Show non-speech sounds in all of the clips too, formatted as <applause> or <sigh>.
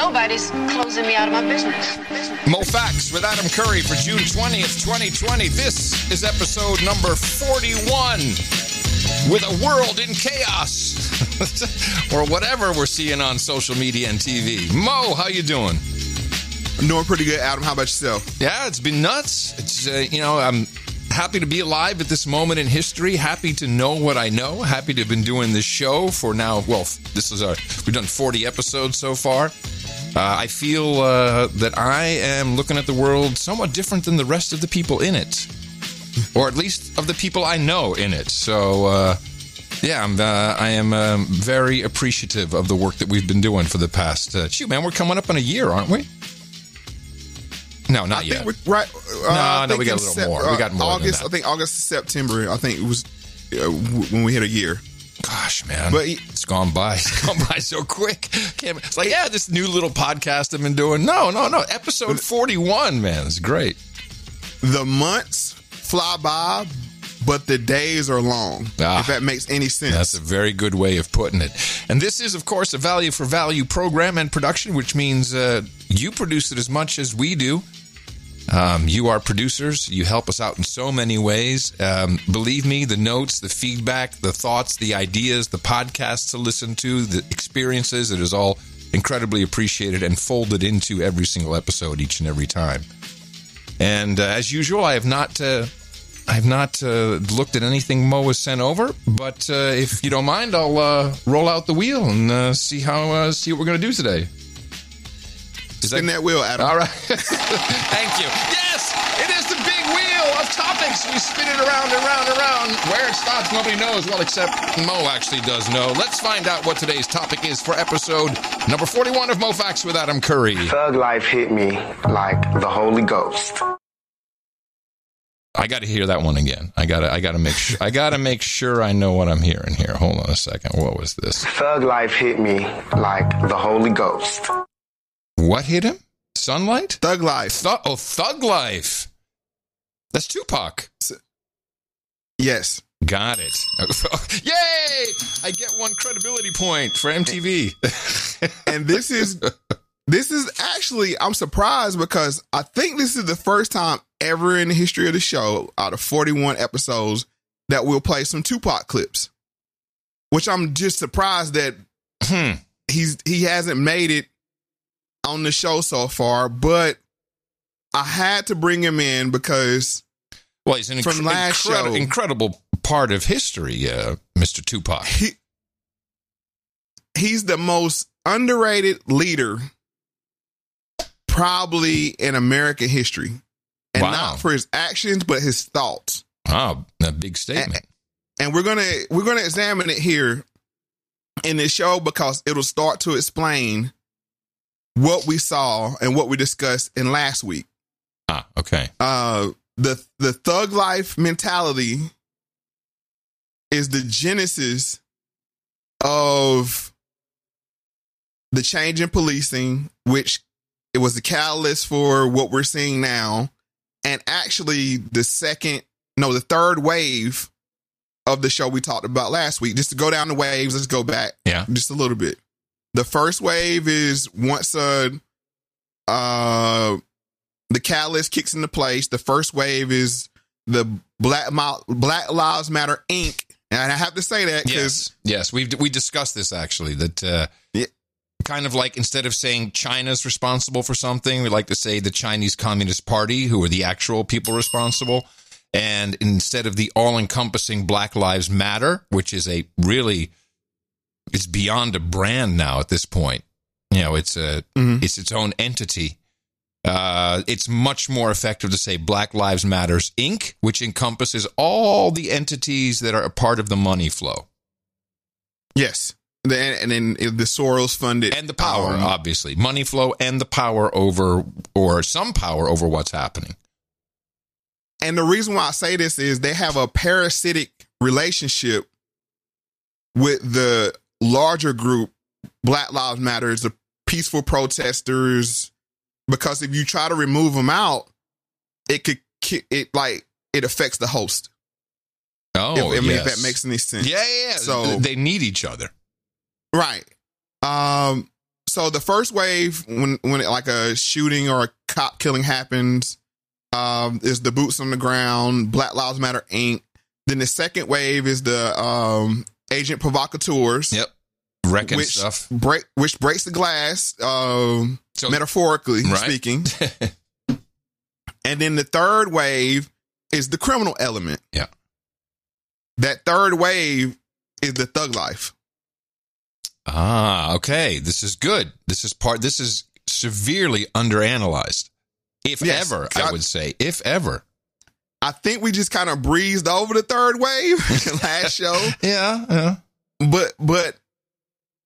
Nobody's closing me out of my business. Mo Facts with Adam Curry for June 20th, 2020. This is episode number 41 with a world in chaos <laughs> or whatever we're seeing on social media and TV. Mo, how you doing? I'm doing pretty good, Adam. How about yourself? Yeah, it's been nuts. It's uh, you know, I'm happy to be alive at this moment in history. Happy to know what I know. Happy to have been doing this show for now. Well, this is our we've done 40 episodes so far. Uh, I feel uh, that I am looking at the world somewhat different than the rest of the people in it, or at least of the people I know in it. So. Uh, yeah, I'm, uh, I am um, very appreciative of the work that we've been doing for the past. Uh, shoot, man, we're coming up on a year, aren't we? No, not I yet. right. No, I no, think we got a little more. We got more August. I think August to September. I think it was uh, w- when we hit a year. Gosh, man, But- it's gone by. <laughs> It's gone by so quick. It's like, yeah, this new little podcast I've been doing. No, no, no. Episode forty-one, man, it's great. The months fly by, but the days are long. Ah. if that makes any sense. That's a very good way of putting it. And this is, of course, a value for value program and production, which means uh, you produce it as much as we do. Um, you are producers. You help us out in so many ways. Um, believe me, the notes, the feedback, the thoughts, the ideas, the podcasts to listen to, the experiences, it is all incredibly appreciated and folded into every single episode each and every time. And uh, as usual, I have not. Uh, I have not uh, looked at anything Mo has sent over, but uh, if you don't mind, I'll uh, roll out the wheel and uh, see how see what we're going to do today. Is Spin that wheel, Adam. all right? <laughs> Thank you. Yes, it is the big wheel of topics. We spin it around and round and round. Where it stops, nobody knows. Well, except Mo actually does know. Let's find out what today's topic is for episode number forty-one of Mo Facts with Adam Curry. Thug life hit me like the Holy Ghost. I got to hear that one again. I got to. I got to make. Sure, I got to make sure I know what I'm hearing here. Hold on a second. What was this? Thug life hit me like the Holy Ghost. What hit him? Sunlight? Thug life. Thug, oh, Thug Life. That's Tupac. Yes. Got it. <laughs> Yay! I get one credibility point for MTV. <laughs> and this is this is actually I'm surprised because I think this is the first time ever in the history of the show out of 41 episodes that we'll play some Tupac clips. Which I'm just surprised that Hmm. he's he hasn't made it on the show so far, but I had to bring him in because Well, he's an From last incredi- show. incredible part of history, uh, Mr. Tupac. he he's the most underrated leader probably in American history. And Wow. not for his actions, but his thoughts. Wow, a big statement. And we're gonna we're gonna examine it here in this show because it'll start to explain what we saw and what we discussed in last week. Ah, okay. Uh the the thug life mentality is the genesis of the change in policing, which it was the catalyst for what we're seeing now, and actually the second, no, the third wave of the show we talked about last week. Just to go down the waves, let's go back Yeah. just a little bit. The first wave is once uh uh the catalyst kicks into place. The first wave is the Black Black Lives Matter Inc. And I have to say that because Yes, yes, we we discussed this actually. That uh, Yeah. kind of like instead of saying China's responsible for something, we like to say the Chinese Communist Party, who are the actual people responsible. And instead of the all-encompassing Black Lives Matter, which is a really, it's beyond a brand now at this point. You know, it's a Mhm. it's its own entity. Uh, it's much more effective to say Black Lives Matters Inc., which encompasses all the entities that are a part of the money flow yes, then and then the Soros funded and the power, um, obviously, money flow and the power over, or some power over what's happening. and the reason why I say this is they have a parasitic relationship with the larger group, Black Lives Matters, the peaceful protesters, because if you try to remove them out, it could it like it affects the host. Oh, if, I mean, yes. if that makes any sense. yeah, yeah, yeah. So- they need each other. Right. Um. so the first wave when when like a shooting or a cop killing happens um is the boots on the ground black lives matter inc then the second wave is the um agent provocateurs Yep. Wrecking which stuff. break which breaks the glass um So- metaphorically Right. speaking <laughs> and then the third wave is the criminal element Yeah. that third wave is the thug life Ah, okay. This is good. This is part. This is severely underanalyzed, if Yes. ever. I I- would say, if ever. I think we just kind of breezed over the third wave <laughs> last show. <laughs> Yeah. Yeah. But but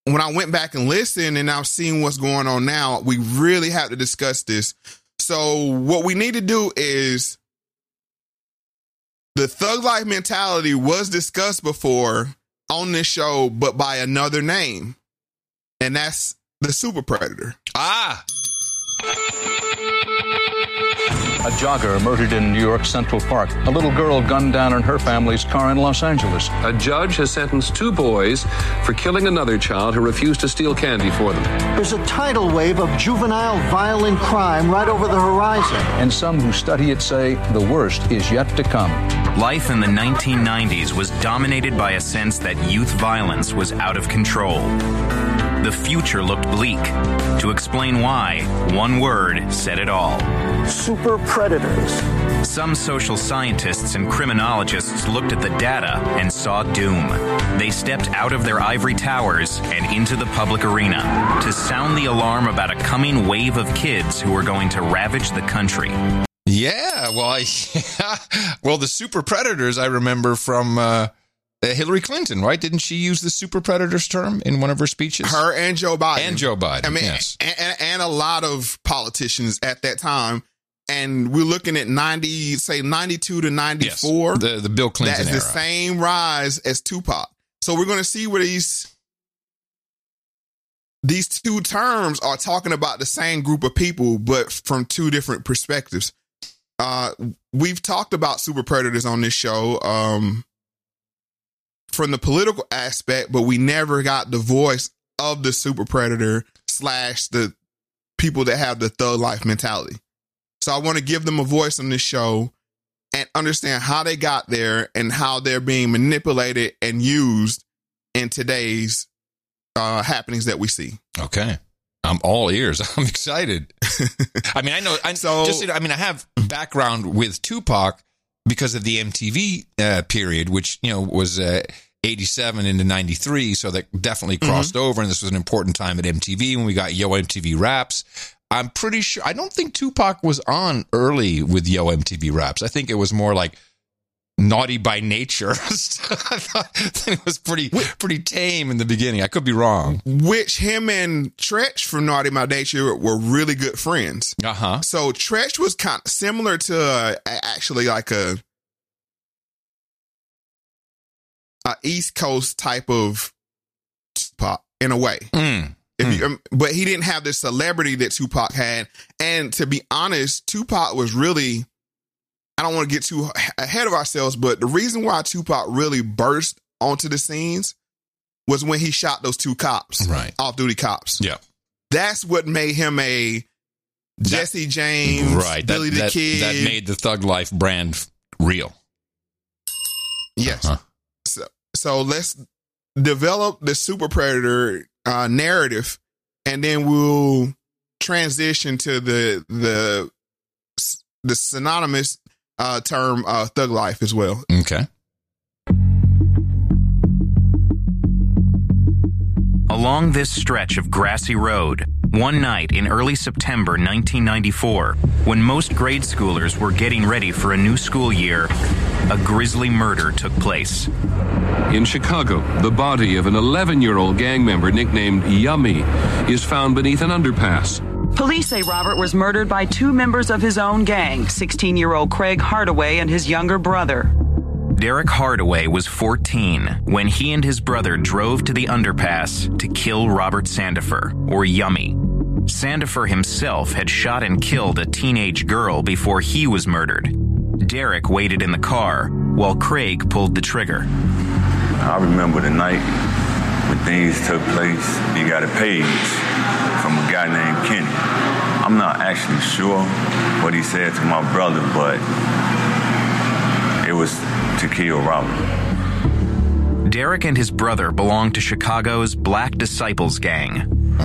when I went back and listened and I'm seeing what's going on now, we really have to discuss this. So what we need to do is the thug life mentality was discussed before on this show, but by another name. And that's the super predator. Ah. A jogger murdered in New York Central Park. A little girl gunned down in her family's car in Los Angeles. A judge has sentenced two boys for killing another child who refused to steal candy for them. There's a tidal wave of juvenile violent crime right over the horizon. And some who study it say the worst is yet to come. Life in the 1990s was dominated by a sense that youth violence was out of control. The future looked bleak. To explain why, one word said it all. Super predators. Some social scientists and criminologists looked at the data and saw doom. They stepped out of their ivory towers and into the public arena to sound the alarm about a coming wave of kids who were going to ravage the country. Yeah. Well, I, <laughs> well, the super predators I remember from uh, uh, Hillary Clinton, right? Didn't she use the super predators term in one of her speeches? Her and Joe Biden. and Joe Biden. I mean, yes. and, and, a lot of politicians at that time. And we're looking at 90, say 92 to Yes. 94. The the Bill Clinton is era. the same rise as Tupac. So we're going to see where these these two terms are talking about the same group of people, but from two different perspectives. Uh, we've talked about super predators on this show um, from the political aspect, but we never got the voice of the super predator slash the people that have the thug life mentality. So I want to give them a voice on this show and understand how they got there and how they're being manipulated and used in today's uh, happenings that we see. Okay. I'm all ears. <laughs> I'm excited. <laughs> I mean, I know. I, So- just, I mean, I have background with Tupac because of the MTV uh, period, which you know was uh, 87 into 93. So that definitely crossed over, and this was an important time at MTV when we got Yo MTV Raps. I'm pretty sure. I don't think Tupac was on early with Yo MTV Raps. I think it was more like naughty by nature. <laughs> I thought it was pretty pretty tame in the beginning. I could be wrong. Which him and Treach from Naughty by Nature were really good friends. Uh huh. So Treach was kind of similar to uh, actually like a a East Coast type of Tupac in a way. Mm. If you, um, but he didn't have the celebrity that Tupac had. And to be honest, Tupac was really, I don't want to get too ahead of ourselves, but the reason why Tupac really burst onto the scenes was when he shot those two cops, Right. off duty cops. Yeah. That's what made him a Jesse James, right. Billy that, the that, Kid. that made the Thug Life brand real. yes. Uh-huh. So, let's develop the super predator uh, narrative, and then we'll transition to the the the synonymous uh, term uh, thug life as well. Okay. Along this stretch of grassy road, one night in early September 1994, when most grade schoolers were getting ready for a new school year, a grisly murder took place. In Chicago, the body of an 11 year old gang member nicknamed Yummy is found beneath an underpass. Police say Robert was murdered by two members of his own gang 16 year old Cragg Hardaway and his younger brother. Derrick Hardaway was 14 when he and his brother drove to the underpass to kill Robert Sandifer, or Yummy. Sandifer himself had shot and killed a teenage girl before he was murdered. Derrick waited in the car while Cragg pulled the trigger. I remember the night when things took place. You got a page from a guy named Kenny. I'm not actually sure what he said to my brother, but it was to kill Robert. Derrick and his brother belong to Chicago's Black Disciples Gang.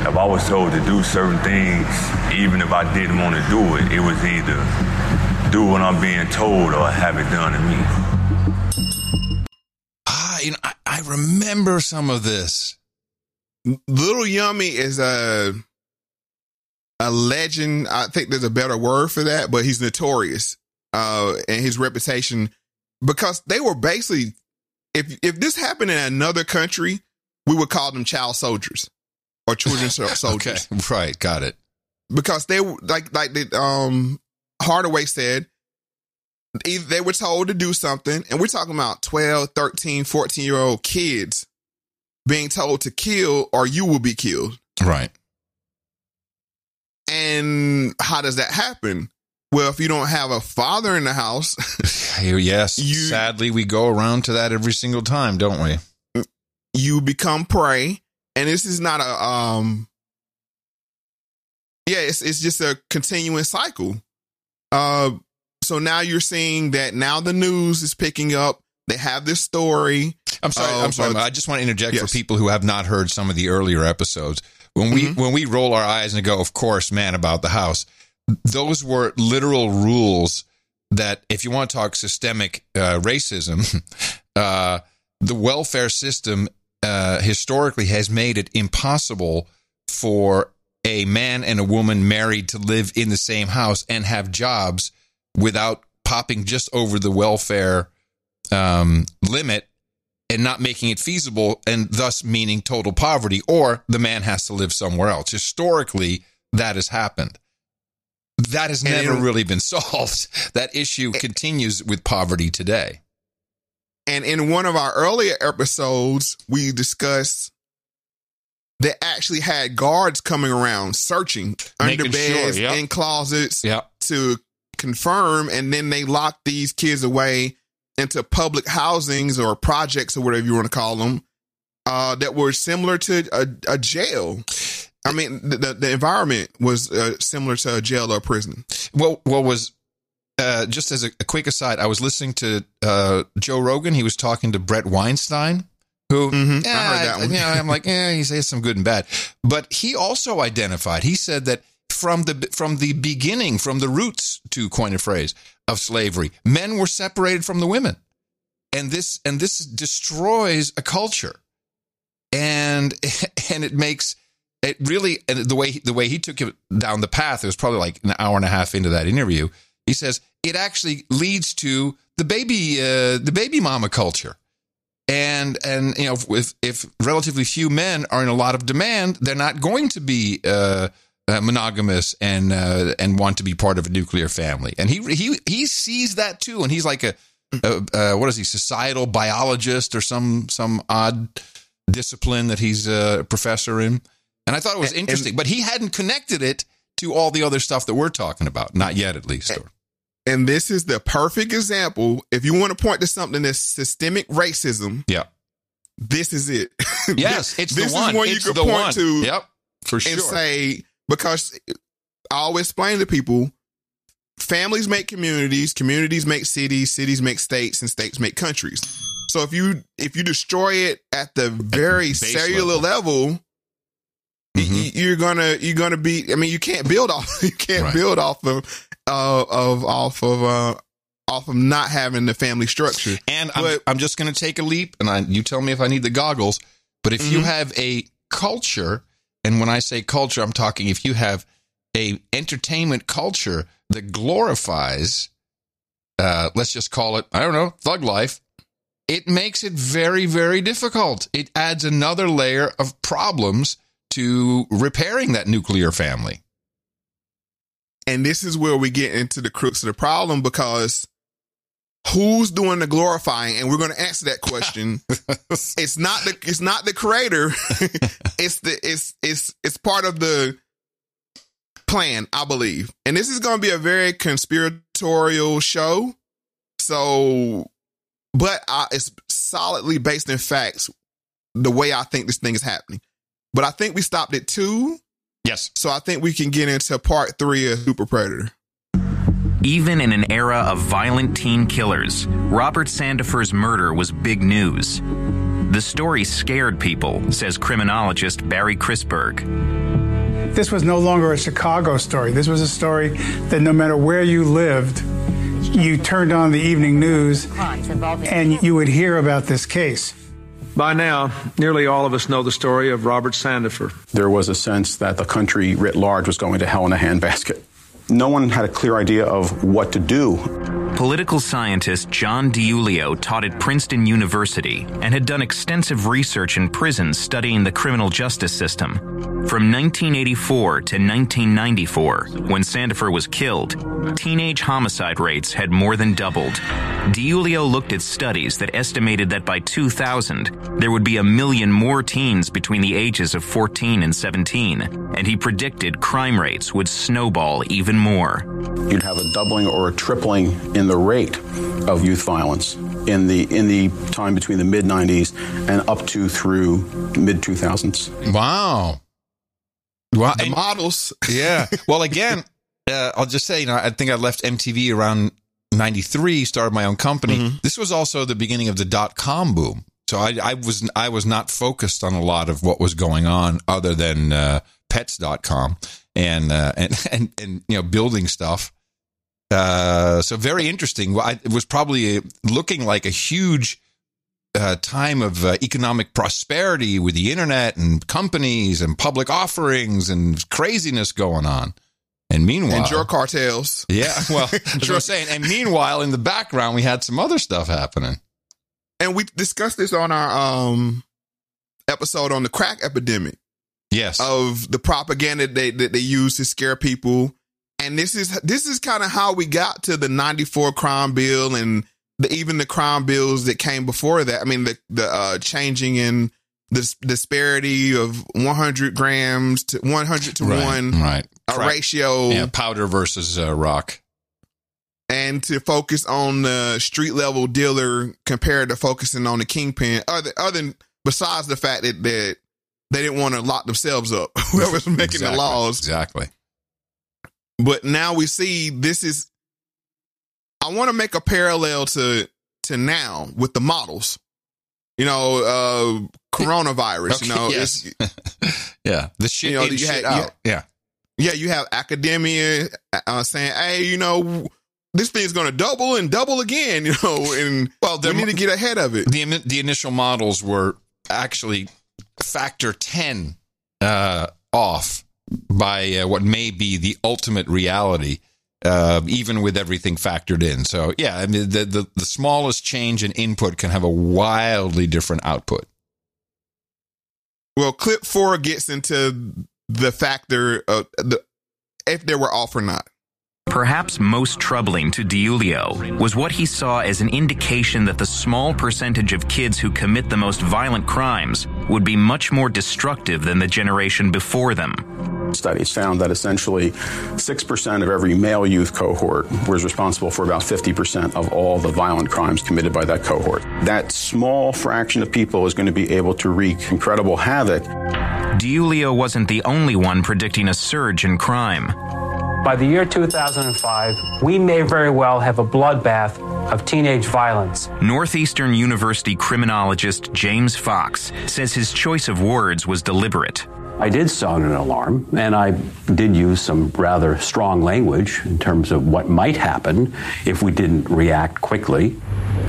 If I was told to do certain things, even if I didn't want to do it, it was either do what I'm being told or have it done to me. Ah, you know, I, I remember some of this. Little Yummy is a a legend. I think there's a better word for that, but he's notorious. Uh, and his reputation because they were basically if if this happened in another country, we would call them child soldiers or children <laughs> soldiers. okay, right, got it. Because they like like the um Hardaway said they were told to do something and we're talking about 12, 13, 14 year old kids being told to kill or you will be killed. Right. And how does that happen? Well, if you don't have a father in the house, <laughs> yes, <laughs> you, sadly, we go around to that every single time, don't we? You become prey, and this is not a um. Yeah, it's it's just a continuing cycle. Uh, so now you're seeing that now the news is picking up. They have this story. I'm sorry. I'm sorry. Uh, I just want to interject yes. for people who have not heard some of the earlier episodes. When we mm-hmm. when we roll our eyes and go, "Of course, man, about the house." Those were literal rules that if you want to talk systemic uh, racism, <laughs> uh, the welfare system uh, historically has made it impossible for a man and a woman married to live in the same house and have jobs without popping just over the welfare um, limit and not making it feasible and thus meaning total poverty or the man has to live somewhere else. Historically, that has happened that has never really been <laughs> solved. That issue continues with poverty today. And in one of our earlier episodes, we discussed they actually had guards coming around searching Making under beds, sure, yep. in closets yep. to confirm, and then they locked these kids away into public housings or projects or whatever you want to call them uh, that were similar to a, a jail. I mean, the, the environment was uh, similar to a jail or a prison. Well, what was uh, just as a, a, quick aside, I was listening to uh, Joe Rogan. He was talking to Bret Weinstein, who mm-hmm. I heard that one. You know, I'm like, yeah, he says some good and bad, but he also identified. He said that from the from the beginning, from the roots, to coin a phrase of slavery, men were separated from the women, and this and this destroys a culture, and <laughs> and it makes it really the way the way he took it down the path it was probably like an hour and a half into that interview he says it actually leads to the baby uh, the baby mama culture. And and you know if if relatively few men are in a lot of demand they're not going to be uh, uh, monogamous and uh, and want to be part of a nuclear family. And he he he sees that too and he's like a, a uh, what is he societal biologist or some some odd discipline that he's a professor in and I thought it was interesting, and, but he hadn't connected it to all the other stuff that we're talking about. Not yet, at least. And this is the perfect example. If you want to point to something that's systemic racism, yeah, this is it. <laughs> Yes, it's this the one. is one it's you can point one. to. Yep, for sure. And say because I always explain to people, families make communities, communities make cities, cities make states, and states make countries. So if you if you destroy it at the very at cellular level, level Mm-hmm. You're gonna you're gonna be. I mean, you can't build off. <laughs> You can't right. build off of uh, of off of uh, off of not having the family structure. And but, I'm, I'm just gonna take a leap, and I, you tell me if I need the goggles. But if mm-hmm. you have a culture, and when I say culture, I'm talking if you have a entertainment culture that glorifies, uh, let's just call it, I don't know, thug life. It makes it very, very difficult. It adds another layer of problems to repairing that nuclear family. And this is where we get into the crux of the problem because who's doing the glorifying? And we're going to answer that question. <laughs> it's not the it's not the creator. <laughs> it's the it's it's it's part of the plan, I believe. And this is going to be a very conspiratorial show. So, but I, it's solidly based in facts. The way I think this thing is happening. But I think we stopped at two. Yes. So I think we can get into part three of Super Predator. Even in an era of violent teen killers, Robert Sandifer's murder was big news. The story scared people, says criminologist Barry Krisberg. This was no longer a Chicago story. This was a story that no matter where you lived, you turned on the evening news and you would hear about this case. By now, nearly all of us know the story of Robert Sandifer. There was a sense that the country writ large was going to hell in a handbasket. No one had a clear idea of what to do. Political scientist John DiIulio taught at Princeton University and had done extensive research in prisons studying the criminal justice system. From 1984 to 1994, when Sandifer was killed, teenage homicide rates had more than doubled. DiIulio looked at studies that estimated that by 2000, there would be a million more teens between the ages of 14 and 17, and he predicted crime rates would snowball even more. You'd have a doubling or a tripling in the rate of youth violence in the in the time between the mid 90s and up to through mid 2000s. Wow. Wow. The models. <laughs> Yeah. Well, again, uh, I'll just say, you know, I think I left MTV around 93, started my own company. Mm-hmm. This was also the beginning of the dot com boom. So I, I was I was not focused on a lot of what was going on other than uh, pets.com and, uh, and <laughs> and and you know building stuff. Uh, so very interesting. Well, I, it was probably looking like a huge uh, time of uh, economic prosperity with the internet and companies and public offerings and craziness going on. And meanwhile, And drug cartels. yeah, well, as I was saying, and meanwhile, in the background, we had some other stuff happening. And we discussed this on our um episode on the crack epidemic. Yes. Of the propaganda they, that they use to scare people. And this is this is kind of how we got to the 94 crime bill and the, even the crime bills that came before that. I mean, the, the uh, changing in the disparity of 100 grams to 100 to Right, 1 right. a Crack- ratio Yeah, powder versus uh, rock. and to focus on the street level dealer compared to focusing on the kingpin. Other, other than besides the fact that, that they didn't want to lock themselves up, <laughs> whoever's making Exactly, the laws. Exactly. But now we see this is. I want to make a parallel to to now with the models. You know, uh coronavirus. Okay, you know, yes. <laughs> Yeah. The shit You know, you shit had- out. Yeah. yeah, you have academia uh, saying, "Hey, you know, this thing's going to double and double again." <laughs> You know, and Well, we need to get ahead of it. the the initial models were actually factor 10 uh, off by uh, what may be the ultimate reality uh, even with everything factored in so yeah i mean the, the the smallest change in input can have a wildly different output Well, clip four gets into the factor of the if they were off or not. Perhaps most troubling to DiIulio was what he saw as an indication that the small percentage of kids who commit the most violent crimes would be much more destructive than the generation before them. Studies found that essentially 6% of every male youth cohort was responsible for about 50% of all the violent crimes committed by that cohort. That small fraction of people is going to be able to wreak incredible havoc. DiIulio wasn't the only one predicting a surge in crime. By the year 2005, we may very well have a bloodbath of teenage violence. Northeastern University criminologist James Fox says his choice of words was deliberate. I did sound an alarm, and I did use some rather strong language in terms of what might happen if we didn't react quickly.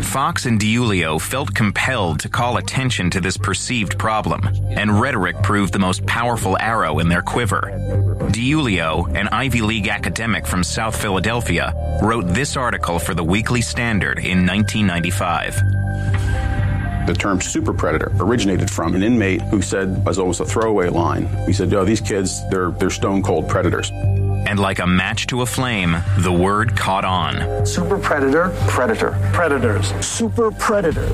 Fox and DiIulio felt compelled to call attention to this perceived problem, and rhetoric proved the most powerful arrow in their quiver. DiIulio, an Ivy League academic from South Philadelphia, wrote this article for the Weekly Standard in 1995. The term super predator originated from an inmate who said, as almost a throwaway line, he said, Yo, these kids, they're, they're stone cold predators. And like a match to a flame, the word caught on. Super predator, predator, predators, super predator.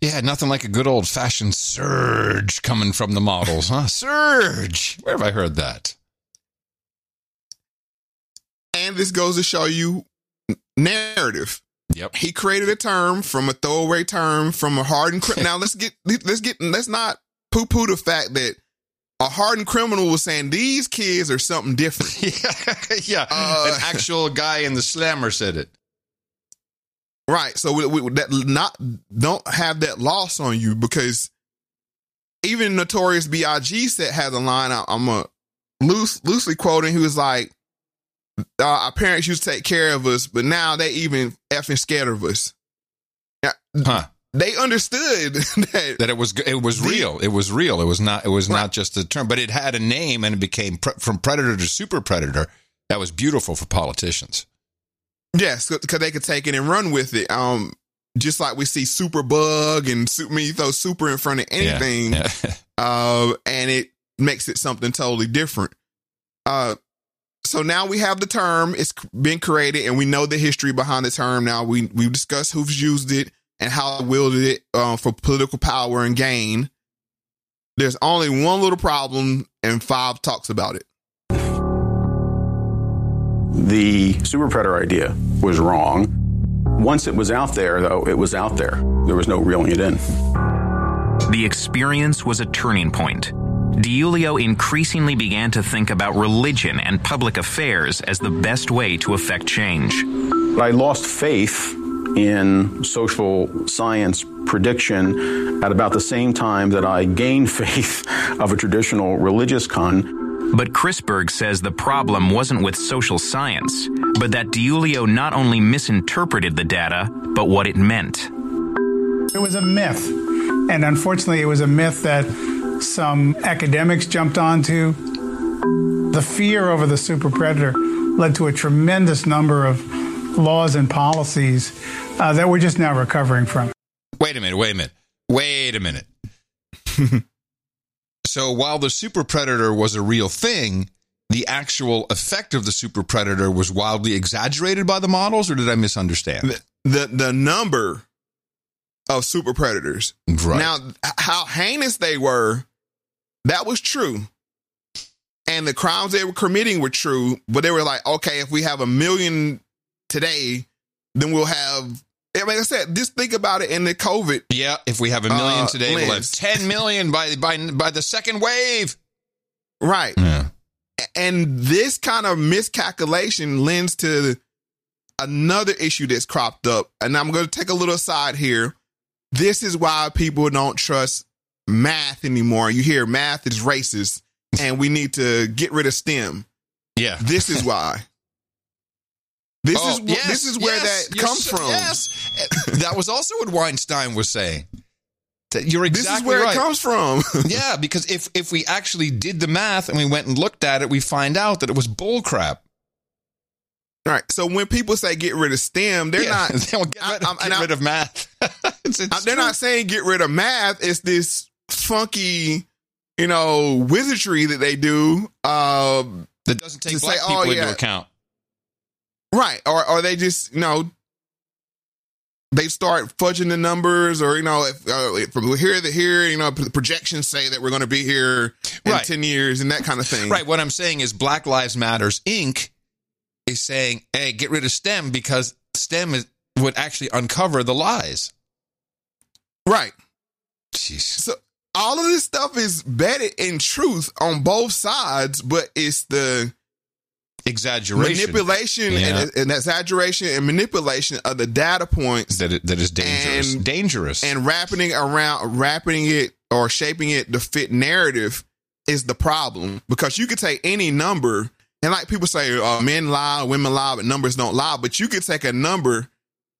yeah nothing like a good old fashioned surge coming from the models huh <laughs> surge where have i heard that And this goes to show you narrative. Yep. He created a term from a throwaway term from a hardened. Cri- <laughs> now let's get let's get let's not poo poo the fact that a hardened criminal was saying these kids are something different. <laughs> yeah, Uh, an actual guy in the slammer said it. Right. So we, we, that not don't have that loss on you because even Notorious B.I.G. said has a line. I, I'm a loose loosely quoting. He was like, uh, "Our parents used to take care of us, but now they even effing scared of us." Yeah, Huh. they understood <laughs> that That it was it was real. It was real. It was not it was not just a term, but it had a name and it became pre- from predator to super predator. That was beautiful for politicians. Yes, because they could take it and run with it. Um, just like we see super bug and su- I mean, you throw super in front of anything, Yeah. <laughs> uh, and it makes it something totally different. Uh, so now we have the term; it's been created, and we know the history behind the term. Now we we discussed who's used it and how they wielded it uh, for political power and gain. There's only one little problem, and Five talks about it. The super predator idea was wrong. Once it was out there, though, it was out there. There was no reeling it in. The experience was a turning point. DiIulio increasingly began to think about religion and public affairs as the best way to affect change. I lost faith in social science prediction at about the same time that I gained <laughs> faith of a traditional religious con. But Krisberg says the problem wasn't with social science, but that DiIulio not only misinterpreted the data, but what it meant. It was a myth. And unfortunately, it was a myth that some academics jumped onto. The fear over the super predator led to a tremendous number of laws and policies uh, that we're just now recovering from. Wait a minute, wait a minute. Wait a minute. <laughs> so while the super predator was a real thing, the actual effect of the super predator was wildly exaggerated by the models, or did I misunderstand? The the, the number of super predators. Right. Now, how heinous they were, that was true. And the crimes they were committing were true, but they were like, okay, if we have a million today, then we'll have. I mean, I said, just think about it in the COVID. Yeah, if we have a million Uh, today, we'll have 10 million by by by the second wave. Right. Yeah. And this kind of miscalculation lends to another issue that's cropped up. And I'm going to take a little aside here. This is why people don't trust math anymore. You hear math is racist and we need to get rid of STEM. Yeah. This is why. This Oh, is wh- yes, this is where yes, that comes so- from. Yes. Eh, that was also what Weinstein was saying. You're exactly This is where right. it comes from. <laughs> yeah, because if if we actually did the math and we went and looked at it, we find out that it was bullcrap. All right. So when people say get rid of STEM, they're Yeah, not <laughs> they get rid, I- I'm- get rid of math. <laughs> It's- it's they're true. not saying get rid of math. It's this funky, you know, wizardry that they do. Um, that doesn't take black say, people oh, into account. right? Or or they just you know they start fudging the numbers, or you know, if uh, from here to here, you know, the projections say that we're going to be here in Right. ten years and that kind of thing. Right. What I'm saying is Black Lives Matters Inc. is saying, hey, get rid of STEM because STEM is, would actually uncover the lies. Right. Jeez. So all of this stuff is bedded in truth on both sides, but it's the Exaggeration. manipulation Yeah. and, and exaggeration and manipulation of the data points that it, that is dangerous. And- dangerous. and wrapping it around wrapping it or shaping it to fit narrative is the problem because you could take any number and like people say uh, men lie women lie but numbers don't lie but you could take a number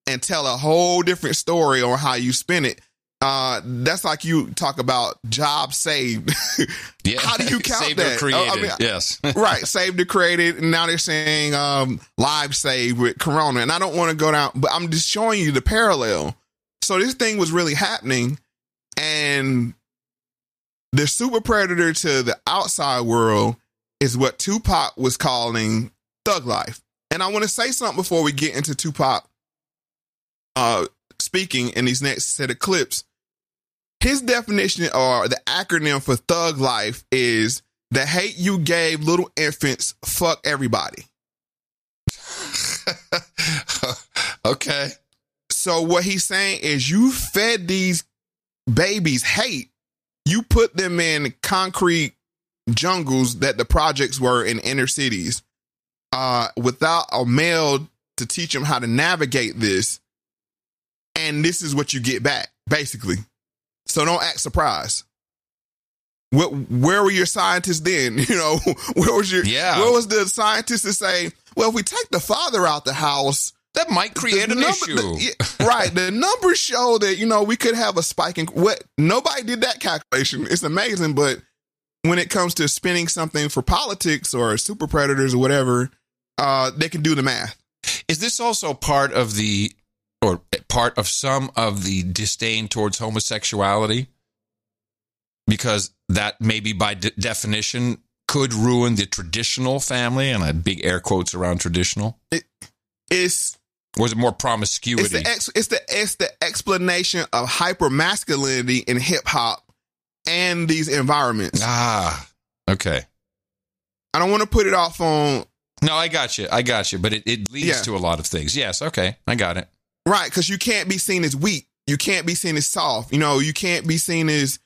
and tell a whole different story on how you spin it uh, that's like you talk about job saved. <laughs> yeah. How do you <laughs> count Saved or that? created. Oh, I mean, yes. <laughs> right, saved or created, and now they're saying um, live saved with Corona. And I don't want to go down, but I'm just showing you the parallel. So this thing was really happening, and the super predator to the outside world is what Tupac was calling thug life. And I want to say something before we get into Tupac uh, speaking in these next set of clips. His definition or the acronym for thug life is the hate you gave little infants, fuck everybody. <laughs> okay. So what he's saying is you fed these babies hate. You put them in concrete jungles that the projects were in inner cities, uh, without a male to teach them how to navigate this. And this is what you get back, basically. So don't act surprised. What, where were your scientists then? <laughs> You know, where was your, Yeah. where was the scientists to say, well, if we take the father out the house, that might create the an number- issue. the- yeah, <laughs> right. The numbers show that, you know, we could have a spike in what nobody did that calculation. It's amazing. But when it comes to spinning something for politics or super predators or whatever, uh, they can do the math. Is this also part of the, or part of some of the disdain towards homosexuality? Because that maybe by de- definition could ruin the traditional family, and I big air quotes around traditional. It's or is it more It's promiscuity? the ex, it's the it's the explanation of hyper masculinity in hip hop and these environments. ah, okay. I don't want to put it off on No, I got you. I got you. But it, it leads Yeah. to a lot of things. Yes, okay. I got it. Right because you can't be seen as weak. You can't be seen as soft. You know, you can't be seen as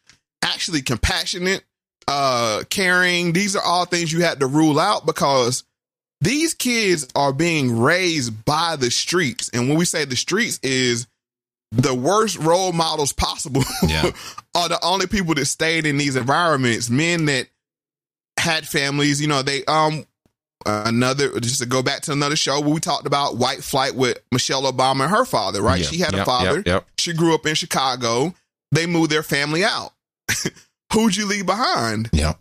actually compassionate, uh, caring. These are all things you had to rule out because these kids are being raised by the streets. And when we say the streets is the worst role models possible Yeah. <laughs> are the only people that stayed in these environments, men that had families, you know, they um another just to go back to another show where we talked about white flight with Michelle Obama and her father, right? Yeah. She had a father. yep, yep. She grew up in Chicago. They moved their family out. <laughs> Who'd you leave behind? Yeah.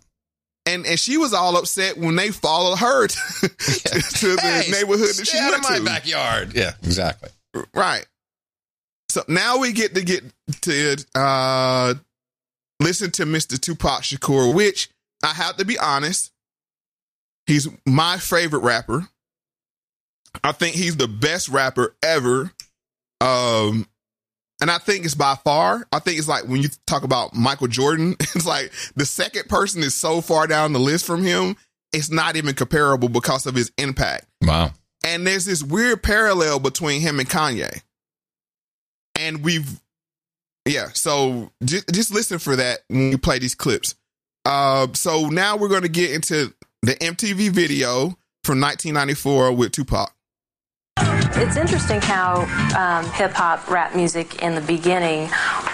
And and she was all upset when they followed her <laughs> to, to, to the Hey, neighborhood that she out went of my to. backyard. Yeah, exactly. Right. So now we get to get to uh listen to Mr. Tupac Shakur, which I have to be honest, he's my favorite rapper. I think he's the best rapper ever. Um and I think it's by far. I think it's like when you talk about Michael Jordan, <laughs> it's like the second person is so far down the list from him, it's not even comparable because of his impact. Wow. And there's this weird parallel between him and Kanye. And we've, yeah, so just, just listen for that when we play these clips. Uh, so now we're going to get into the MTV video from 1994 with Tupac. It's interesting how um, hip hop, rap music in the beginning,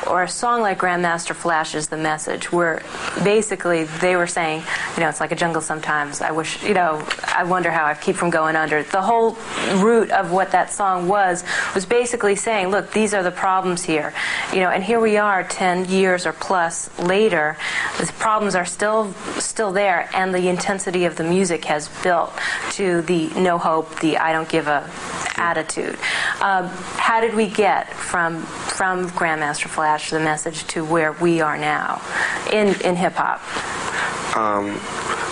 or a song like Grandmaster Flash is the message, where basically they were saying, you know, it's like a jungle sometimes. I wish, you know, I wonder how I keep from going under. The whole root of what that song was was basically saying, look, these are the problems here, you know, and here we are 10 years or plus later. The problems are still still there, and the intensity of the music has built to the no hope, the I don't give a attitude. Um, how did we get from from Grandmaster Flash the message to where we are now in in hip hop? um,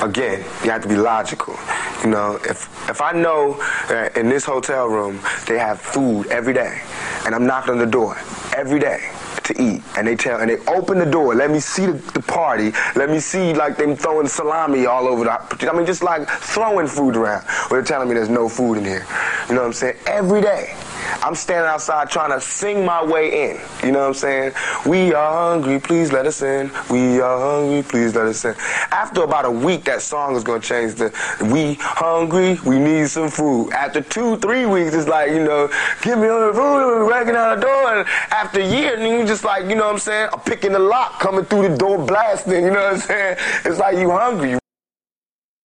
again, you have to be logical. You know, if if I know that in this hotel room they have food every day, and I'm knocking on the door every day to eat, and they tell and they open the door, let me see the, the party, let me see like them throwing salami all over the. I mean, just like throwing food around. Or they're telling me there's no food in here. You know what I'm saying? Every day. I'm standing outside trying to sing my way in. You know what I'm saying? We are hungry, please let us in. We are hungry, please let us in. After about a week, that song is gonna change to We hungry, we need some food. After two, three weeks, it's like, you know, give me all the food, We're breaking out the door. And after a year, then you just like, you know what I'm saying? I'm picking the lock, coming through the door, blasting, you know what I'm saying? It's like you hungry.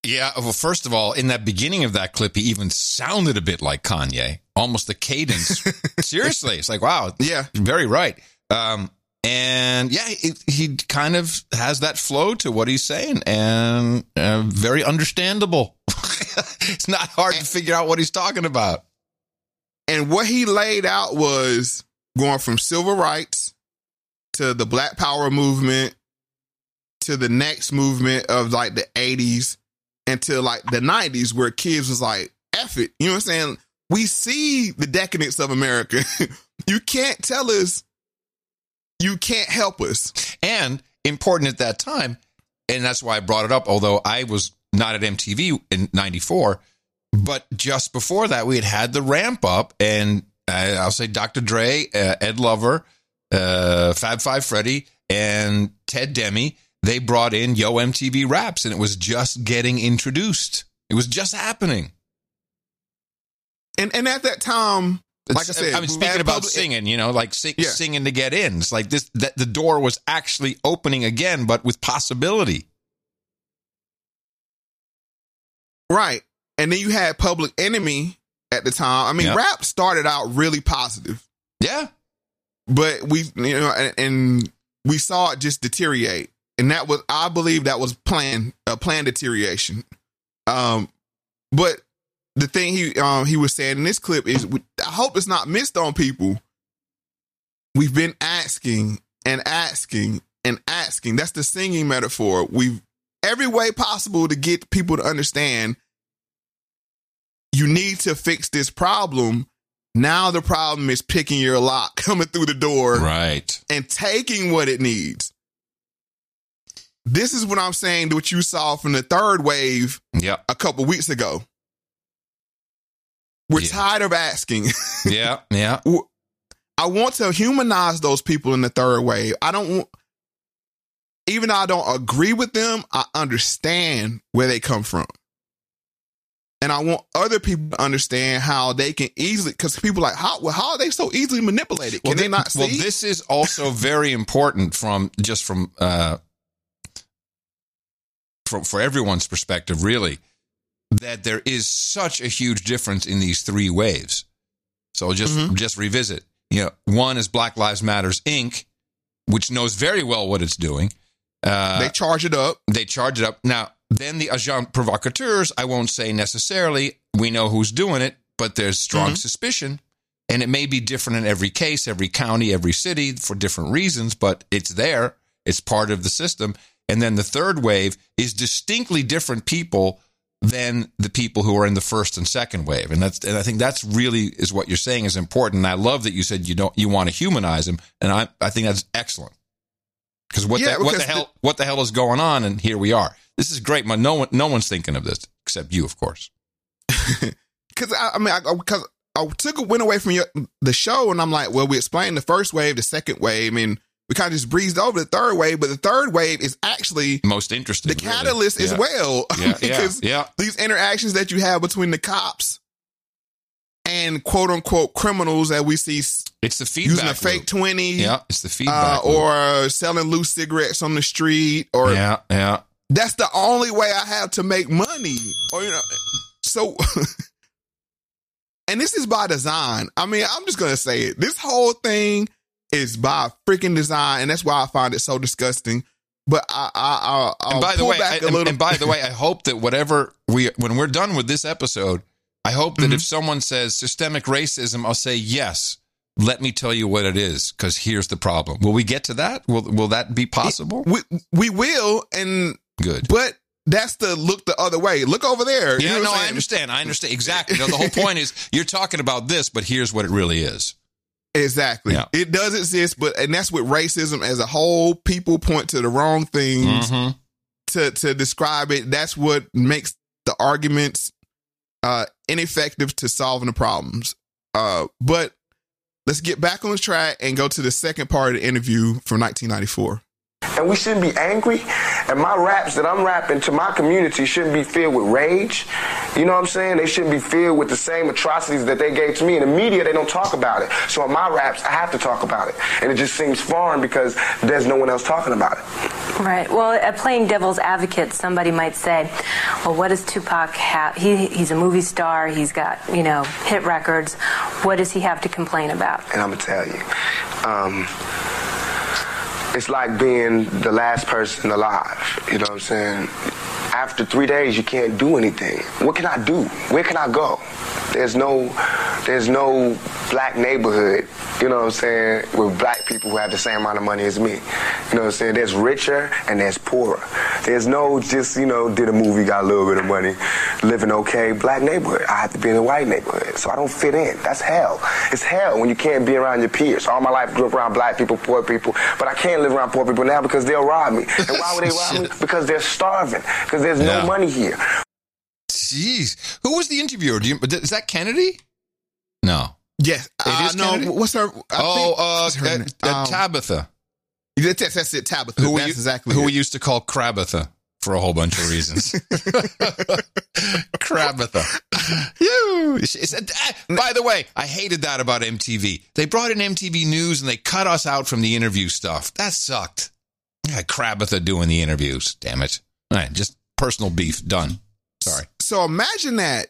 Yeah, well, first of all, in that beginning of that clip, he even sounded a bit like Kanye, almost the cadence. <laughs> Seriously, it's like, wow, yeah, very right. Um, and yeah, it, he kind of has that flow to what he's saying, and uh, very understandable. <laughs> it's not hard to figure out what he's talking about. And what he laid out was going from civil rights to the Black Power movement to the next movement of like the 80s until like the 90s where kids was like, F it. You know what I'm saying? We see the decadence of America. <laughs> you can't tell us you can't help us. And important at that time, and that's why I brought it up, although I was not at MTV in 94, but just before that, we had had the ramp up, and I'll say Dr. Dre, uh, Ed Lover, uh, Fab Five Freddy, and Ted Demme. They brought in Yo MTV Raps, and it was just getting introduced. It was just happening. And and at that time, like I said, I mean, speaking about public- singing, you know, like sing, Yeah. singing to get in. It's like this that the door was actually opening again, but with possibility. Right. And then you had Public Enemy at the time. I mean, Yep. rap started out really positive. Yeah. But we, you know, and, and we saw it just deteriorate. And that was, I believe that was planned, a planned deterioration. Um, but the thing he, um, he was saying in this clip is, I hope it's not missed on people. We've been asking and asking and asking. That's the singing metaphor. We've every way possible to get people to understand you need to fix this problem. Now the problem is picking your lock <laughs> coming through the door Right. and taking what it needs. This is what I'm saying, to what you saw from the third wave Yeah. a couple weeks ago. We're Yeah. tired of asking. <laughs> Yeah. Yeah. I want to humanize those people in the third wave. I don't want, even though I don't agree with them, I understand where they come from. And I want other people to understand how they can easily, because people are like, how, well, how are they so easily manipulated? Can Well, they thi- not see? well, this is also very important from just from uh, from for everyone's perspective, really, that there is such a huge difference in these three waves. So just Mm-hmm. just revisit. You know, one is Black Lives Matters Inc., which knows very well what it's doing. Uh, they charge it up. they charge it up. Now, then the agent provocateurs, I won't say necessarily we know who's doing it, but there's strong Mm-hmm. suspicion. And it may be different in every case, every county, every city for different reasons, but it's there. It's part of the system. And then the third wave is distinctly different people than the people who are in the first and second wave. And that's and I think that's really is what you're saying is important. And I love that you said you don't you want to humanize them. And I I think that's excellent. Because what Yeah, the, what the because hell what the hell is going on? And here we are. This is great. Man, no one no one's thinking of this except you, of course. <laughs> Because I, I mean, I, because I took a win away from your, the show, and I'm like, well, we explained the first wave, the second wave, and we kind of just breezed over the third wave. But the third wave is actually Most interesting. the really. catalyst as well. Yeah, <laughs> yeah, because yeah. these interactions that you have between the cops and quote unquote criminals that we see. It's the feedback. using a fake loop. 20 Yeah, it's the uh, feedback. loop. or selling loose cigarettes on the street or yeah, yeah. that's the only way I have to make money. Or you know, so <laughs> and this is by design. I mean, I'm just gonna say it. This whole thing is by freaking design, and that's why I find it so disgusting. But I, I, I I'll and by the pull way, back I- a and, little. and by the way, <laughs> I hope that whatever we when we're done with this episode, I hope Mm-hmm. that if someone says systemic racism, I'll say yes. Let me tell you what it is, because here's the problem. Will we get to that? Will Will that be possible? we we will, and Good. but that's the look the other way. Look over there. You Yeah, know no, I understand. I understand exactly. The whole point is you're talking about this, but here's what it really is. Exactly. Yeah. It does exist, but and that's with racism as a whole. People point to the wrong things Mhm. to to describe it. That's what makes the arguments uh ineffective to solving the problems. Uh but let's get back on the track and go to the second part of the interview from 1994. And we shouldn't be angry. And my raps that I'm rapping to my community shouldn't be filled with rage. You know what I'm saying? They shouldn't be filled with the same atrocities that they gave to me. In the media, they don't talk about it. So in my raps, I have to talk about it. And it just seems foreign because there's no one else talking about it. Right. Well, playing devil's advocate, somebody might say, "Well, what does Tupac have? He, he's a movie star. He's got you know hit records. What does he have to complain about?" And I'm going to tell you. Um, it's like being the last person alive. You know what I'm saying? After three days, you can't do anything. What can I do? Where can I go? There's no, there's no black neighborhood. You know what I'm saying? With black people who have the same amount of money as me. You know what I'm saying? There's richer and there's poorer. There's no just you know did a movie, got a little bit of money, living okay. Black neighborhood. I have to be in a white neighborhood, so I don't fit in. That's hell. It's hell when you can't be around your peers. All my life grew up around black people, poor people, but I can't live around poor people now because they'll rob me. And why would they rob me? <laughs> Because they're starving. Because there's Yeah. no money here. Jeez, who was the interviewer? Do you, is that Kennedy? No. Yes. It uh, is no, Kennedy? what's her I oh, think- uh, her uh, name? uh, Um, Tabitha. That's, that's it, Tabitha. Who we, that's exactly who it. we used to call Crabitha for a whole bunch of reasons. <laughs> <laughs> Crabitha. You. It's- it's- by the way, I hated that about MTV. They brought in MTV News and they cut us out from the interview stuff. That sucked. Yeah, Crabitha doing the interviews. Damn it. All right, just personal beef. Done. Sorry. So imagine that.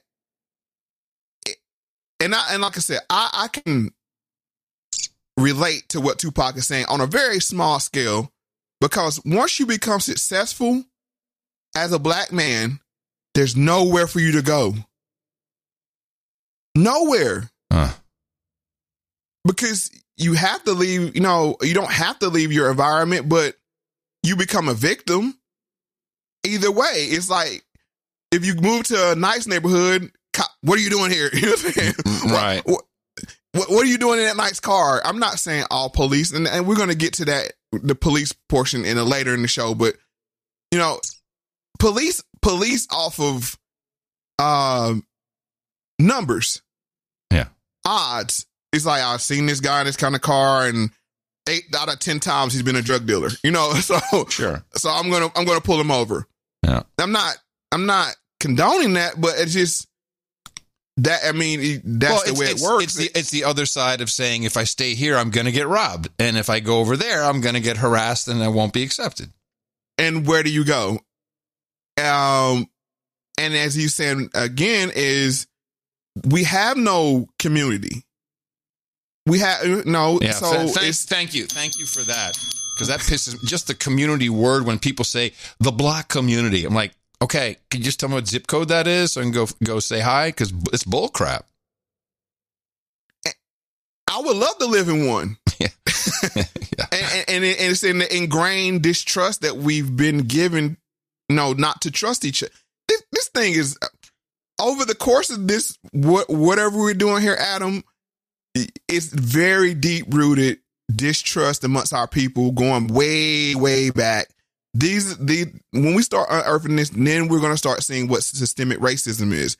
And I and like I said, I, I can relate to what Tupac is saying on a very small scale because once you become successful as a black man, there's nowhere for you to go. Nowhere. Huh. Because you have to leave, you know, you don't have to leave your environment, but you become a victim. Either way, it's like if you move to a nice neighborhood, cop, what are you doing here? <laughs> You know what I'm saying? Right. What, what, what are you doing in that nice car? I'm not saying all police, and, and we're going to get to that the police portion in a later in the show, but you know, police police off of um numbers, Yeah. odds. It's like I've seen this guy in this kind of car, and eight out of ten times he's been a drug dealer. You know, <laughs> so Sure. so I'm gonna I'm gonna pull him over. Yeah. I'm not I'm not condoning that, but it's just that I mean that's Well, the way it works. It's the, it's the other side of saying if I stay here, I'm going to get robbed. And if I go over there, I'm going to get harassed and I won't be accepted. and where do you go? Um, and as you said again, is we have no community. We have no. Yeah. so th- thank, thank you. Thank you for that. Because that pisses just the community word when people say the black community. I'm like, okay, can you just tell me what zip code that is so I can go go say hi? Because it's bull crap. Eh, I would love to live in one. <laughs> <laughs> and, and, and and it's in the ingrained distrust that we've been given, you know, not to trust each other. This, this thing is uh, over the course of this, what whatever we're doing here, Adam, it's very deep rooted distrust amongst our people, going way, way back. These, the when we start unearthing this, then we're going to start seeing what systemic racism is.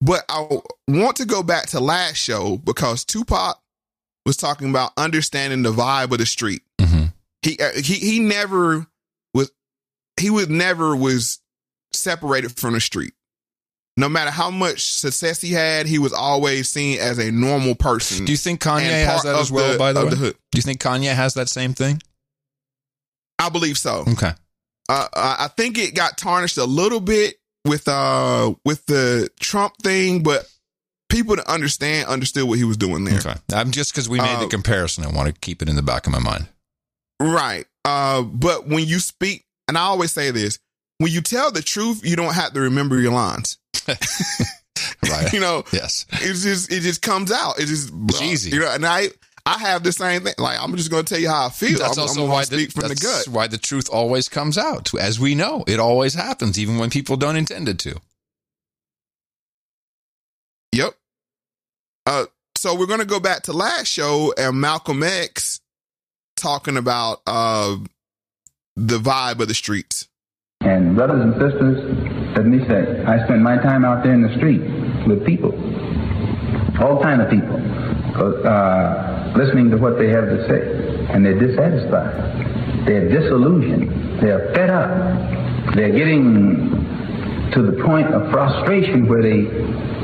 But I want to go back to last show because Tupac was talking about understanding the vibe of the street. He uh, he he never was he was never was separated from the street. No matter how much success he had, he was always seen as a normal person. Do you think Kanye has that as well? the- by the way, the hood. do you think Kanye has that same thing? I believe so. Okay. Uh, I I think it got tarnished a little bit with uh with the Trump thing, but people to understand understood what he was doing there. Okay. I'm just because we made the Uh, comparison. I want to keep it in the back of my mind. Right. Uh, but when you speak, and I always say this, when you tell the truth, you don't have to remember your lines. <laughs> Right. you know, Yes. It just it just comes out. It just It's easy. You know, and I I have the same thing. Like I'm just going to tell you how I feel. That's I'm, also I'm why going to the, speak from the gut. why the truth always comes out. As we know, it always happens, even when people don't intend it to. Yep. Uh, so we're going to go back to last show and Malcolm X talking about uh the vibe of the streets. And brothers and sisters, let me say, I spend my time out there in the street with people, all kind of people, uh, listening to what they have to say, and they're dissatisfied, they're disillusioned, they're fed up, they're getting to the point of frustration where they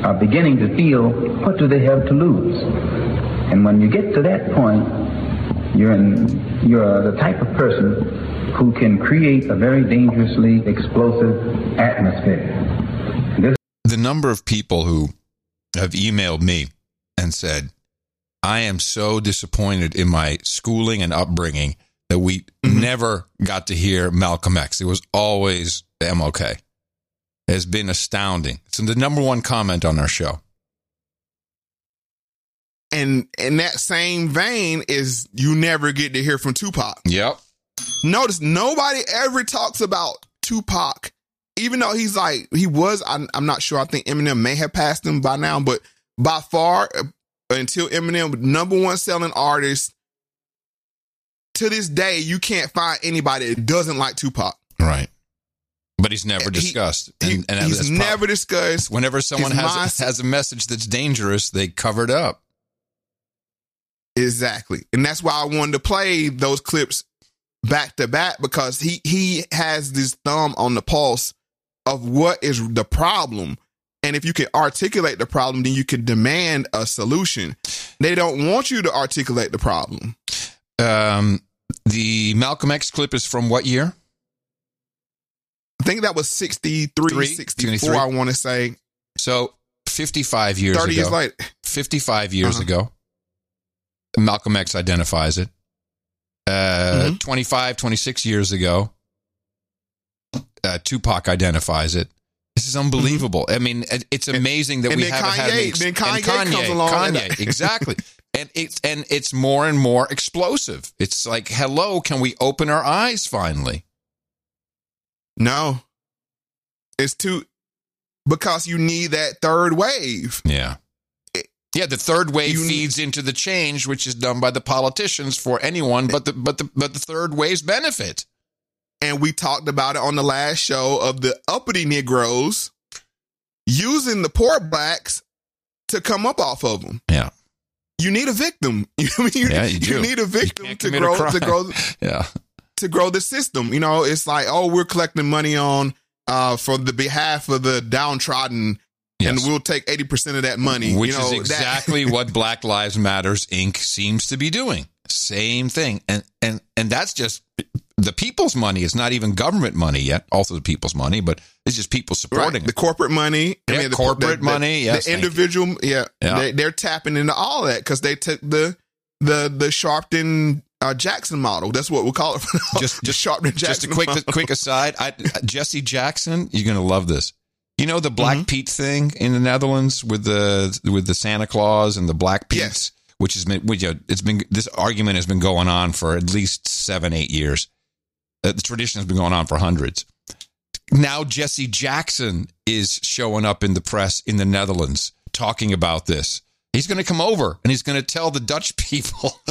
are beginning to feel, what do they have to lose? And when you get to that point, you're in, you're the type of person who can create a very dangerously explosive atmosphere. This The number of people who have emailed me and said, I am so disappointed in my schooling and upbringing that we mm-hmm. never got to hear Malcolm X. It was always MLK. It has been astounding. It's the number one comment on our show. And in that same vein is you never get to hear from Tupac. Yep. Notice nobody ever talks about Tupac, even though he's like he was. I'm, I'm not sure. I think Eminem may have passed him by now, but by far uh, until Eminem, number one selling artist. To this day, you can't find anybody that doesn't like Tupac. Right. But he's never discussed. and, and he's never discussed. Whenever someone has, mindset- has a message that's dangerous, they cover it up. Exactly. And that's why I wanted to play those clips back to back because he he has this thumb on the pulse of what is the problem. And if you can articulate the problem, then you can demand a solution. They don't want you to articulate the problem. Um, the Malcolm X clip is from what year? I think that was 63, Three? 64, 23. I want to say. So 55 years 30 ago. years later. 55 years Uh-huh. ago. Malcolm X identifies it. Uh, Mm-hmm. 25, 26 years ago, uh, Tupac identifies it. This is unbelievable. I mean, it's amazing that Mm-hmm. and we haven't had an ex- then and Kanye comes along Kanye, <laughs> exactly. And it's and it's more and more explosive. It's like, hello, can we open our eyes finally? No. It's too because you need that third wave. Yeah. Yeah, the third wave feeds into the change, which is done by the politicians for anyone but the but the but the third wave's benefit. And we talked about it on the last show of the uppity Negroes using the poor blacks to come up off of them. Yeah. You need a victim. <laughs> You, know what I mean? Yeah, you do. need a victim to grow to grow <laughs> Yeah. to grow the system. You know, it's like, oh, we're collecting money on uh for the behalf of the downtrodden and we'll take 80% of that money. Which you know, is that- exactly what <laughs> Black Lives Matters Inc. seems to be doing. Same thing. And and and that's just the people's money. It's not even government money yet. Also the people's money, but it's just people supporting Right. The corporate money. Yeah, the, corporate the- money, yes, the individual. Yeah. Yeah. They, they're tapping into all that because they took the the the Sharpton uh, Jackson model. That's what we call it. <laughs> just just Sharpton Jackson. Just a quick model. quick aside. I, Jesse Jackson, you're gonna love this. You know the Black Mm-hmm. Pete thing in the Netherlands with the with the Santa Claus and the Black Pete's, which has been which, you know, it's been this argument has been going on for at least seven eight years. Uh, the tradition has been going on for hundreds. Now Jesse Jackson is showing up in the press in the Netherlands talking about this. He's going to come over and he's going to tell the Dutch <laughs> people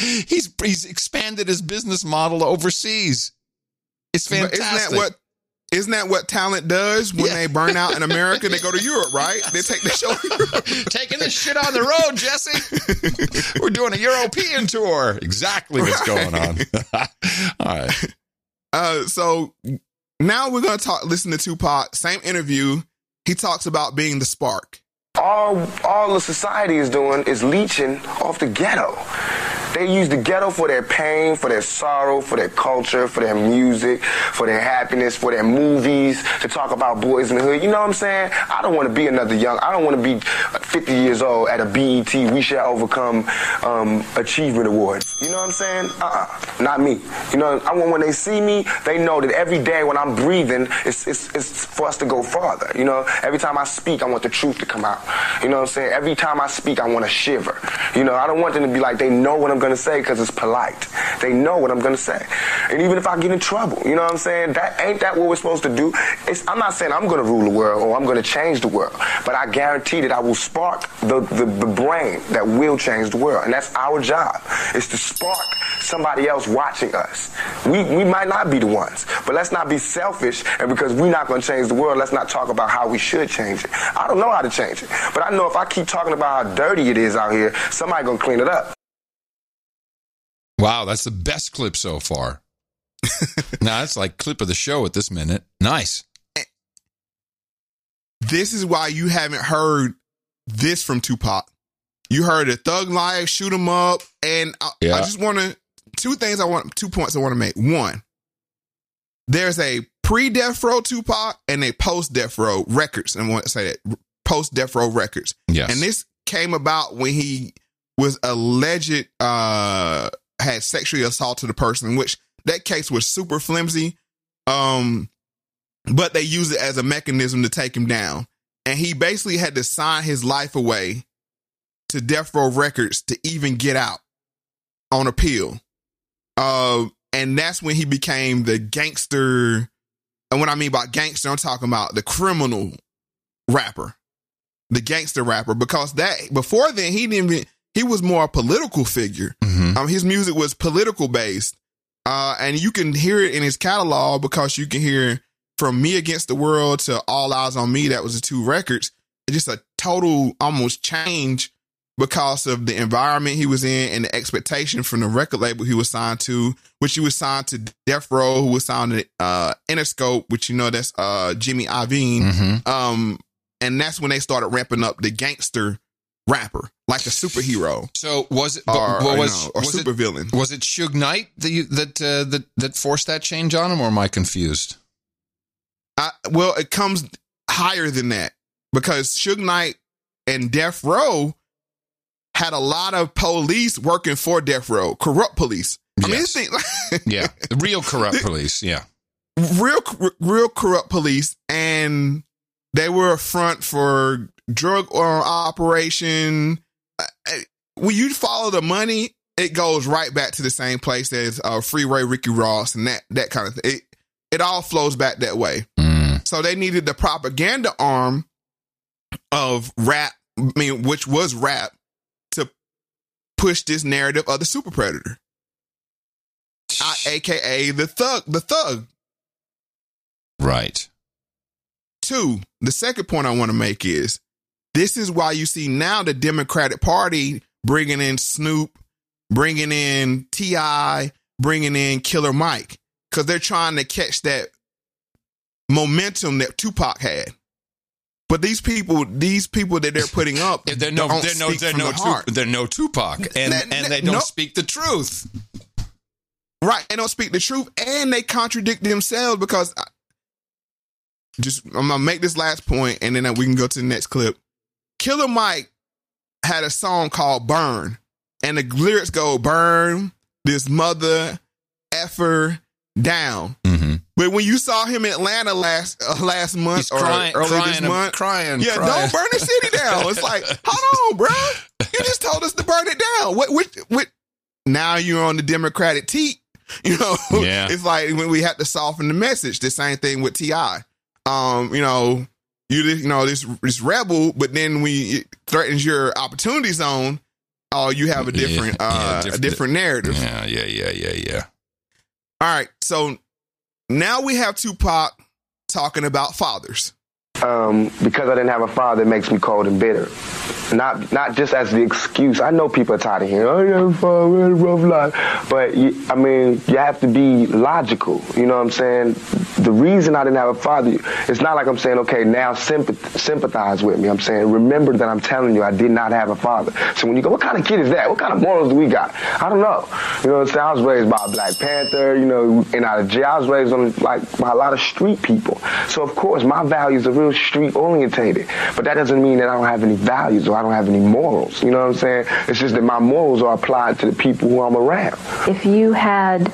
he's he's expanded his business model overseas. It's But fantastic. Isn't that what? Isn't that what talent does when they burn out in America? They go to Europe, right? They take the show. <laughs> Taking this shit on the road, Jesse. <laughs> We're doing a European tour. Exactly what's going on. <laughs> All right. Uh, so now we're gonna talk. Listen to Tupac. Same interview. He talks about being the spark. all all the society is doing is leeching off the ghetto. They use the ghetto for their pain, for their sorrow, for their culture, for their music, for their happiness, for their movies, to talk about boys in the hood. You know what I'm saying? I don't want to be another young, I don't want to be 50 years old at a BET, We Shall Overcome um, Achievement Award. You know what I'm saying? Uh-uh, not me. You know, I want when they see me, they know that every day when I'm breathing, it's, it's, it's for us to go farther. You know, every time I speak, I want the truth to come out. You know what I'm saying? Every time I speak, I want to shiver. You know, I don't want them to be like, they know what I'm going to say because it's polite. They know what I'm going to say. And even if I get in trouble, you know what I'm saying? That ain't that what we're supposed to do? It's, I'm not saying I'm going to rule the world or I'm going to change the world, but I guarantee that I will spark the, the, the brain that will change the world. And that's our job, is to spark somebody else watching us. We, we might not be the ones, but let's not be selfish. And because we're not going to change the world, let's not talk about how we should change it. I don't know how to change it, but I know if I keep talking about how dirty it is out here, somebody going to clean it up. Wow, that's the best clip so far. <laughs> now that's like clip of the show at this minute. Nice. This is why you haven't heard this from Tupac. You heard a thug life, shoot 'em up, and I, Yeah. I just want to two things I want two points I want to make. One, there's a pre death row Tupac and a post death row records. And I want to say that post death row records. Yes. And this came about when he was alleged uh had sexually assaulted a person, which that case was super flimsy. Um, but they used it as a mechanism to take him down. And he basically had to sign his life away to Death Row Records to even get out on appeal. Uh, and that's when he became the gangster. And what I mean by gangster, I'm talking about the criminal rapper, the gangster rapper, because that before then he didn't even, he was more a political figure. Um, his music was political based. Uh, and you can hear it in his catalog because you can hear from Me Against the World to All Eyez on Me. That was the two records. It's just a total almost change because of the environment he was in and the expectation from the record label he was signed to, which he was signed to Death Row, who was signed to uh, Interscope, which you know that's uh, Jimmy Iovine. Mhm. Um, and that's when they started ramping up the gangster rapper, like a superhero. So was it or, but- but you was- know, or was it- supervillain? Was it Suge Knight that you, that uh, that that forced that change on him, or am I confused? I, well, it comes higher than that because Suge Knight and Death Row had a lot of police working for Death Row, corrupt police. I mean, Yes. this thing, <laughs> Yeah, real corrupt police. Yeah, real, real corrupt police, and they were a front for drug uh, operation. Uh, uh, When you follow the money, it goes right back to the same place as uh, Freeway Ricky Ross and that that kind of thing. It, it all flows back that way. So they needed the propaganda arm of rap, I mean, which was rap, to push this narrative of the super predator, uh, aka the thug, the thug. right. Two, the second point I want to make is this is why you see now the Democratic Party bringing in Snoop, bringing in T.I., bringing in Killer Mike, because they're trying to catch that momentum that Tupac had. But these people, these people that they're putting up, <laughs> They're no, they're no, they're no, the Tu- they're no Tupac, and That- and they don't no. speak the truth. Right. They don't speak the truth and they contradict themselves because I, just I'm gonna make this last point and then we can go to the next clip. Killer Mike had a song called Burn, and the lyrics go burn this mother effer down. But when you saw him in Atlanta last uh, last month He's or crying- early crying this month, crying, yeah, crying. don't burn the city down. It's like, <laughs> hold on, bro, you just told us to burn it down. What, what, what? Now you're on the Democratic teat. <laughs> You know, Yeah. it's like when we have to soften the message. The same thing with Ti. Um, you know, you this- you know this this rebel, but then when it threatens your opportunity zone, oh, you have a different Yeah, yeah, uh, diff- a different narrative. Yeah, yeah, yeah, yeah, yeah. All right, so now we have Tupac talking about fathers. um, because I didn't have a father, it makes me cold and bitter. Not not just as the excuse. I know people are tired of hearing, "Oh, a father, we had a rough life," but you, I mean, you have to be logical. You know what I'm saying? The reason I didn't have a father, it's not like I'm saying, okay, now sympath- sympathize with me. I'm saying, remember that I'm telling you, I did not have a father. So when you go, what kind of kid is that? What kind of morals do we got? I don't know. You know what I'm saying? I was raised by a Black Panther. You know, and out of jail, I was raised on like by a lot of street people. So of course, my values are real street orientated. But that doesn't mean that I don't have any values or I don't have any morals. You know what I'm saying? It's just that my morals are applied to the people who I'm around. If you had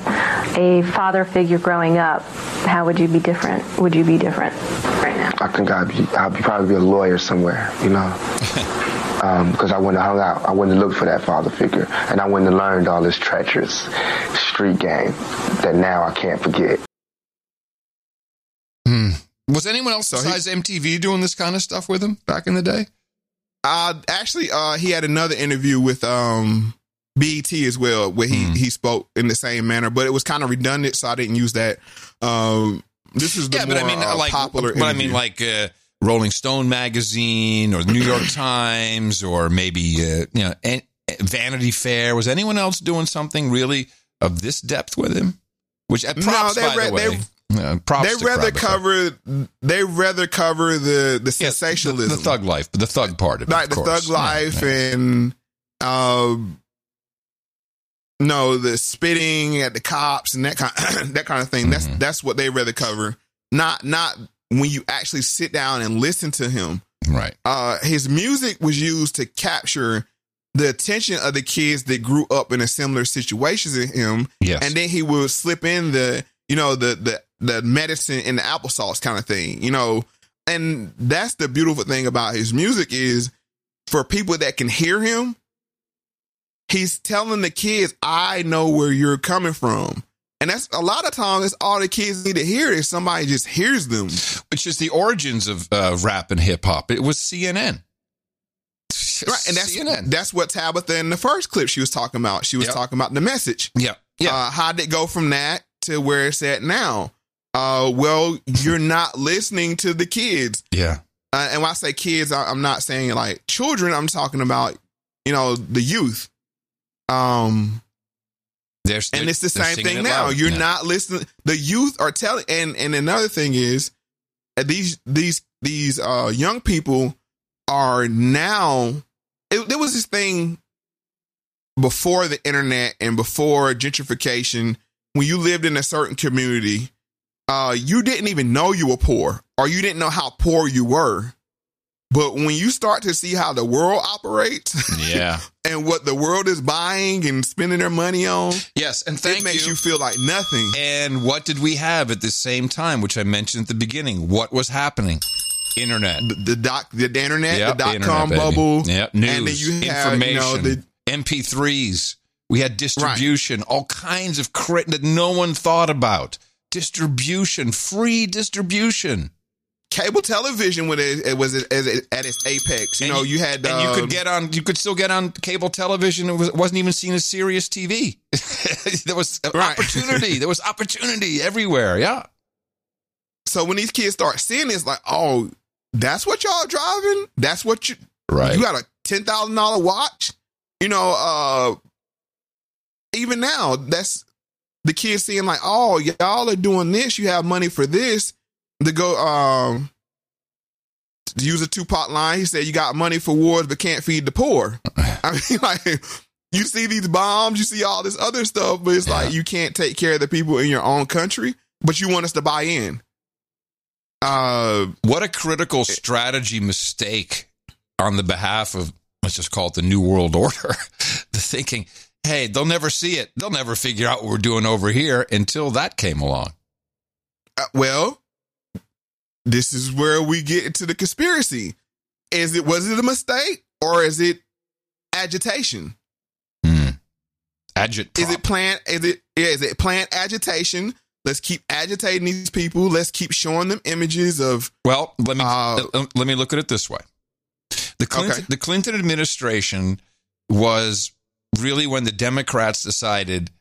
a father figure growing up, how would you be different? Would you be different right now? I think I'd be, I'd be probably be a lawyer somewhere, you know, <laughs> because I wouldn't have hung out. I wouldn't have looked for that father figure, and I wouldn't have learned all this treacherous street game that now I can't forget. Hmm. Was anyone else So he- besides MTV doing this kind of stuff with him back in the day? Uh, actually, uh, he had another interview with um BET as well, where he Hmm. he spoke in the same manner, but it was kind of redundant, so I didn't use that. Um, this is the yeah, more but I mean, uh, like, popular. but I mean, like uh, Rolling Stone magazine or the New York <clears throat> Times or maybe uh, you know an- Vanity Fair. Was anyone else doing something really of this depth with him? Which uh, No, props they by re- the way. they- Uh, they rather cover they rather cover the the Yeah, sensationalism, the, the thug life, the thug part of it, like of the course. thug life and um no the spitting at the cops and that kind <clears throat> that kind of thing. That's Mm-hmm. that's what they rather cover. Not not when you actually sit down and listen to him. Right. Uh his music was used to capture the attention of the kids that grew up in a similar situations in him. Yes. and then he would slip in the you know the the the medicine in the applesauce kind of thing you know and that's the beautiful thing about his music is for people that can hear him he's telling the kids i know where you're coming from and that's a lot of times that's all the kids need to hear is somebody just hears them which is the origins of uh, rap and hip hop. It was CNN. right and that's CNN. that's what tabitha in the first clip she was talking about she was Yep. talking about the message Yeah, yeah. uh, how did it go from that to where it's at now uh well you're not listening to the kids yeah. uh, and when I say kids, I, I'm not saying like children. I'm talking about you know, the youth. Um, There's, and it's the same thing now. loud. You're Yeah. not listening. The youth are telling, and and another thing is, uh, these these these uh young people are now. It, there was this thing before the internet and before gentrification. When you lived in a certain community, uh, you didn't even know you were poor, or you didn't know how poor you were. But when you start to see how the world operates, Yeah. <laughs> and what the world is buying and spending their money on, Yes, and thank it makes you. you feel like nothing. And what did we have at the same time, which I mentioned at the beginning? What was happening? Internet. The, the dot, the, internet, Yep, the dot internet, com baby. bubble, Yep, news, and then you have information, you know the MP3s. We had distribution, all kinds of crit that no one thought about. Distribution, free distribution. cable television when it, it was at, at its apex. You And know, you, had and you um, could get on. You could still get on cable television. It, was, wasn't even seen as serious TV. <laughs> there was opportunity. there was opportunity everywhere. Yeah. So when these kids start seeing this, like, oh, that's what y'all driving. That's what you Right. You got a ten thousand dollar watch. You know, uh, even now, that's the kids seeing like, oh, y'all are doing this. You have money for this. To go, um, to use a Tupac line. He said, "You got money for wars, but can't feed the poor." I mean, <laughs> like. You see these bombs, you see all this other stuff, but it's like you can't take care of the people in your own country, but you want us to buy in. Uh, what a critical strategy mistake on the behalf of let's just call it the new world order. <laughs> the thinking, hey, they'll never see it. They'll never figure out what we're doing over here until that came along. Uh, well, this is where we get into the conspiracy. Is it was it a mistake or is it agitation? Agit. Is it plant? Is it yeah, is it plant agitation? Let's keep agitating these people. Let's keep showing them images of. Well, let me uh, let me look at it this way. The Clinton, Okay. the Clinton administration was really when the Democrats decided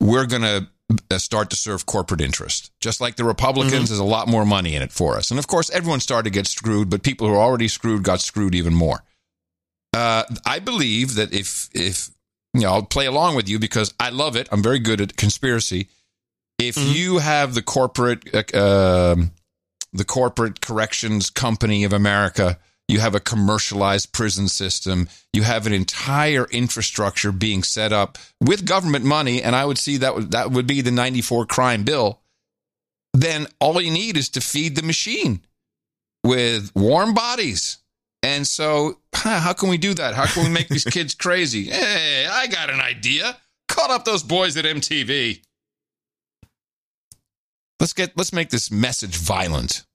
we're going to start to serve corporate interest. Just like the Republicans, Mhm. there's a lot more money in it for us. And of course, everyone started to get screwed, but people who are already screwed got screwed even more. Uh, I believe that if if you know, I'll play along with you because I love it. I'm very good at conspiracy. If you have the corporate uh, um, the corporate corrections company of America, you have a commercialized prison system, you have an entire infrastructure being set up with government money, and I would see that would, that would be the 94 crime bill. Then all you need is to feed the machine with warm bodies. And so, how can we do that? How can we make these kids <laughs> crazy? Hey, I got an idea. Call up those boys at MTV. Let's get let's make this message violent.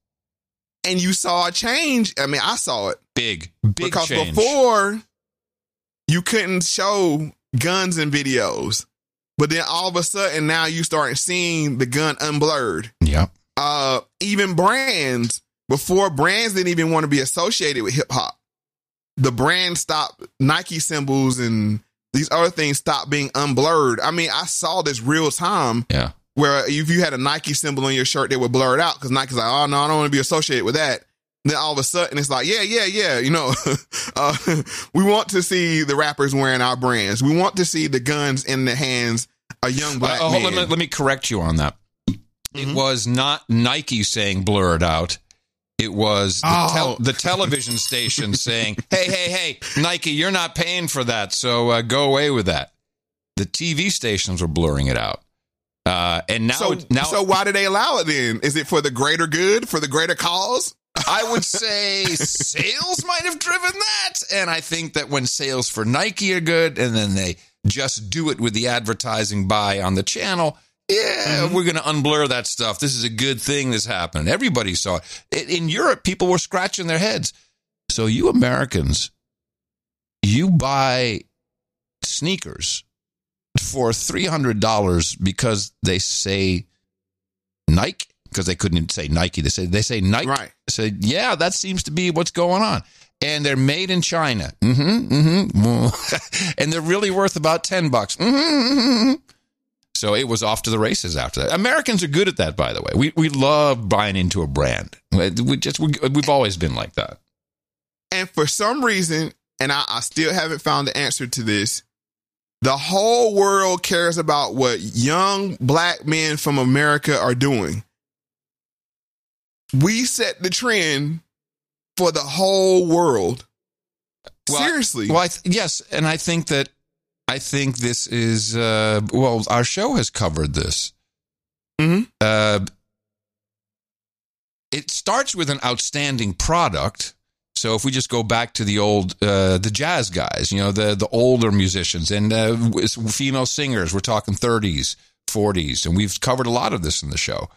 And you saw a change. I mean, I saw it Big, big because change. before you couldn't show guns in videos, but then all of a sudden now you start seeing the gun unblurred. Yeah. Uh, even brands before brands didn't even want to be associated with hip hop. The brand stopped Nike symbols and these other things stopped being unblurred. I mean, I saw this real time. Yeah. Where if you had a Nike symbol on your shirt, they would blur it out because Nike's like, oh no, I don't want to be associated with that. Then all of a sudden it's like, yeah, yeah, yeah, you know, <laughs> uh, <laughs> we want to see the rappers wearing our brands. We want to see the guns in the hands of young black Uh, men. let, me, let me correct you on that. It was not Nike saying blur it out. It was the, Oh. tel- the television station saying, <laughs> "Hey, hey, hey, Nike, you're not paying for that, so uh, go away with that." The TV stations were blurring it out, uh, and now so, now so why do they allow it then? Is it for the greater good, for the greater cause? I would say sales might have driven that. And I think that when sales for Nike are good and then they just do it with the advertising buy on the channel, yeah, we're going to unblur that stuff. This is a good thing that's happened. Everybody saw it. In Europe, people were scratching their heads. So, you Americans, you buy sneakers for $300 because they say Nike because they couldn't say Nike. They say they say Nike. Right. Said, yeah, that seems to be what's going on. And they're made in China. Mm-hmm. Mm-hmm. <laughs> and they're really worth about ten bucks. Mm-hmm, mm-hmm. So it was off to the races after that. Americans are good at that, by the way. We we love buying into a brand. We just we, we've always been like that. And for some reason, and I, I still haven't found the answer to this. The whole world cares about what young black men from America are doing. We set the trend for the whole world. Well, Seriously. Well, I th- yes, and I think that I think this is uh, well, our show has covered this. Mm-hmm. Uh, it starts with an outstanding product. So if we just go back to the old uh, the jazz guys, you know, the the older musicians and uh, female singers, we're talking 30s, 40s, and we've covered a lot of this in the show.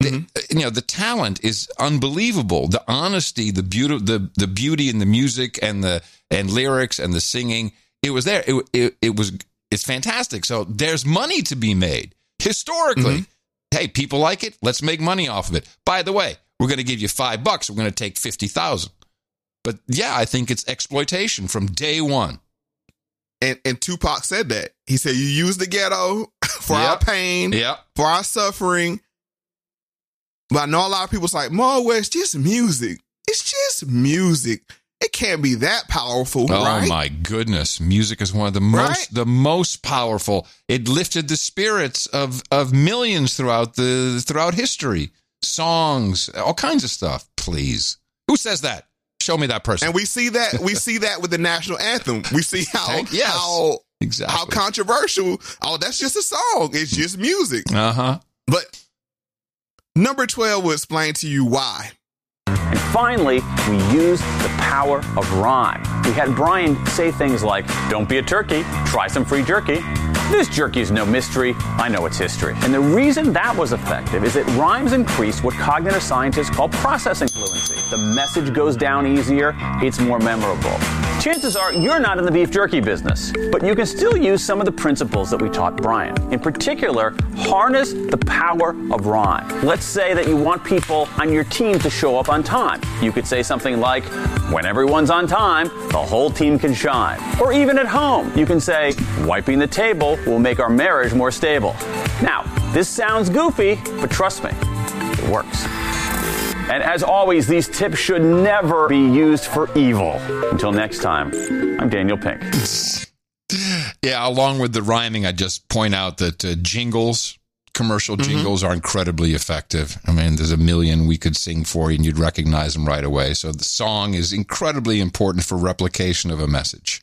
The, you know, the talent is unbelievable. The honesty, the beauty, the the beauty in the music and the and lyrics and the singing, it was there. It it, it was it's fantastic. So there's money to be made historically. Hey, people like it. Let's make money off of it. By the way, we're going to give you five bucks. We're going to take fifty thousand. But yeah, I think it's exploitation from day one. And and Tupac said that. He said, "You use the ghetto <laughs> for our pain, Yep. for our suffering." But I know a lot of people's like, "Mo, well, it's just music. It's just music. It can't be that powerful, Oh right?" my goodness, music is one of the most Right? the most powerful. It lifted the spirits of of millions throughout the throughout history. Songs, all kinds of stuff. Please, who says that? Show me that person. And we see that we <laughs> see that with the national anthem. We see how Yes. how exactly how controversial. Oh, that's just a song. It's just music. Uh huh. But number twelve will explain to you why. And finally, we used the power of rhyme. We had Brian say things like, Don't be a turkey, try some free jerky. This jerky is no mystery, I know its history. And the reason that was effective is that rhymes increase what cognitive scientists call processing fluency. The message goes down easier, it's more memorable. Chances are you're not in the beef jerky business, but you can still use some of the principles that we taught Brian. In particular, harness the power of rhyme. Let's say that you want people on your team to show up on time. You could say something like, When everyone's on time, the whole team can shine. Or even at home, you can say, Wiping the table will make our marriage more stable. Now, this sounds goofy, but trust me, it works. And as always, these tips should never be used for evil. Until next time, I'm Daniel Pink. <laughs> Yeah, along with the rhyming, I just point out that uh, jingles, commercial jingles, are incredibly effective. I mean, there's a million we could sing for you, and you'd recognize them right away. So the song is incredibly important for replication of a message.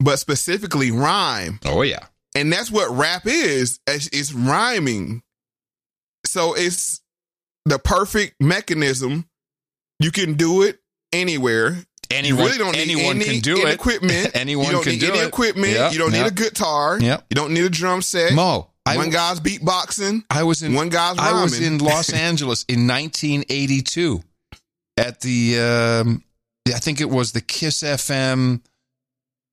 But specifically rhyme. Oh yeah. And that's what rap is. It's, it's rhyming. So it's the perfect mechanism. You can do it anywhere. Anyone- you really don't need anyone any, can do any it. Equipment. <laughs> Anyone you don't can need do any it. equipment. Yep, you don't need a guitar. Yep. You don't need a drum set. Mo, I- one guy's beatboxing. I was in one guy's rhyming. I was in Los <laughs> Angeles in 1982 at the um, I think it was the Kiss FM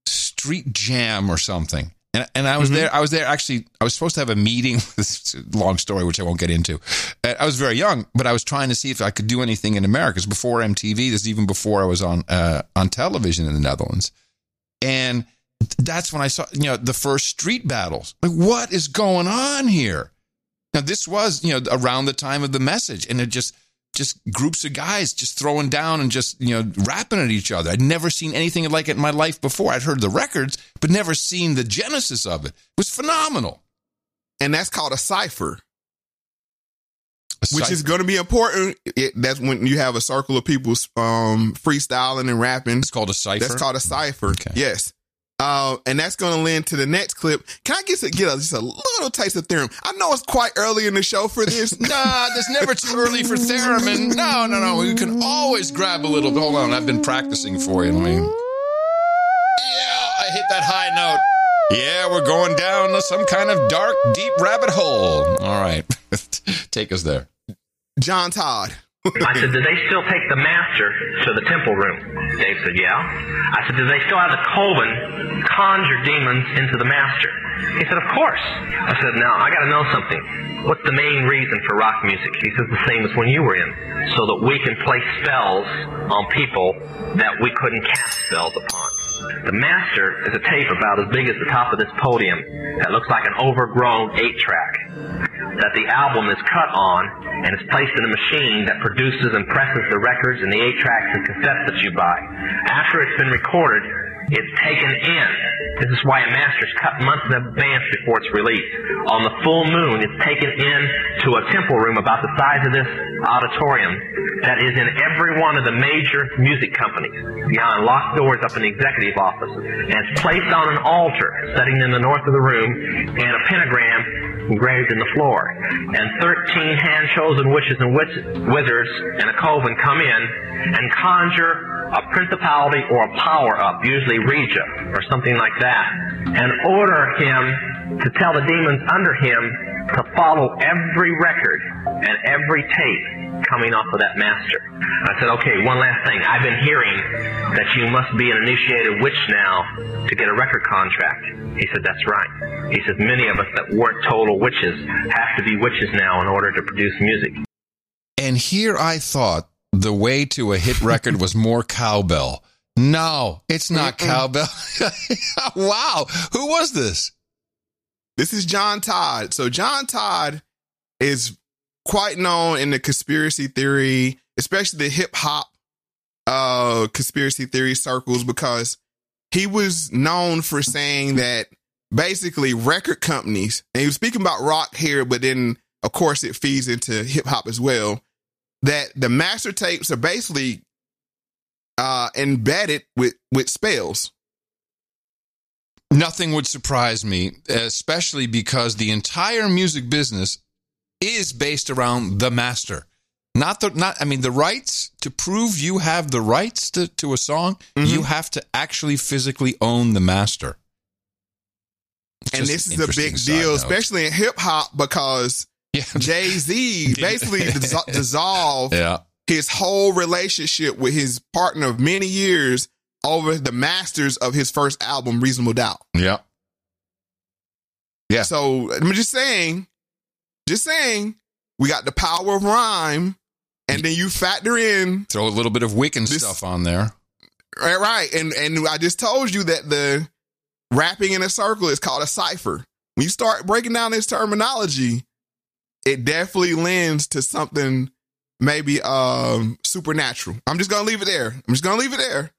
Street Jam or something. And, and I was Mhm. there. I was there. Actually, I was supposed to have a meeting. <laughs> This long story, which I won't get into. Uh, I was very young, but I was trying to see if I could do anything in America. It's before MTV. This is even before I was on uh, on television in the Netherlands. And that's when I saw, you know, the first street battles. Like, what is going on here? Now, this was, you know, around the time of the message, and it just, just groups of guys just throwing down and just, you know, rapping at each other. I'd never seen anything like it in my life before. I'd heard the records, but never seen the genesis of it. It was phenomenal. and that's called a cipher. A which cipher. is going to be important. It, that's when you have a circle of people um, freestyling and rapping. It's called a cipher. That's called a cipher. Yes. Uh, and that's going to lend to the next clip. Can I get, get a, just a little taste of theremin? I know it's quite early in the show for this. <laughs> Nah, it's never too early for theremin. No, no, no. You can always grab a little. Hold on, I've been practicing for you. I mean, yeah, I hit that high note. Yeah, we're going down some kind of dark, deep rabbit hole. All right, <laughs> take us there. John Todd. I said, do they still take the master to the temple room? Dave said, yeah. I said, do they still have the coven conjure demons into the master? He said, of course. I said, now, I gotta know something. What's the main reason for rock music? He says, the same as when you were in. So that we can play spells on people that we couldn't cast spells upon. The master is a tape about as big as the top of this podium that looks like an overgrown eight track that the album is cut on and is placed in a machine that produces and presses the records and the eight tracks and cassettes that you buy. After it's been recorded, It's taken in. This is why a master's cut months in advance before it's released. On the full moon, it's taken in to a temple room about the size of this auditorium that is in every one of the major music companies behind locked doors up in the executive office. And it's placed on an altar setting in the north of the room and a pentagram engraved in the floor. And 13 hand chosen witches and wizards and a coven come in and conjure a principality or a power up, usually Regia or something like that, and order him to tell the demons under him to follow every record and every tape coming off of that master. I said, okay, one last thing. I've been hearing that you must be an initiated witch now to get a record contract. He said, that's right. He says, many of us that weren't total witches have to be witches now in order to produce music. And here I thought the way to a hit record was more cowbell. No, it's not cowbell. <laughs> wow. Who was this? This is John Todd. So John Todd is quite known in the conspiracy theory, especially the hip hop uh conspiracy theory circles because he was known for saying that basically record companies, and he was speaking about rock here, but then of course it feeds into hip hop as well, that the master tapes are basically uh embedded with with spells. Nothing would surprise me, especially because the entire music business is based around the master. Not the not I mean the rights to prove you have the rights to, to a song, you have to actually physically own the master. and this an is a big deal, note. especially in hip hop, because <laughs> Jay Z basically dis- dissolved Yeah. His whole relationship with his partner of many years over the masters of his first album, Reasonable Doubt. Yeah. Yeah. So I'm just saying, just saying, we got the power of rhyme, and then you factor in Throw a little bit of Wiccan stuff on there. Right, right. And and I just told you that the rapping in a circle is called a cipher. When you start breaking down this terminology, it definitely lends to something maybe um supernatural. I'm just gonna leave it there. I'm just gonna leave it there.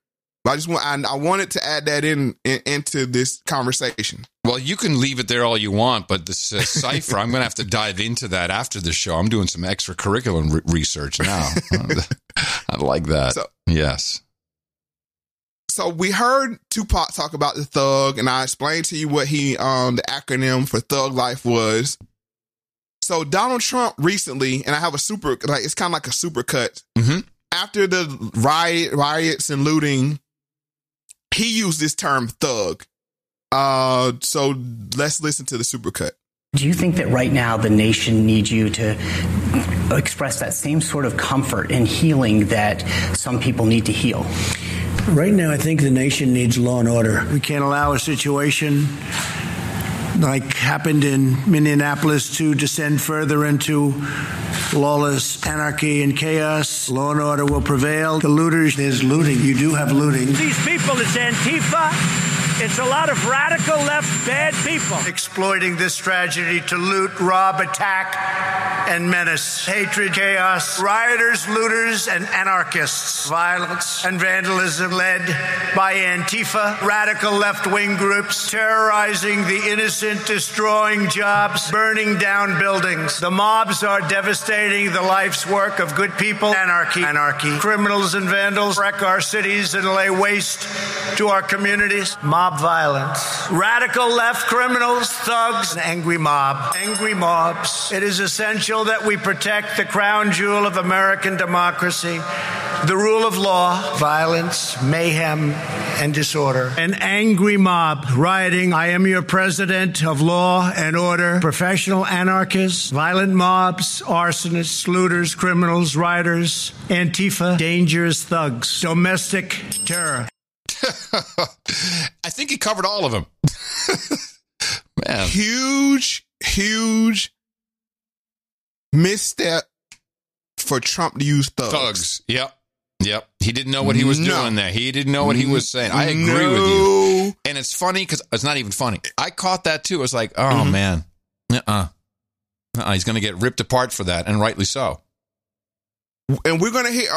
But I just want I, I wanted to add that in, in into this conversation. Well, you can leave it there all you want, but this uh, cipher, I'm going to have to dive into that after the show. I'm doing some extracurricular re- research now. <laughs> I like that. So- yes. So we heard Tupac talk about the thug, and I explained to you what he um the acronym for thug life was. So Donald Trump recently, and I have a super like it's kind of like a super cut. Mm-hmm. After the riot riots and looting, he used this term thug. Uh, so let's listen to the super cut. Do you think that right now the nation needs you to express that same sort of comfort and healing that some people need to heal? Right now, I think the nation needs law and order. We can't allow a situation like happened in Minneapolis to descend further into lawless anarchy and chaos. Law and order will prevail. The looters, there's looting. You do have looting. These people, it's Antifa. It's a lot of radical left bad people. Exploiting this tragedy to loot, rob, attack, and menace. Hatred, chaos, rioters, looters, and anarchists. Violence and vandalism led by Antifa, radical left wing groups terrorizing the innocent, destroying jobs, burning down buildings. The mobs are devastating the life's work of good people. Anarchy, anarchy. Criminals and vandals wreck our cities and lay waste to our communities. Mob violence. Radical left criminals, thugs, an angry mob. Angry mobs. It is essential that we protect the crown jewel of American democracy, the rule of law, violence, mayhem, and disorder. An angry mob rioting. I am your president of law and order. Professional anarchists, violent mobs, arsonists, looters, criminals, rioters, Antifa, dangerous thugs, domestic terror. <laughs> I think he covered all of them. <laughs> Man. Huge, huge misstep for Trump to use thugs. Thugs. Yep. Yep. He didn't know what he was No. doing there. He didn't know what he was saying. I agree No. with you. And it's funny because it's not even funny. I caught that too. It's like, oh Mm-hmm. man. Uh-uh. Uh-uh. He's going to get ripped apart for that, and rightly so. and we're gonna hear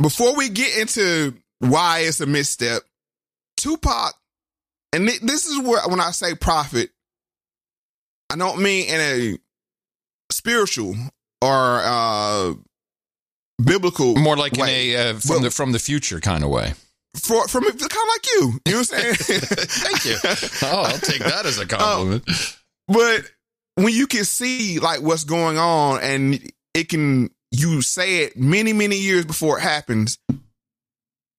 before we get into why it's a misstep. Tupac, and thi- this is where when I say prophet, I don't mean in a spiritual or uh biblical, More like way. in a uh, from the from the future kind of way. for from kind of like you. You know what I'm saying? <laughs> Thank you. Oh, I'll take that as a <laughs> compliment. but when you can see like what's going on and it can you say it many many years before it happens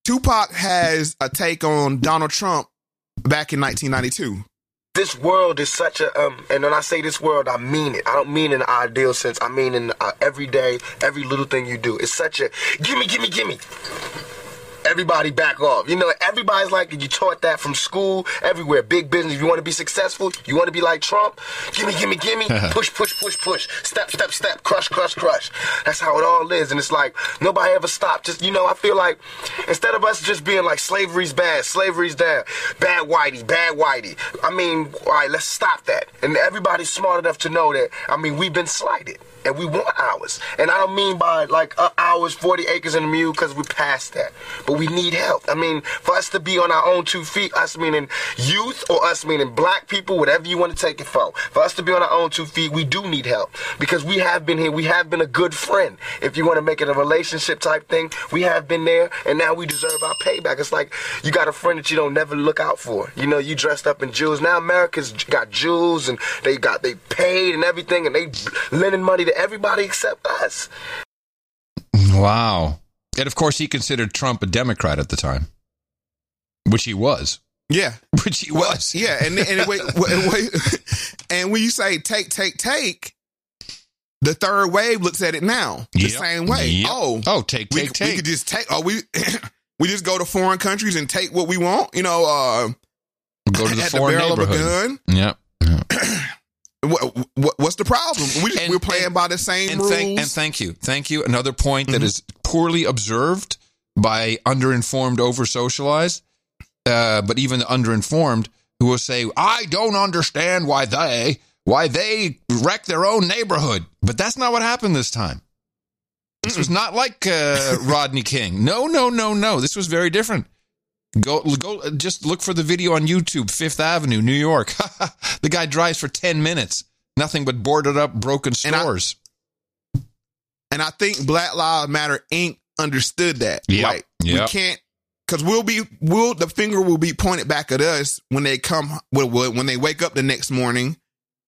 tupac has a take on donald trump back in 1992 This world is such a um, and when I say this world, I mean it. I don't mean in an ideal sense. I mean in uh, every day, every little thing you do. It's such a gimme, gimme, gimme. Everybody back off. You know, everybody's like you taught that from school, everywhere. Big business. You want to be successful, you want to be like Trump. Gimme, gimme, gimme. <laughs> push, push, push, push. Step, step, step. Crush, crush, crush. That's how it all is. And it's like nobody ever stopped. Just you know, I feel like instead of us just being like slavery's bad, slavery's down, bad whitey, bad whitey. I mean, all right, let's stop that. And everybody's smart enough to know that. I mean, we've been slighted. And we want ours. And I don't mean by like uh, ours, 40 acres and a mule, because we're past that. But we need help. I mean, for us to be on our own two feet, us meaning youth or us meaning black people, whatever you want to take it from, for us to be on our own two feet, we do need help. Because we have been here. We have been a good friend. If you want to make it a relationship type thing, we have been there. And now we deserve our payback. It's like you got a friend that you don't never look out for. You know, you dressed up in jewels. Now America's got jewels and they got, they paid and everything and they lending money to everybody except us. Wow. And of course, he considered Trump a Democrat at the time, which he was. yeah <laughs> Which he was. yeah and and wait, <laughs> wait, wait. and when you say take take take the third wave looks at it now the Yep. same way Yep. oh Oh, take, we, take, we could just take oh we <clears throat> we just go to foreign countries and take what we want you know uh Go to the at foreign the barrel neighborhood. of a gun Yep. <clears throat> what, what, what's the problem? We just, And- we're playing by the same and rules. thank and thank you, thank you. Another point Mm-hmm. that is poorly observed by underinformed, over socialized, uh, but even the underinformed who will say, "I don't understand why they why they wreck their own neighborhood," but that's not what happened this time. This was not like uh, <laughs> Rodney King. No, no, no, no. This was very different. Go, go. Just look for the video on YouTube. Fifth Avenue, New York. <laughs> the guy drives for ten minutes. Nothing but boarded up, broken And I- stores. and I think Black Lives Matter Inc. understood that. Yep. Like Yep. we can't because we'll be will the finger will be pointed back at us when they come when when they wake up the next morning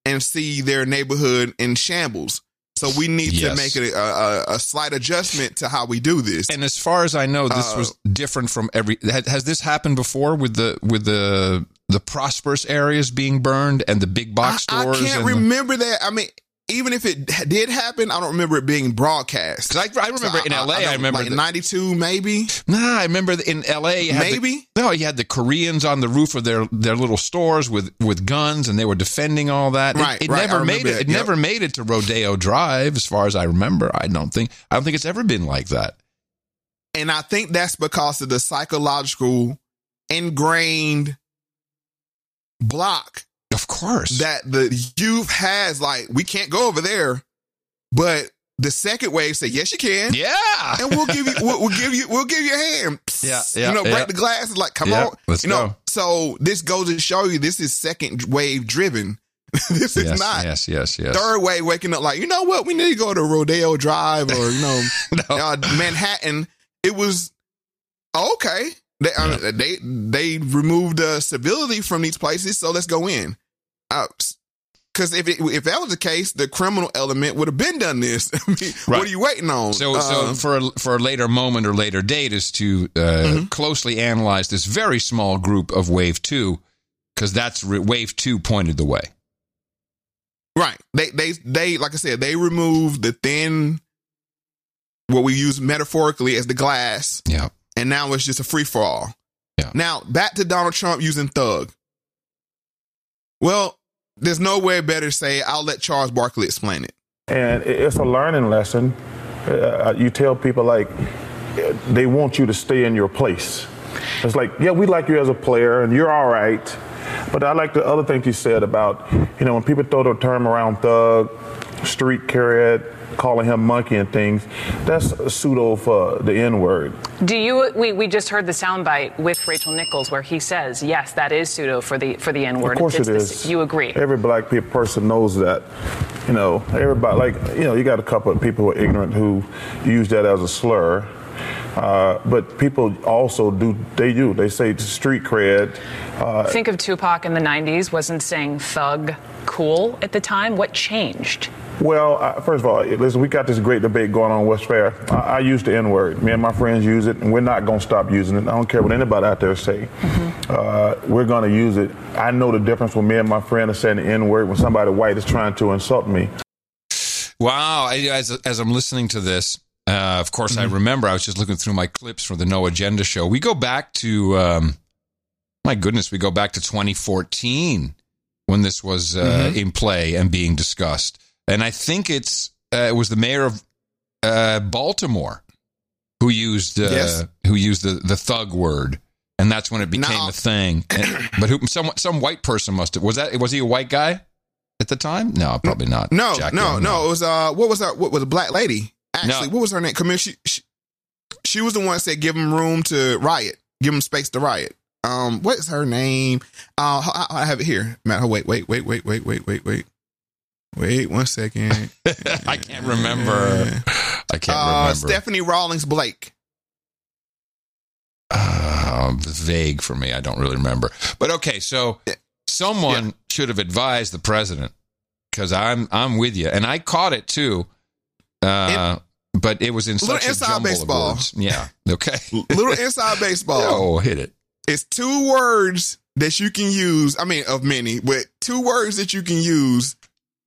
and see their neighborhood in shambles. So we need Yes. to make it a, a, a slight adjustment to how we do this. And as far as I know, this Uh, was different from every. Has, has this happened before with the with the the prosperous areas being burned and the big box I, I can't and the- remember that. I mean, even if it did happen, I don't remember it being broadcast. I, I remember in LA, I, don't- remember like the- ninety two, maybe. Nah, I remember in LA. Had the- Maybe? no, you had the Koreans on the roof of their their little stores with with guns, and they were defending all that. It- Right, It, right, never made it. that, It yep. never made it to Rodeo Drive, as far as I remember. I don't think. I don't think it's ever been like that. And I think that's because of the psychological ingrained block Of course. that the youth has. Like, we can't go over there. But the second wave say, yes, you can. yeah. And we'll give you, we'll, we'll give you, we'll give you a hand. <laughs> Yeah, yeah, you know, break yeah. the glass. Like, come Yeah, on. let's you know, go. so this goes to show you this is second wave driven. <laughs> this is not yes, yes, yes. third wave waking up like, you know what? We need to go to Rodeo Drive or, you know, <laughs> No. uh, Manhattan. It was okay. They, uh, they, they removed the civility from these places. So let's go in. Uh, Cause if it, if that was the case, the criminal element would have been done this. <laughs> I mean, Right. What are you waiting on? So, so Uh, for a, for a later moment or later date is to uh, Mm-hmm. closely analyze this very small group of Wave Two, because that's re- Wave Two pointed the way. Right. They they they like I said, they removed the thin what we use metaphorically as the glass, Yeah, and now it's just a free for all. Yeah. Now back to Donald Trump using thug. Well, there's no way better to say I'll let Charles Barkley explain it. And it's a learning lesson. Uh, you tell people like they want you to stay in your place. It's like, yeah, we like you as a player, and you're all right. But I like the other things you said about, you know, when people throw the term around thug, street carrot, calling him monkey and things, that's pseudo for the N word. Do you? We, we just heard the soundbite with Rachel Nichols where he says, "Yes, that is pseudo for the for the N word." Of course It's it the- you agree? Every black pe- person knows that. You know, everybody like you know, you got a couple of people who are ignorant who use that as a slur. Uh, but people also do. They do. They say street cred. Uh, Think of Tupac in the '90s. Wasn't saying thug cool at the time. What changed? Well, uh, first of all, listen, we got this great debate going on in West Fair. I, I use the N word. Me and my friends use it, and we're not going to stop using it. I don't care what anybody out there say. Uh, we're going to use it. I know the difference when me and my friend are saying the N word when somebody white is trying to insult me. Wow. As, as I'm listening to this, uh, of course, I remember I was just looking through my clips for the No Agenda show. We go back to, um, my goodness, we go back to 2014 when this was uh, Mhm. in play and being discussed. And I think it's uh, it was the mayor of uh, Baltimore who used uh, Yes. who used the, the thug word, and that's when it became Now- a thing. And- <clears throat> but who some some white person must have was that was he a white guy at the time? No, probably not. No, Jack no, Young, no. It was uh, what was that? What was a black lady? Actually, No. what was her name? Come here. She, she she was the one that said give them room to riot, give them space to riot. Um, what is her name? Uh, I, I have it here. Matt, oh, wait, wait, wait, wait, wait, wait, wait, wait, wait. One second. <laughs> I can't remember. I can't Uh, remember. Stephanie Rawlings Blake. Uh, vague for me. I don't really remember. But okay, so someone should have advised the president because I'm I'm with you, and I caught it too. Uh, but it was in such a inside jumble baseball. of words. Yeah. <laughs> Okay. Little inside baseball. Oh, hit it. It's two words that you can use. I mean, of many, but two words that you can use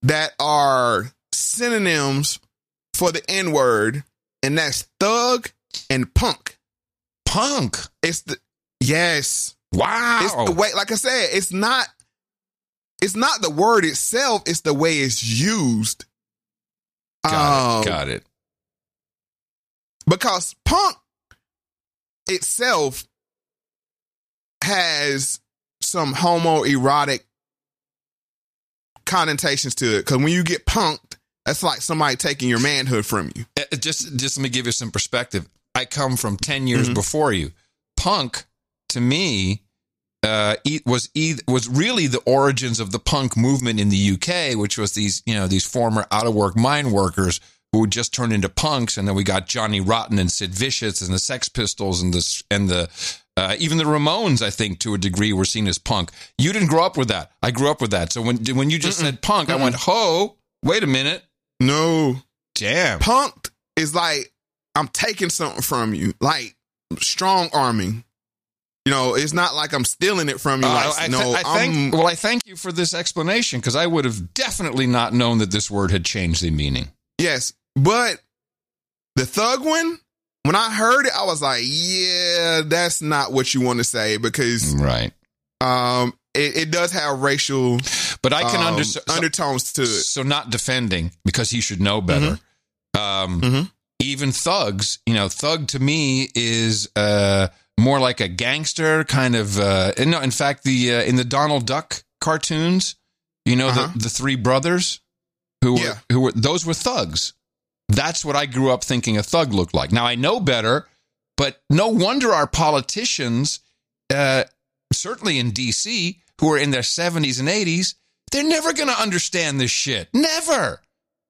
that are synonyms for the N word, and that's thug and punk. Punk. It's the yes. Wow. It's the way. Like I said, it's not. It's not the word itself. It's the way it's used. Got Um, it. Got it. because punk itself has some homoerotic connotations to it. Because when you get punked, that's like somebody taking your manhood from you. Uh, Just just let me give you some perspective. I come from ten years Mhm. before you. Punk to me uh, was was really the origins of the punk movement in the UK, which was these you know these former out of work mine workers who just turned into punks, and then we got Johnny Rotten and Sid Vicious and the Sex Pistols and the and the uh, even the Ramones, I think, to a degree, were seen as punk. You didn't grow up with that. I grew up with that. So when when you just said punk, I went, "Ho, wait a minute." No, damn. Punked is like I'm taking something from you, like strong arming. You know, it's not like I'm stealing it from you. Uh, like, I, th- no, I thank, well, I thank you for this explanation because I would have definitely not known that this word had changed the meaning. Yes, but the thug one, when I heard it, I was like, yeah, that's not what you want to say because right. Um, it, it does have racial, but I can um, under- so- undertones to it. So not defending because he should know better. Mm-hmm. Um, Even thugs, you know, thug to me is uh, more like a gangster kind of. Uh, and no, in fact, the uh, in the Donald Duck cartoons, you know, Uh-huh. the the three brothers who were, who were those were thugs. That's what I grew up thinking a thug looked like. Now I know better, but no wonder our politicians, uh, certainly in D.C., who are in their seventies and eighties, they're never going to understand this shit. Never.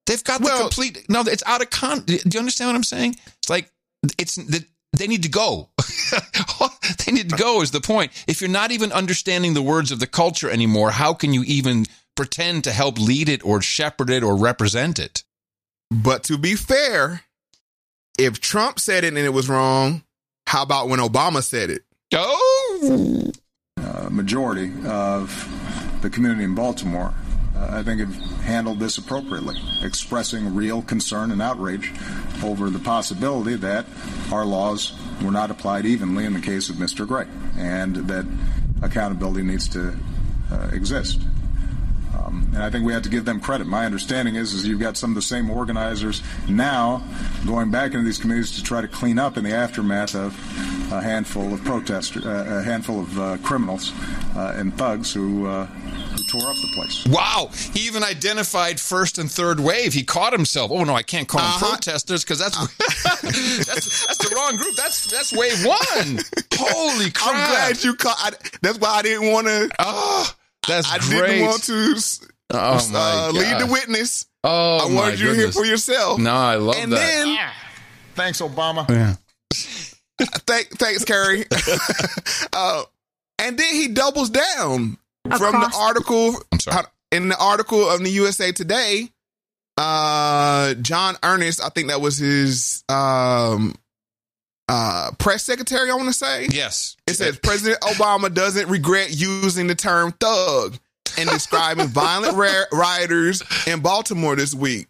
They've got the complete. No, it's out of con. Do you understand what I'm saying? It's like it's that they need to go. <laughs> they need to go is the point. If you're not even understanding the words of the culture anymore, how can you even pretend to help lead it or shepherd it or represent it? But to be fair, if Trump said it and it was wrong, how about when Obama said it? Oh, uh, majority of the community in Baltimore, uh, I think, have handled this appropriately, expressing real concern and outrage over the possibility that our laws were not applied evenly in the case of Mr. Gray, and that accountability needs to uh, exist. Um, and I think we have to give them credit. My understanding is, is you've got some of the same organizers now going back into these communities to try to clean up in the aftermath of a handful of protesters, uh, a handful of uh, criminals uh, and thugs who, uh, who tore up the place. Wow. He even identified first and third wave. He caught himself. Oh no, I can't call them Uh-huh. protesters because that's, <laughs> that's that's the wrong group. That's that's wave one. <laughs> Holy crap! I'm glad you caught. I, that's why I didn't want to. Oh, that's I great. didn't want to Oh, my uh, lead the witness. Oh, I my wanted you to hear for yourself. No, I love and that. then Thanks, Obama. Yeah. Thank, thanks, Kerry. <laughs> <laughs> uh, and then he doubles down from the article. I'm sorry. In the article of the USA Today, uh, Josh Earnest, I think that was his um, uh, press secretary. I want to say Yes. it says President Obama doesn't regret using the term thug in describing violent ra- rioters in Baltimore this week.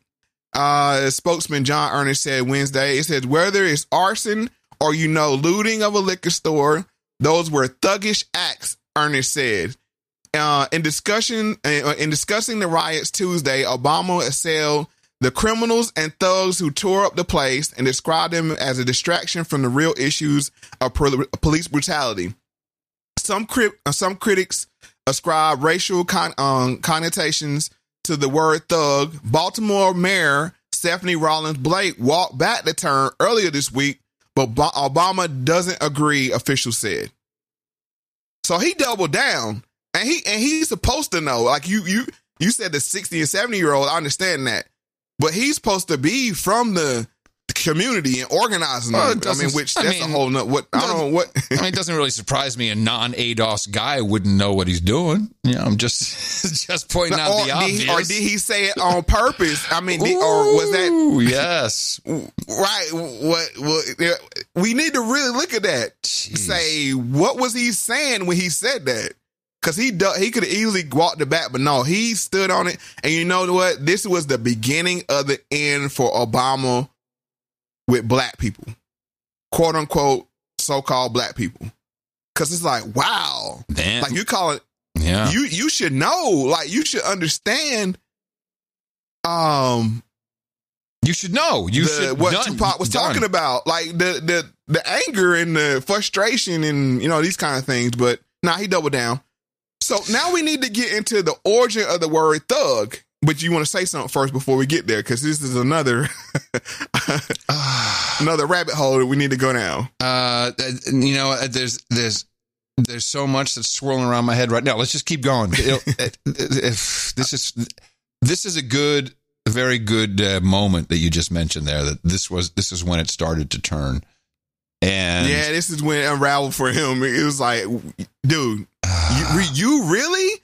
Uh, spokesman Josh Earnest said Wednesday, it says whether it's arson or, you know, looting of a liquor store, those were thuggish acts, Earnest said. Uh, in discussion, uh, in discussing the riots Tuesday, Obama assailed the criminals and thugs who tore up the place and described them as a distraction from the real issues of pol- police brutality. Some cri- uh, some critics ascribe racial con- um, connotations to the word thug. Baltimore Mayor Stephanie Rawlings Blake walked back the term earlier this week, but Obama doesn't agree. Officials said. So he doubled down, and he and he's supposed to know. Like you you you said, the sixty and seventy year old. I understand that, but he's supposed to be from the community and organizing. Well, I mean, which I that's mean, a whole nother. What I don't know what. <laughs> I mean, it doesn't really surprise me. A non-ADOS guy wouldn't know what he's doing. You know, I'm just <laughs> just pointing out or, the did obvious. he, or did he say it on purpose? I mean, did, or was that yes? right? What? what we need to really look at that. Say what was he saying when he said that? Because he he could have easily walked the back, but no, he stood on it. And you know what? This was the beginning of the end for Obama with black people, quote unquote, so called black people. Because it's like, wow, Damn. like you call it Yeah. you you should know like you should understand um You should know. You the- should what done- Tupac was done. talking about like the the the anger and the frustration and you know these kind of things but nah he doubled down so now we need to get into the origin of the word thug but you want to say something first before we get there because this is another <laughs> <sighs> another rabbit hole that we need to go down Uh, you know, uh, there's there's there's so much that's swirling around my head right now. Let's just keep going. <laughs> If this is this is a good, very good uh, moment that you just mentioned there. That this was this is when it started to turn, and yeah this is when it unraveled for him it was like dude you, <sighs> you really?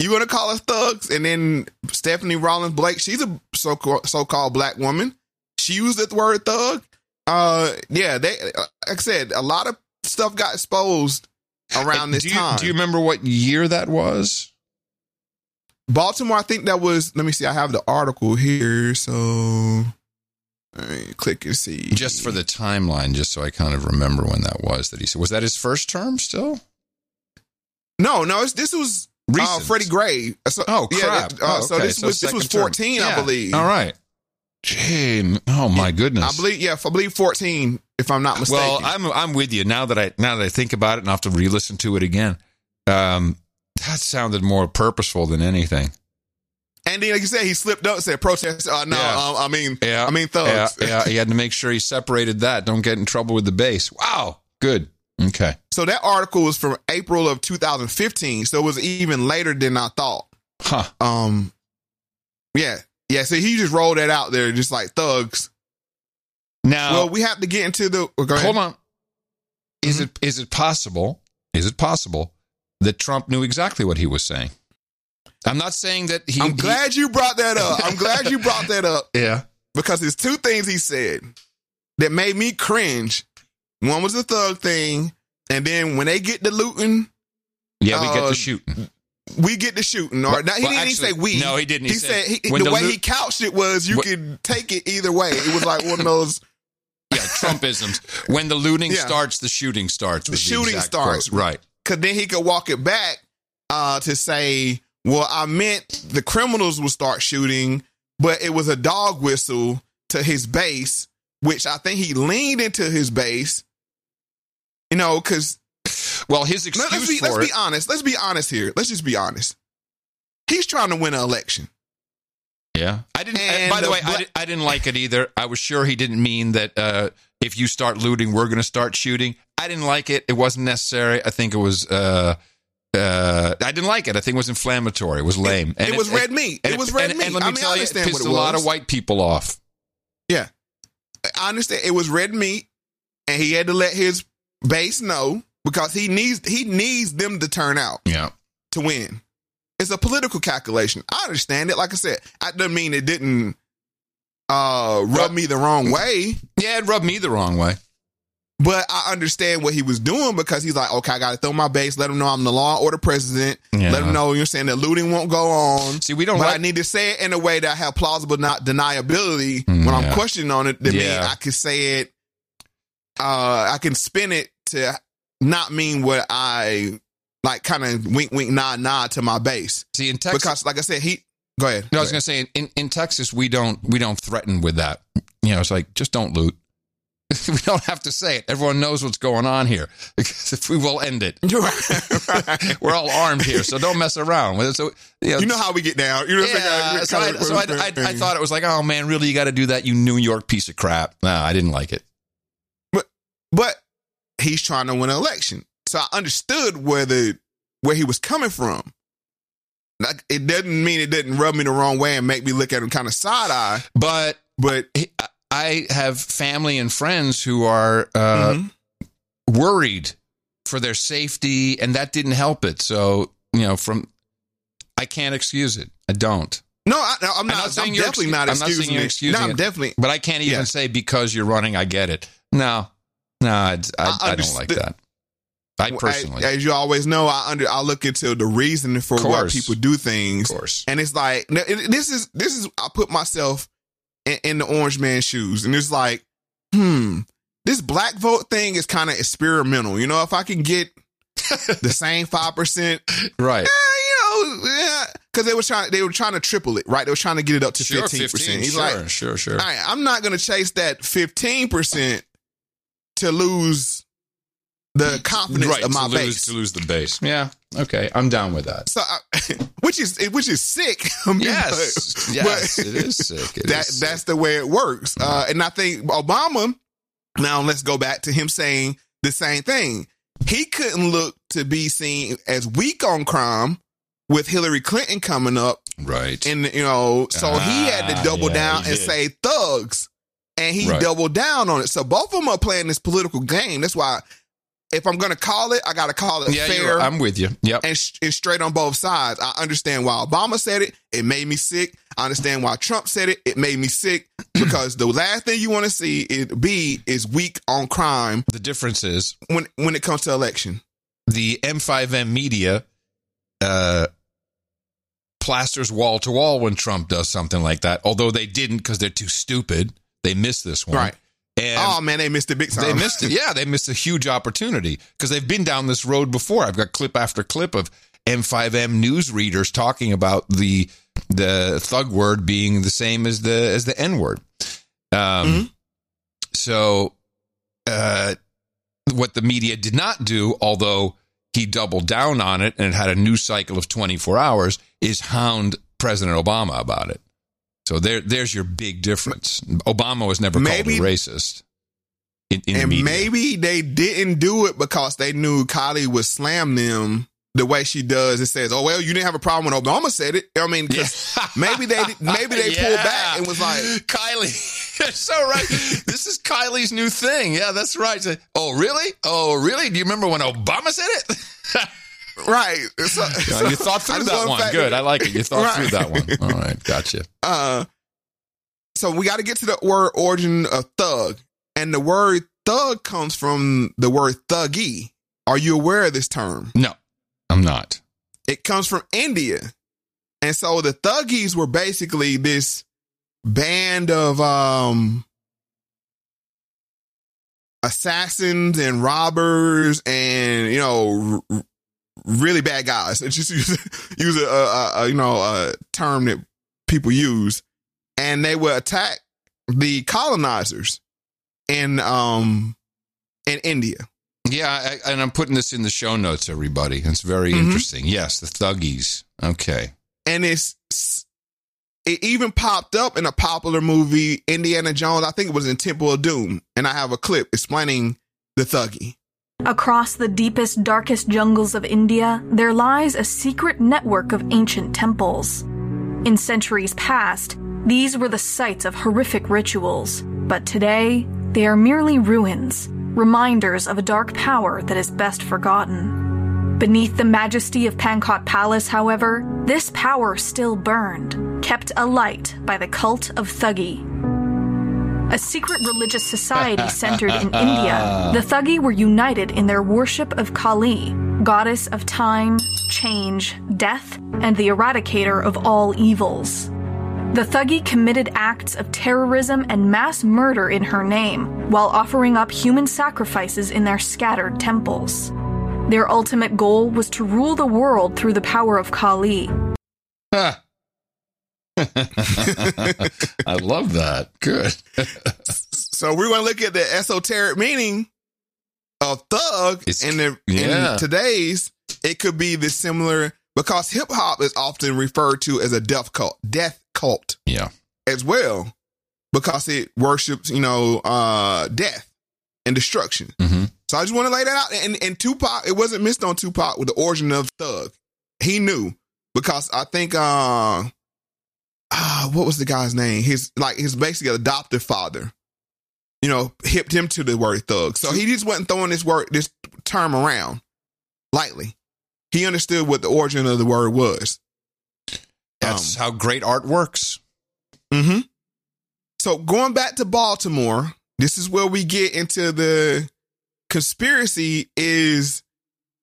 You gonna call us thugs? And then stephanie rawlings blake she's a so so-called black woman. She used the word thug. Uh yeah they like i said a lot of stuff got exposed around this do you, time. Do you remember what year that was? baltimore i think that was let me see i have the article here so me click and see Just for the timeline, just so I kind of remember when that was that he said. Was that his first term still? No, no, it's, this was uh, Freddie Gray. So, Oh yeah, crap! that- uh, Oh, So okay. this was this was term. fourteen, I Yeah. believe. All right. Gee, oh my goodness! I believe, yeah, I believe fourteen, if I'm not mistaken. Well, I'm I'm with you now that I now that I think about it and I have to re-listen to it again. Um, that sounded more purposeful than anything. And then, like you said, he slipped up said protest. Uh, no, Yeah. um, I mean, Yeah, I mean thugs. Yeah, <laughs> yeah, he had to make sure he separated that. Don't get in trouble with the base. Wow, good. Okay. So that article was from April of 2015, so it was even later than I thought. Huh. Um, yeah, yeah. So he just rolled that out there, just like thugs. Now, well, we have to get into the. oh, hold on. Is it is it possible? Is it possible that Trump knew exactly what he was saying? I'm not saying that he. I'm glad you brought that up. I'm glad you brought that up. <laughs> Yeah. because there's two things he said that made me cringe. One was the thug thing, and then when they get to looting, Yeah, we get uh, to shooting. we get to shooting. Or Well- now, he well, didn't actually, even say we. no, he didn't. He He, said said, he, the, the way loot- he couched it was you What- could take it either way. It was like one of those. <laughs> <laughs> Yeah, Trumpisms. When the looting Yeah. starts, the shooting starts. The shooting exact starts. quote. Right. Because then he could walk it back uh, to say, well, I meant the criminals will start shooting, but it was a dog whistle to his base, which I think he leaned into his base You know, because well, his let's excuse be, for let's it. be honest. Let's be honest here. Let's just be honest. He's trying to win an election. Yeah, I didn't. And by the, the way, I, did, I didn't like it either. I was sure he didn't mean that uh, if you start looting, we're going to start shooting. I didn't like it. It wasn't necessary. I think it was. Uh, uh, I didn't like it. I think it was inflammatory. It was lame. it was red meat. and It was red and, meat. And let me I mean, I tell you, it understand pissed what a it lot of white people off. Yeah, I understand. It was red meat, and he had to let his base know because he needs he needs them to turn out. Yeah, to win. It's a political calculation. I understand it. Like I said, I doesn't mean it didn't uh rub me the wrong way. Yeah, it rubbed me the wrong way. But I understand what he was doing because he's like, okay, I got to throw my base, let him know I'm the law and order president, Yeah. let him know you're saying that looting won't go on. See, we don't But like- I need to say it in a way that I have plausible not deniability when I'm yeah. questioning on it. That mean Yeah. I can say it. Uh, I can spin it to not mean what I like. Kind of wink, wink, nod, nod to my base. See, in Texas, because like I said, he. Go ahead. No, I was going to say in, in Texas we don't we don't threaten with that. You know, it's like just don't loot. <laughs> we don't have to say it. Everyone knows what's going on here <laughs> because if we will end it. <laughs> We're all armed here, so don't mess around. So you know, You know how we get down. You know yeah, so, I, so I, I, I thought it was like, oh man, really, you got to do that, you New York piece of crap. No, I didn't like it. But but he's trying to win an election, so I understood where the where he was coming from. Like it doesn't mean it didn't rub me the wrong way and make me look at him kind of side eye. But but I have family and friends who are uh, Mm-hmm. worried for their safety, and that didn't help it. So you know, from I can't excuse it. I don't. No, I, I'm not. I'm, saying you're definitely excu- not I'm not excusing excusing no, I'm it. definitely. But I can't even Yeah. say because you're running, I get it. No, no, I, I, I don't like that. I personally, as you always know, I under I look into the reason for why people do things. Of course. And it's like this is this is I put myself in, in the orange man's shoes, and it's like, hmm, this black vote thing is kind of experimental. You know, if I can get the same five percent, right? you know, yeah, because they were trying they were trying to triple it, right? They were trying to get it up to Sure, fifteen 15, percent. He's sure, like, sure, sure. all right, I'm not going to chase that fifteen percent to lose the confidence right of my to lose base. to lose the base. Yeah, okay, I'm down with that. So, <laughs> which is which is sick. <laughs> I mean, Yes, but- yes, but it is sick. It <laughs> that is that's the way it works. Uh, and I think Obama. Now let's go back to him saying the same thing. He couldn't look to be seen as weak on crime with Hillary Clinton coming up, right? And you know, so he had to Ah, double yeah, down and did. say thugs, and he Right. doubled down on it. So both of them are playing this political game. That's why. If I'm gonna call it, I gotta call it Yeah, fair. I'm with you. Yep. And, sh- and straight on both sides. I understand why Obama said it. It made me sick. I understand why Trump said it. It made me sick <clears throat> because the last thing you want to see it be is weak on crime. The difference is when when it comes to election. the MSM media uh, plasters wall to wall when Trump does something like that. Although they didn't because they're too stupid. They missed this one. Right. And oh man, they missed it big time. They missed it. Yeah, they missed a huge opportunity because they've been down this road before. I've got clip after clip of MSM news readers talking about the the thug word being the same as the as the N word. Um, So, uh, what the media did not do, although he doubled down on it and it had a news cycle of 24 hours, is hound President Obama about it. So there, there's your big difference. Obama was never Maybe- called a racist. In, in the and media. maybe they didn't do it because they knew Kylie would slam them the way she does. It says, "Oh well, you didn't have a problem when Obama said it." I mean, 'cause <laughs> maybe they maybe they pulled back and was like, Kylie, <laughs> you're so right. this is Kylie's new thing. Yeah, that's right. Say, Oh, really? Oh, really? Do you remember when Obama said it? <laughs> right. So, <laughs> Yeah, so you thought through that one. fact- Good. I like it. You thought Right. through that one. All right. Gotcha. Uh, so we got to get to the word origin of thug, and the word thug comes from the word thuggee. Are you aware of this term? No, I'm not. It comes from India, and so the thuggees were basically this band of um assassins and robbers and you know r- r- really bad guys. <laughs> It's just use, use a, a, a you know a term that people use, and they would attack the colonizers in um in India. Yeah, I, and I'm putting this in the show notes, everybody. It's very Mhm. interesting. Yes, the Thuggees. Okay. and it's it even popped up in a popular movie, Indiana Jones. I think it was in Temple of Doom, and I have a clip explaining the Thuggee. Across the deepest, darkest jungles of India, there lies a secret network of ancient temples. In centuries past, these were the sites of horrific rituals, but today, they are merely ruins, reminders of a dark power that is best forgotten. Beneath the majesty of Pankot Palace, however, this power still burned, kept alight by the cult of Thuggee. A secret religious society centered in India, the Thuggee were united in their worship of Kali, goddess of time, change, death, and the eradicator of all evils. The Thuggee committed acts of terrorism and mass murder in her name, while offering up human sacrifices in their scattered temples. Their ultimate goal was to rule the world through the power of Kali. <laughs> I love that. Good. <laughs> So we're going to look at the esoteric meaning of thug, and the, yeah. in today's it could be the similar because hip hop is often referred to as a death cult, death cult, yeah, as well because it worships you know uh death and destruction. Mm-hmm. So I just want to lay that out. And, and Tupac, it wasn't missed on Tupac with the origin of Thug. He knew because I think, uh, ah, what was the guy's name? His like his basically adoptive father, you know, hipped him to the word thug. So he just wasn't throwing this word, this term around lightly. He understood what the origin of the word was. That's how great art works. Mm-hmm. So going back to Baltimore, this is where we get into the conspiracy is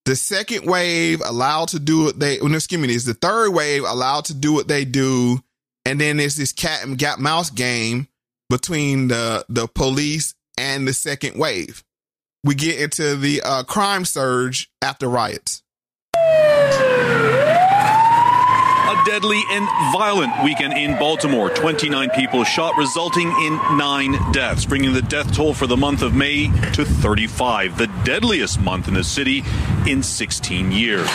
the second wave allowed to do what they well, no, excuse me, is the third wave allowed to do what they do, and then there's this cat and cat mouse game between the the police and the second wave. We get into the uh, crime surge after riots. A deadly and violent weekend in Baltimore. 29 people shot, resulting in nine deaths, bringing the death toll for the month of May to 35, the deadliest month in the city in 16 years.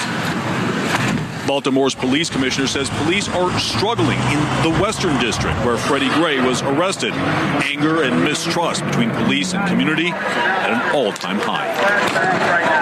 Baltimore's police commissioner says police are struggling in the Western District, where Freddie Gray was arrested. Anger and mistrust between police and community at an all time high.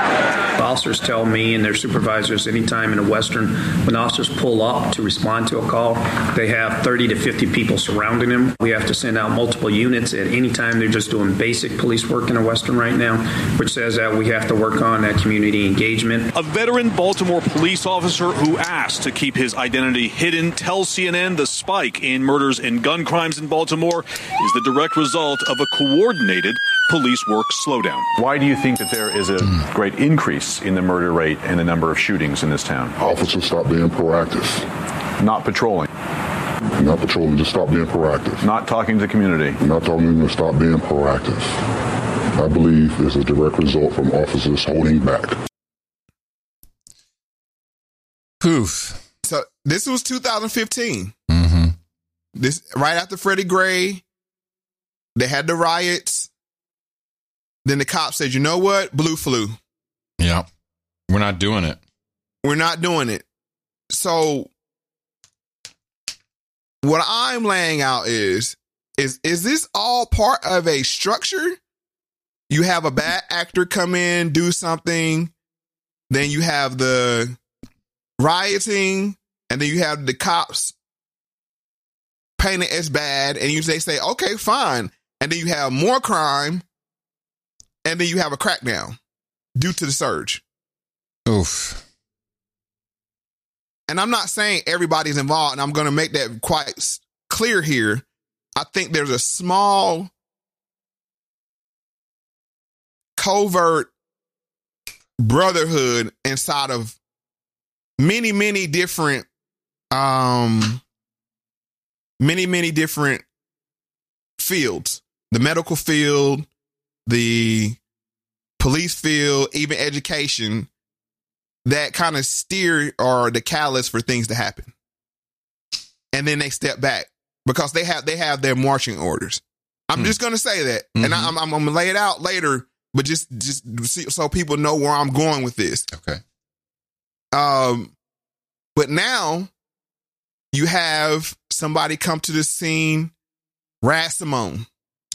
Officers tell me and their supervisors anytime in a Western, when officers pull up to respond to a call, they have 30 to 50 people surrounding them. We have to send out multiple units at any time. They're just doing basic police work in a Western right now, which says that we have to work on that community engagement. A veteran Baltimore police officer who asked to keep his identity hidden tells CNN the spike in murders and gun crimes in Baltimore is the direct result of a coordinated police work slowdown. Why do you think that there is a great increase in the murder rate and the number of shootings in this town? Officers stop being proactive. Not patrolling. Not patrolling, just stop being proactive. Not talking to the community. Not talking to them, stop being proactive. I believe is a direct result from officers holding back. Poof. So this was 2015. Mm-hmm. This right after Freddie Gray, they had the riots. Then the cop said, "You know what? Blue flu. Yeah. We're not doing it. We're not doing it." So what I'm laying out is is is this all part of a structure? You have a bad actor come in, do something, then you have the rioting, and then you have the cops paint it as bad, and you they say, okay, fine. And then you have more crime, and then you have a crackdown due to the surge. Oof. And I'm not saying everybody's involved, and I'm going to make that quite clear here. I think there's a small covert brotherhood inside of many, many different, um, many, many different fields the medical field, the police field, even education that kind of steer or the catalyst for things to happen. And then they step back because they have they have their marching orders. I'm just going to say that, and I'm, I'm, I'm going to lay it out later but just just see, so people know where I'm going with this. Okay. Um, but now you have somebody come to the scene, Raz Simone.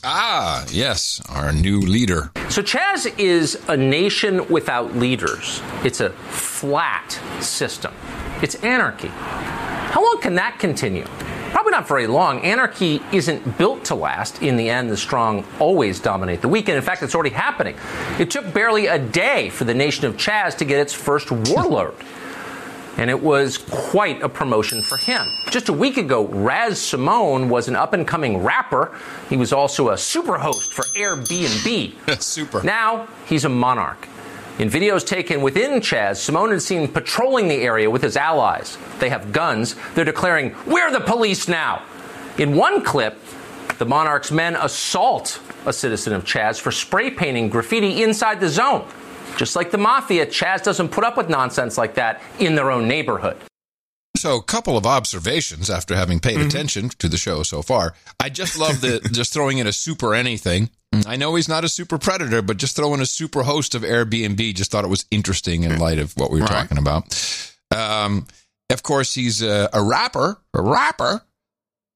Ah, yes, our new leader. So Chaz is a nation without leaders. It's a flat system. It's anarchy. How long can that continue? Probably not very long. Anarchy isn't built to last. In the end, the strong always dominate the weak. And in fact, it's already happening. It took barely a day for the nation of Chaz to get its first warlord. And it was quite a promotion for him. Just a week ago, Raz Simone was an up and coming rapper. He was also a super host for Airbnb. <laughs> super. Now, he's a monarch. In videos taken within Chaz, Simone is seen patrolling the area with his allies. They have guns. They're declaring, We're the police now. In one clip, the monarch's men assault a citizen of Chaz for spray painting graffiti inside the zone. Just like the mafia, Chaz doesn't put up with nonsense like that in their own neighborhood. So, a couple of observations after having paid Mhm. attention to the show so far. I just love the <laughs> just throwing in a super anything. I know he's not a super predator, but just throwing a super host of Airbnb. Just thought it was interesting in light of what we were Right. talking about. Um, of course, he's a, a rapper. A rapper.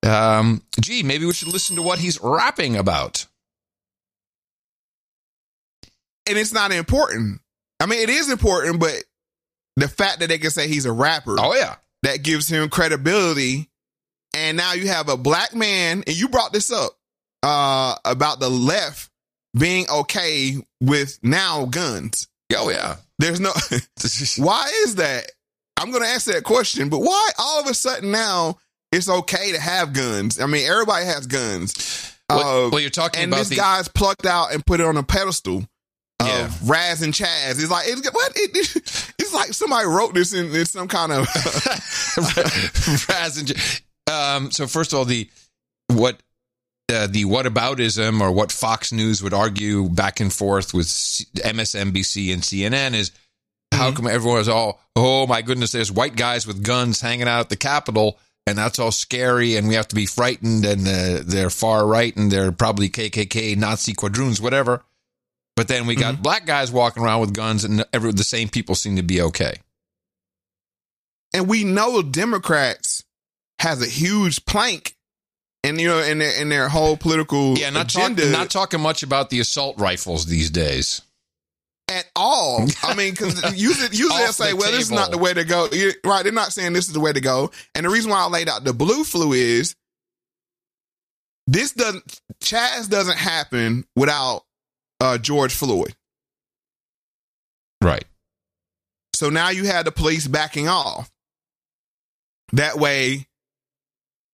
Um, gee, maybe we should listen to what he's rapping about. And it's not important. I mean, it is important, but the fact that they can say he's a rapper, oh yeah, that gives him credibility. And now you have a black man, and you brought this up uh, about the left being okay with now guns. Oh yeah, there's no. <laughs> <laughs> why is that? I'm going to ask that question, but why all of a sudden now it's okay to have guns? I mean, everybody has guns. Well- Uh, well, you're talking and about this the- guy's plucked out and put it on a pedestal. Of Raz and Chaz. It's like it's what it, it's like somebody wrote this in, in some kind of <laughs> Raz and um, so first of all, the what uh, the whataboutism or what Fox News would argue back and forth with MSNBC and CNN is how come everyone is all oh my goodness, there's white guys with guns hanging out at the Capitol. And that's all scary, and we have to be frightened. And uh, they're far right, and they're probably KKK, Nazi quadroons, whatever. But then we got mm-hmm. black guys walking around with guns, and every, the same people seem to be okay. and we know Democrats has a huge plank, and you know, in their in their whole political Yeah, not agenda talking not talking much about the assault rifles these days. at all. I mean, because usually, usually they'll say, the "Well, this is not the way to go." You- Right? They're not saying this is the way to go. And the reason why I laid out the blue flu is this doesn't Chaz doesn't happen without uh, George Floyd. Right. So now you had the police backing off. That way,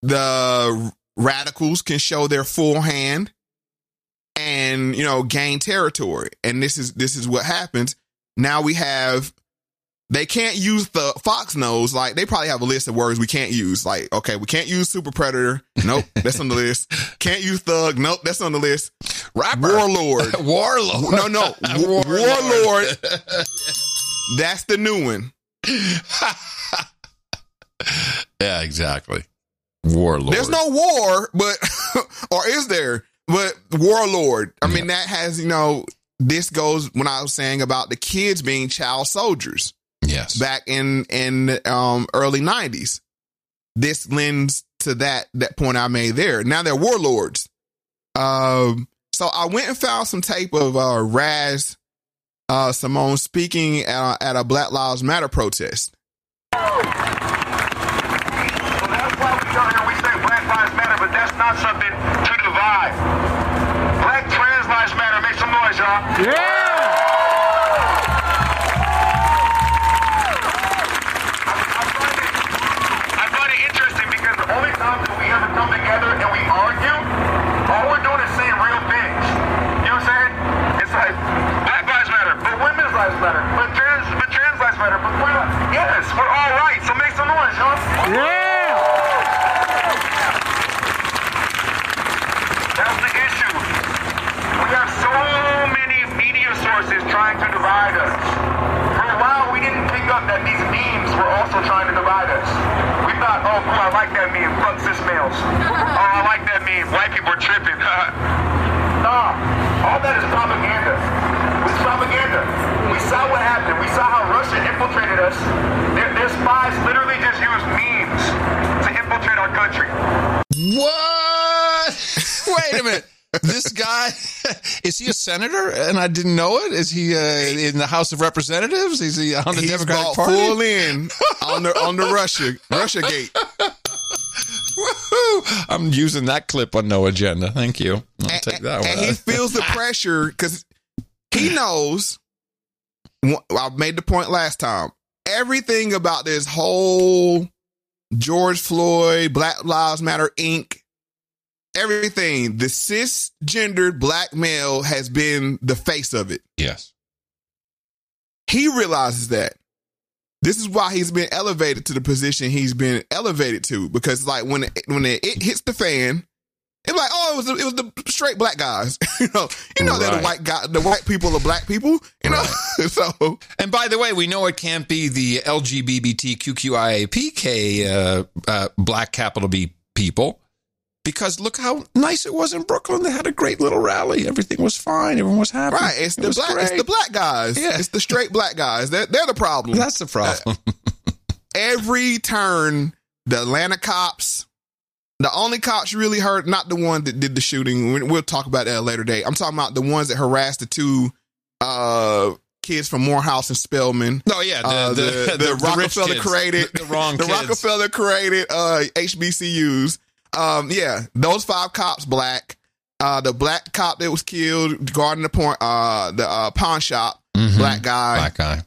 the radicals can show their full hand and you know gain territory. And this is this is what happens. Now we have they can't use the Fox knows like they probably have a list of words we can't use. Like okay, we can't use super predator. Nope, that's on the list. <laughs> Can't use thug. Nope, that's on the list. Rapper. Warlord. <laughs> Warlord. No, no. <laughs> Wa- Warlord. That's the new one. Yeah, exactly. Warlord. There's no war, but or is there? But warlord. I mean, that has you know. This goes when I was saying about the kids being child soldiers. Yes. Back in in um early '90s, this lends to that that point I made there. Now they're warlords. Um. So I went and found some tape of uh, Raz uh, Simone speaking at, at a Black Lives Matter protest. Well that's why we say Black Lives Matter, but that's not something to divide. Black trans lives matter. Make some noise, y'all. Yeah. I find it interesting because the only time that we ever come together and we argue, all we're doing is saying real things. You know what I'm saying? It's like Black Lives Matter, but women's lives matter, but trans, but trans lives matter, but we're not. Yes, we're all right. So make some noise, y'all. Yeah. That's the issue. We have so many media sources trying to divide us. For a while, we didn't pick up that these memes were also trying to divide us. We thought, oh, cool, I like that meme. Fuck cis males. oh, I like that meme. White people are tripping. nah, all that is propaganda. us. Their, their spies literally just use memes to infiltrate our country. What? Wait a minute. This guy is he a senator? And I didn't know it. Is he uh, in the House of Representatives? Is he on the He's Democratic Party? full in on the on the Russia Russia gate. Woohoo! I'm using that clip on no agenda. Thank you. I'll take that and one. he feels the <laughs> pressure because he knows. I made the point last time. Everything about this whole George Floyd, Black Lives Matter Inc. Everything, the cisgendered black male has been the face of it. Yes. He realizes that. This is why he's been elevated to the position he's been elevated to because like when it, when it, it hits the fan, it's like oh it was the, it was the straight black guys, <laughs> you know, you know they're the white guy, the white people are black people, you know. <laughs> so And by the way, we know it can't be the LGBTQIAPK uh, uh, black capital B people because look how nice it was in Brooklyn. They had a great little rally. Everything was fine. Everyone was happy. right, it's It the was black, it's the black guys, Yeah. it's the straight black guys. They're they're the problem. That's the problem. Every turn, the Atlanta cops. The only cops you really heard, not the one that did the shooting. We- We'll talk about that a later day. I'm talking about the ones that harassed the two uh, kids from Morehouse and Spelman. Oh, yeah, the- Uh, the- the, the- the the Rockefeller created The- the wrong the kids. Rockefeller created uh, HBCUs. Um, yeah, those five cops black. Uh, the black cop that was killed guarding the point, uh, the uh, pawn shop, black guy. Black guy.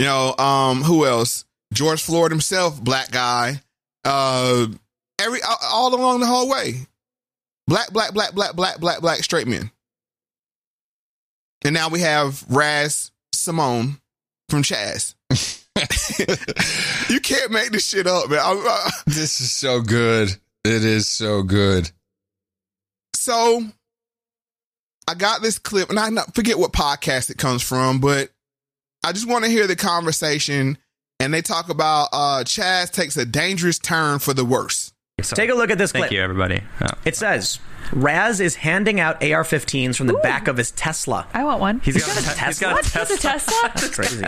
You know, um, who else? George Floyd himself, black guy. Uh, every all, all along the whole way, black, black, black, black, black, black, black straight men. And now we have Raz Simone from Chaz. You can't make this shit up, man. I- I- This is so good. It is so good. so I got this clip, and I not forget what podcast it comes from, but I just want to hear the conversation. And they talk about uh Chaz takes a dangerous turn for the worse. Take a look at this Thank clip. you, everybody. Oh. It says Raz is handing out AR-15s from the back of his Tesla. I want one. He's He's got, got a a te- he's Tesla? got a What? He has a Tesla. Tesla? <laughs> That's crazy.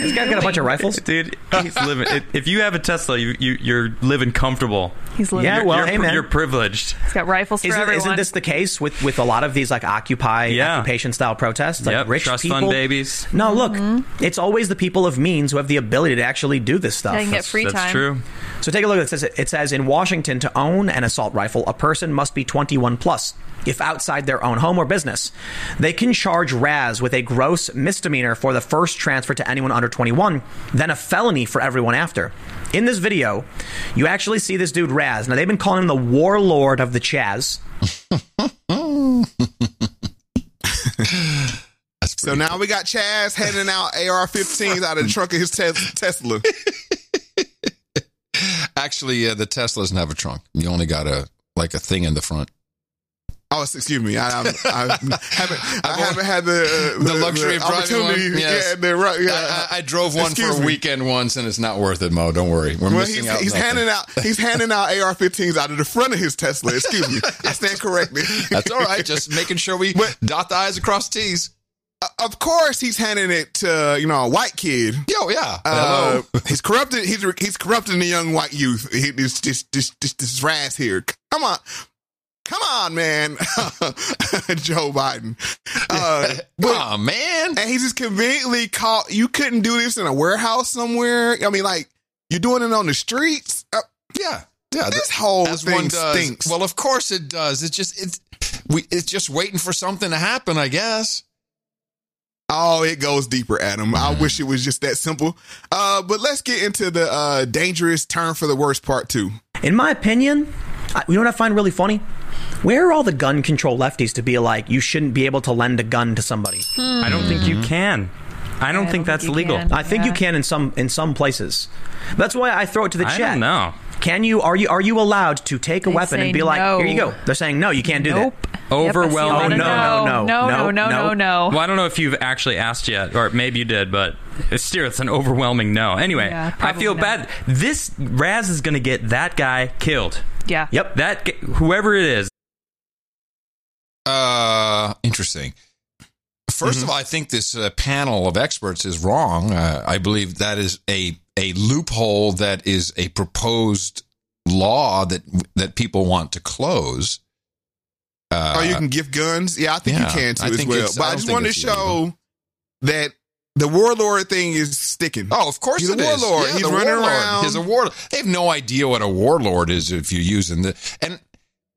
This guy's got a bunch of rifles. <laughs> Dude, he's living. if- If you have a Tesla, you, you you're living comfortable. He's living. Yeah, You're- well, you're, hey, man. you're privileged. He's got rifles for Isn't, everyone. isn't this the case with, with a lot of these like Occupy Yeah. occupation style protests? Like Yep, rich trust people. fund babies. No, mm-hmm. look, it's always the people of means who have the ability to actually do this stuff. They can get free That's time. true. So take a look. It says it says in Washington to own an assault rifle, a person must be 21 plus. If outside their own home or business, they can charge Raz with a gross misdemeanor for the first transfer to anyone under 21, then a felony for everyone after. In this video, you actually see this dude Raz. Now they've been calling him the warlord of the Chaz. <laughs> So now we got Chaz handing out AR-15s out of the trunk of his tes- Tesla. <laughs> Actually, uh, the Tesla doesn't have a trunk. You only got a like a thing in the front. Oh, excuse me. I, I, <laughs> I haven't. I haven't had the uh, <laughs> The luxury of driving opportunity. one. Yes. Yeah, the, right, yeah. I, I, I drove one Excuse for a me. weekend once, and it's not worth it, Mo. Don't worry. We're Well, missing he's, out. he's nothing. handing out he's <laughs> handing out AR-15s out of the front of his Tesla. Excuse me, I stand corrected. That's all right. Just making sure we dot the i's across T's. Of course, he's handing it to you know a white kid. Yo, yeah. Uh, <laughs> he's corrupted. He's he's corrupting the young white youth. He, this this this this this here. Come on. Come on, man, <laughs> Joe Biden. <laughs> Uh, Come on, man. And he's just conveniently caught. You couldn't do this in a warehouse somewhere. I mean, like you're doing it on the streets. Uh, yeah, yeah. This whole As thing stinks. Well, of course it does. It's just it's we it's just waiting for something to happen, I guess. Oh, it goes deeper, Adam. I wish it was just that simple. Uh, but let's get into the uh, dangerous turn for the worst part two. In my opinion, I- you know what I find really funny? Where are all the gun control lefties to be like, you shouldn't be able to lend a gun to somebody? I don't think you can. I don't think that's legal. I think you can in some in some places. That's why I throw it to the I chat. don't know. Can you are you are you allowed to take a They weapon and be like, no. here you go? They're saying no, you can't do Nope. that. Overwhelming. Oh, no, no, no, no, no, no, no, no. Well, I don't know if you've actually asked yet, or maybe you did, but it's still it's an overwhelming no. Anyway, Yeah, I feel not. bad. This Raz is going to get that guy killed. Yeah. Yep. That whoever it is. Uh, interesting. First of all, I think this uh, panel of experts is wrong. Uh, I believe that is a a loophole that is a proposed law that that people want to close. Uh, oh, you can gift guns? Yeah, I think yeah, you can too I as think well. But I I, just wanted to show illegal. that the warlord thing is sticking. Oh, of course He's a warlord. Yeah, He's running warlord. around. He's a warlord. They have no idea what a warlord is if you're using the and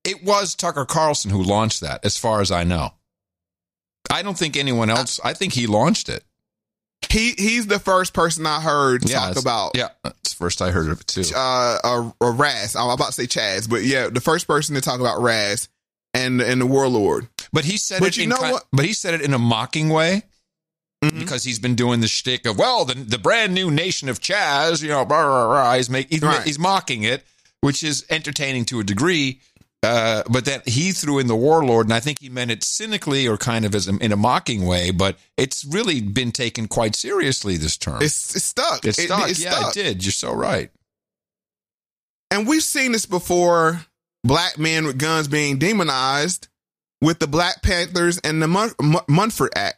it was Tucker Carlson who launched that, as far as I know. I don't think anyone else. I think he launched it. He he's the first person I heard Yeah, talk about Yeah, the first I heard of it too. uh, a, a Raz. I'm about to say Chaz, but yeah, the first person to talk about Raz and and the warlord. But he said But it. you in know ki- what? But he said it in a mocking way. Mm-hmm. Because he's been doing the shtick of well, the the brand new nation of Chaz, you know, blah, blah, blah. he's make, he's, Right. he's mocking it, which is entertaining to a degree. Uh, but that he threw in the warlord, and I think he meant it cynically or kind of as a, in a mocking way. But it's really been taken quite seriously this term. It's it's stuck. It's It- stuck. it's yeah, stuck. it did. You're so right. And we've seen this before. Black men with guns being demonized with the Black Panthers and the Mun- Mun- Munford Act.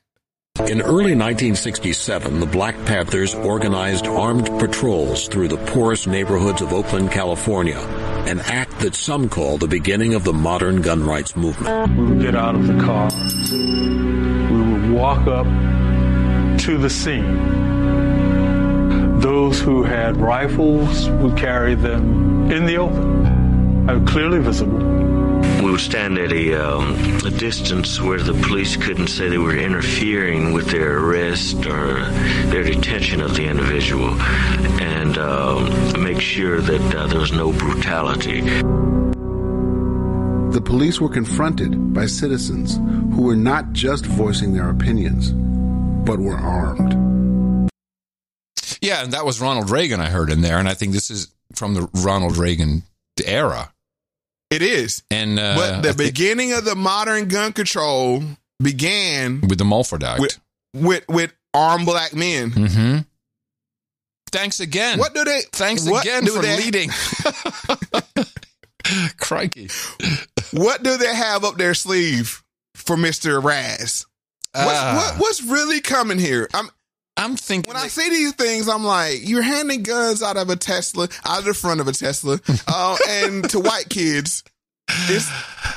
In early 1967, the Black Panthers organized armed patrols through the poorest neighborhoods of Oakland, California, an act that some call the beginning of the modern gun rights movement. We would get out of the cars. We would walk up to the scene. Those who had rifles would carry them in the open, uh, clearly visible. We would stand at a, um, a distance where the police couldn't say they were interfering with their arrest or their detention of the individual and um, make sure that uh, there was no brutality. The police were confronted by citizens who were not just voicing their opinions, but were armed. Yeah, and that was Ronald Reagan. I heard in there, and I think this is from the Ronald Reagan era. It is. And uh, but the I beginning of the modern gun control began with the Mulford Act. with with, with armed black men. Mm-hmm. Thanks again. What do they? Thanks again for they- leading. <laughs> Crikey. What do they have up their sleeve for Mister Raz? What's, Ah. what, what's really coming here? I'm I'm thinking when I see these things, I'm like, you're handing guns out of a Tesla, out of the front of a Tesla, <laughs> uh, and to white kids. It's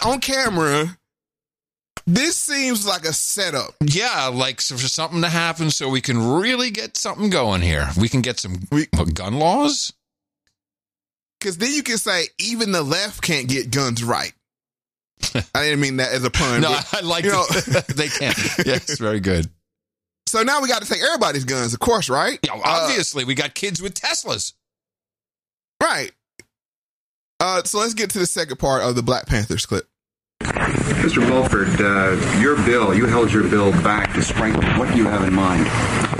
on camera. This seems like a setup. Yeah, like so for something to happen, so we can really get something going here. We can get some what, gun laws. Because then you can say even the left can't get guns right. <laughs> I didn't mean that as a pun. No, but, I like you know. <laughs> they can't. Yes, very good. So now we got to take everybody's guns, of course, right? Yeah, obviously, we got kids with Teslas. Right. Uh, so let's get to the second part of the Black Panthers clip. Mr. Mulford, uh, your bill, you held your bill back to strengthen. What do you have in mind?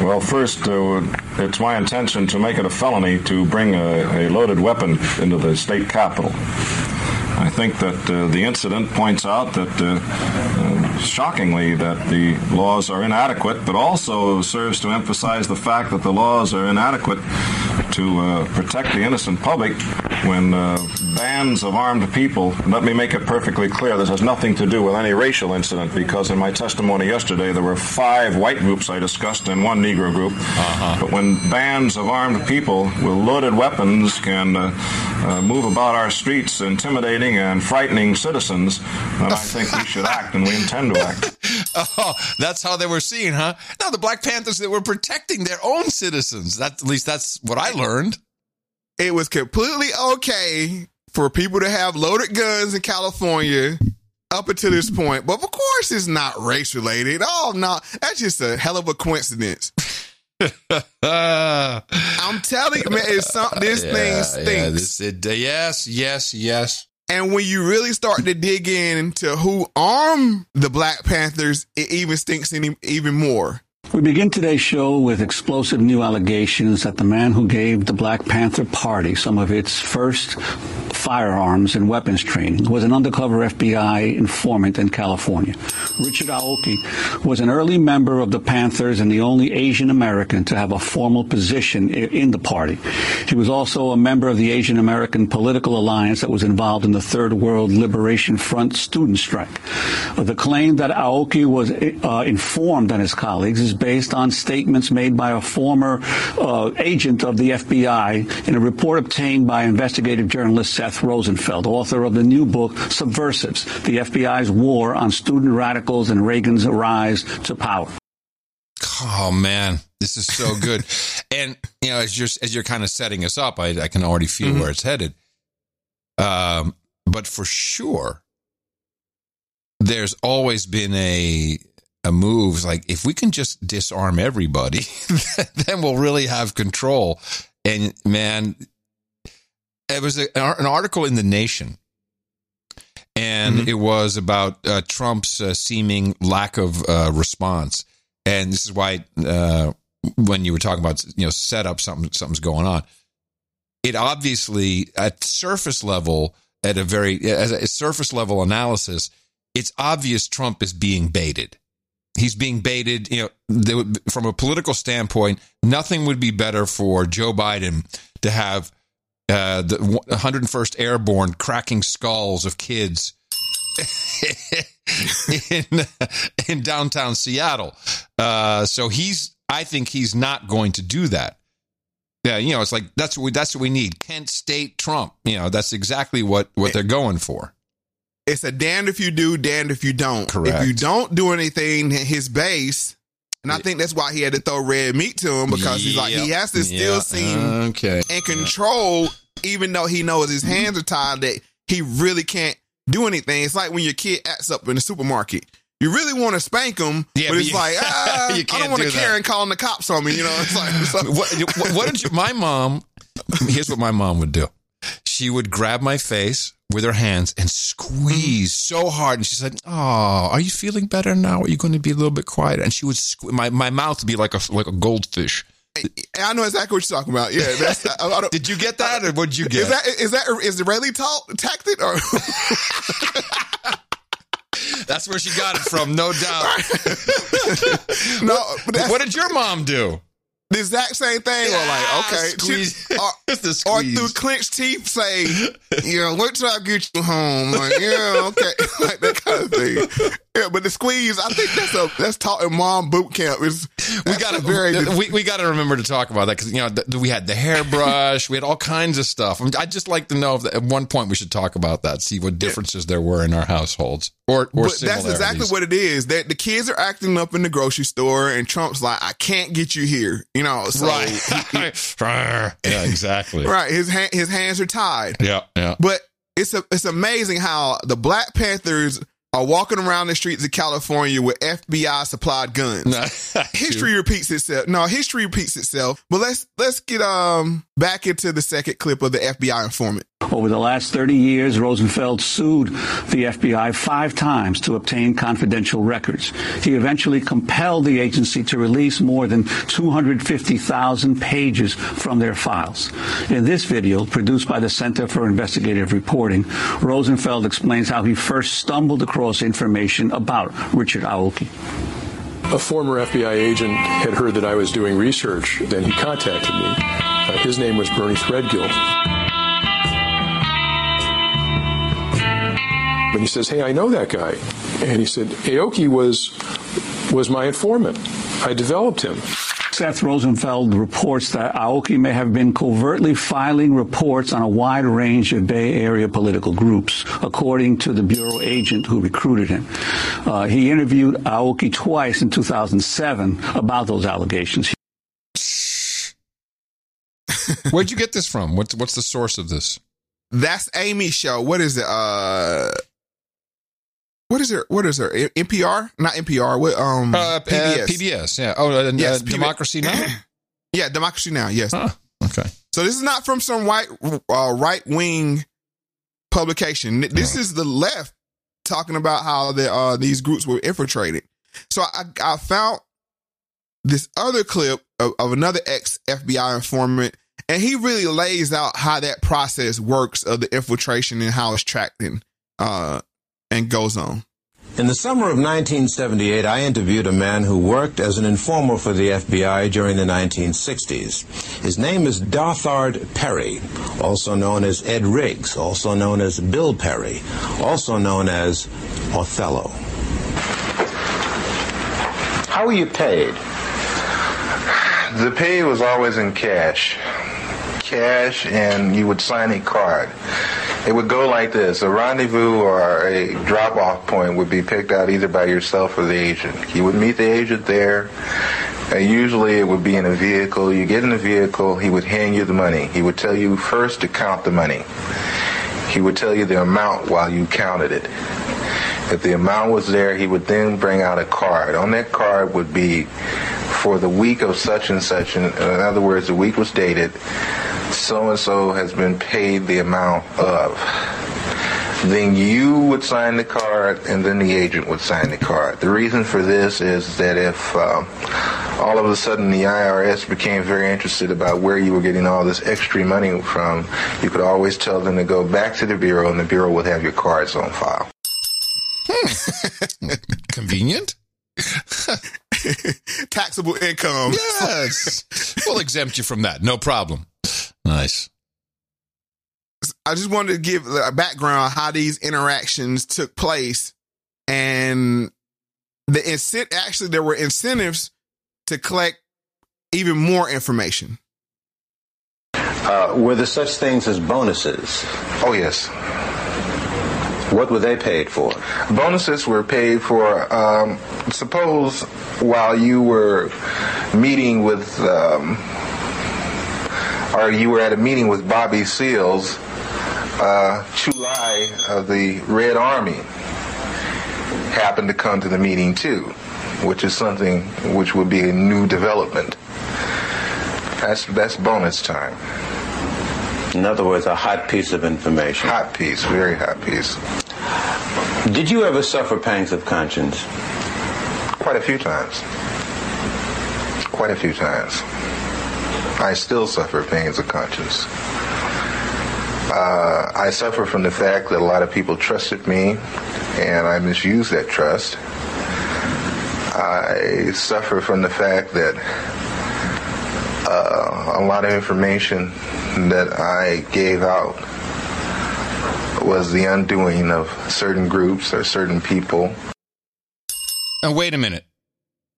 Well, first, uh, it's my intention to make it a felony to bring a, a loaded weapon into the state capitol. I think that uh, the incident points out that, uh, uh, shockingly, that the laws are inadequate, but also serves to emphasize the fact that the laws are inadequate to uh, protect the innocent public when uh, bands of armed people. Let me make it perfectly clear: this has nothing to do with any racial incident, because in my testimony yesterday there were five white groups I discussed and one Negro group. But when bands of armed people with loaded weapons can uh, uh, move about our streets, intimidating and frightening citizens, then I think we should act, and we intend to act. <laughs> Oh, that's how they were seen, huh? Now the Black Panthers that were protecting their own citizens. That at least that's what I learned. It was completely okay for people to have loaded guns in California up until this point, but of course it's not race related. Oh no, that's just a hell of a coincidence. <laughs> I'm telling you, man, it's some, this <laughs> Yeah, thing yeah, stinks. this- it- yes, yes, yes. And when you really start to dig into who armed the Black Panthers, it even stinks any, even more. We begin today's show with explosive new allegations that the man who gave the Black Panther Party some of its first firearms and weapons training, was an undercover FBI informant in California. Richard Aoki was an early member of the Panthers and the only Asian American to have a formal position in the party. He was also a member of the Asian American Political Alliance that was involved in the Third World Liberation Front student strike. The claim that Aoki was uh, informed on his colleagues is based on statements made by a former uh, agent of the FBI in a report obtained by investigative journalist Seth Rosenfeld, author of the new book Subversives, the FBI's war on student radicals and Reagan's rise to power. Oh man, this is so good. <laughs> and you know, as you're as you're kind of setting us up, I, I can already feel mm-hmm. where it's headed. Um, but for sure, there's always been a a move like if we can just disarm everybody, <laughs> then we'll really have control. And man, it was a, an article in the Nation, and mm-hmm. it was about uh, Trump's uh, seeming lack of uh, response. And this is why uh, when you were talking about you know set up something something's going on, it obviously at surface level at a very as a surface level analysis, it's obvious Trump is being baited. He's being baited. You know, from a political standpoint, nothing would be better for Joe Biden to have uh, the 101st Airborne cracking skulls of kids <laughs> in in downtown Seattle. Uh, so he's, I think he's not going to do that. Yeah, you know, it's like that's what we, that's what we need. Kent State Trump. You know, that's exactly what what they're going for. It's a damned if you do, damned if you don't. Correct. If you don't do anything, his base. And I think that's why he had to throw red meat to him because he's like he has to still yep. seem okay. in control, even though he knows his hands are tied. That he really can't do anything. It's like when your kid acts up in the supermarket. You really want to spank them, yeah, but it's you, like <laughs> ah, I don't want to care and calling the cops on me. You know, it's like <laughs> so. what, what did you? My mom. <laughs> Here's what my mom would do. She would grab my face with her hands and squeeze mm-hmm. so hard. And she said, "Oh, are you feeling better now? Are you going to be a little bit quieter?" And she would sque- my my mouth would be like a like a goldfish. I know exactly what you're talking about. Yeah, that's, I, I <laughs> did you get that, or what did you get? Is that is that Israeli talk tactic or? <laughs> that's where she got it from, no doubt. <laughs> no, what did your mom do? The exact same thing, yeah, or like, okay, squeeze, she, or, <laughs> or, through clenched teeth say, yeah, wait till I get you home. Like, yeah, okay, <laughs> like that kind of thing. Yeah, but the squeeze, I think that's a that's taught in mom boot camp. Is we got to very <laughs> we, we got to remember to talk about that because you know the, we had the hairbrush, we had all kinds of stuff. I mean, I'd just like to know if at one point we should talk about that, see what differences there were in our households, or or but that's exactly what it is. That the kids are acting up in the grocery store, and Trump's like, I can't get you here, you know. So right, he, he, <laughs> yeah, exactly. Right, his ha- his hands are tied. Yeah, yeah. But it's a, it's amazing how the Black Panthers are walking around the streets of California with FBI supplied guns. <laughs> history repeats itself. No, history repeats itself. But let's let's get um back into the second clip of the FBI informant. Over the last 30 years, Rosenfeld sued the FBI five times to obtain confidential records. He eventually compelled the agency to release more than 250,000 pages from their files. In this video, produced by the Center for Investigative Reporting, Rosenfeld explains how he first stumbled across information about Richard Aoki. A former FBI agent had heard that I was doing research, then he contacted me. Uh, his name was Burney Threadgill. And he says, "Hey, I know that guy." And he said, "Aoki was was my informant. I developed him." Seth Rosenfeld reports that Aoki may have been covertly filing reports on a wide range of Bay Area political groups, according to the bureau agent who recruited him. Uh, he interviewed Aoki twice in 2007 about those allegations. <laughs> Where'd you get this from? What's what's the source of this? That's Amy's show. What is it? Uh what is there? What is her? NPR? Not NPR. What? Um, uh, PBS. Uh, PBS. Yeah. Oh, uh, yes, uh, Democracy Now. <clears throat> yeah, Democracy Now. Yes. Huh. Okay. So this is not from some white uh, right wing publication. This is the left talking about how the, uh, these groups were infiltrated. So I, I found this other clip of, of another ex FBI informant, and he really lays out how that process works of the infiltration and how it's tracked and uh and goes on. In the summer of 1978, I interviewed a man who worked as an informer for the FBI during the 1960s. His name is Darthard Perry, also known as Ed Riggs, also known as Bill Perry, also known as Othello. How were you paid? The pay was always in cash. Cash, and you would sign a card. It would go like this a rendezvous or a drop off point would be picked out either by yourself or the agent. You would meet the agent there. Uh, usually it would be in a vehicle. You get in the vehicle, he would hand you the money. He would tell you first to count the money. He would tell you the amount while you counted it. If the amount was there, he would then bring out a card. On that card would be for the week of such and such. In other words, the week was dated. So and so has been paid the amount of. Then you would sign the card, and then the agent would sign the card. The reason for this is that if um, all of a sudden the IRS became very interested about where you were getting all this extra money from, you could always tell them to go back to the bureau, and the bureau would have your cards on file. Hmm. <laughs> Convenient. <laughs> Taxable income. Yes. we'll exempt you from that. No problem. Nice. I just wanted to give a background how these interactions took place, and the incent actually there were incentives to collect even more information. Uh, were there such things as bonuses? Oh, yes. What were they paid for? Bonuses were paid for, um, suppose while you were meeting with, um, or you were at a meeting with Bobby Seals, uh, Chulai of the Red Army happened to come to the meeting too, which is something which would be a new development. That's, that's bonus time. In other words, a hot piece of information. Hot piece, very hot piece. Did you ever suffer pangs of conscience? Quite a few times. Quite a few times. I still suffer pangs of conscience. Uh, I suffer from the fact that a lot of people trusted me and I misused that trust. I suffer from the fact that uh, a lot of information that I gave out was the undoing of certain groups or certain people. Now, wait a minute.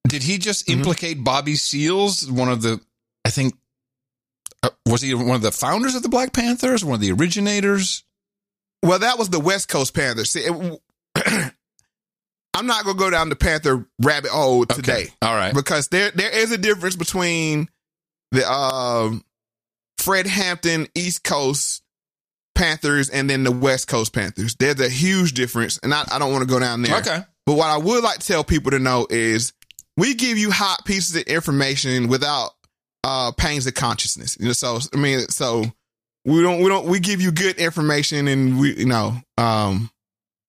Did he just Mm-hmm. implicate Bobby Seals, one of the, I think, uh, was he one of the founders of the Black Panthers, one of the originators? Well, that was the West Coast Panthers. See, it, <clears throat> I'm not gonna go down the Panther rabbit hole today. All right. Because there there is a difference between the um Fred Hampton East Coast Panthers and then the West Coast Panthers. There's a huge difference, and I, I don't want to go down there. Okay. But what I would like to tell people to know is we give you hot pieces of information without uh pains of consciousness. You know, so I mean, so we don't we don't we give you good information and we you know um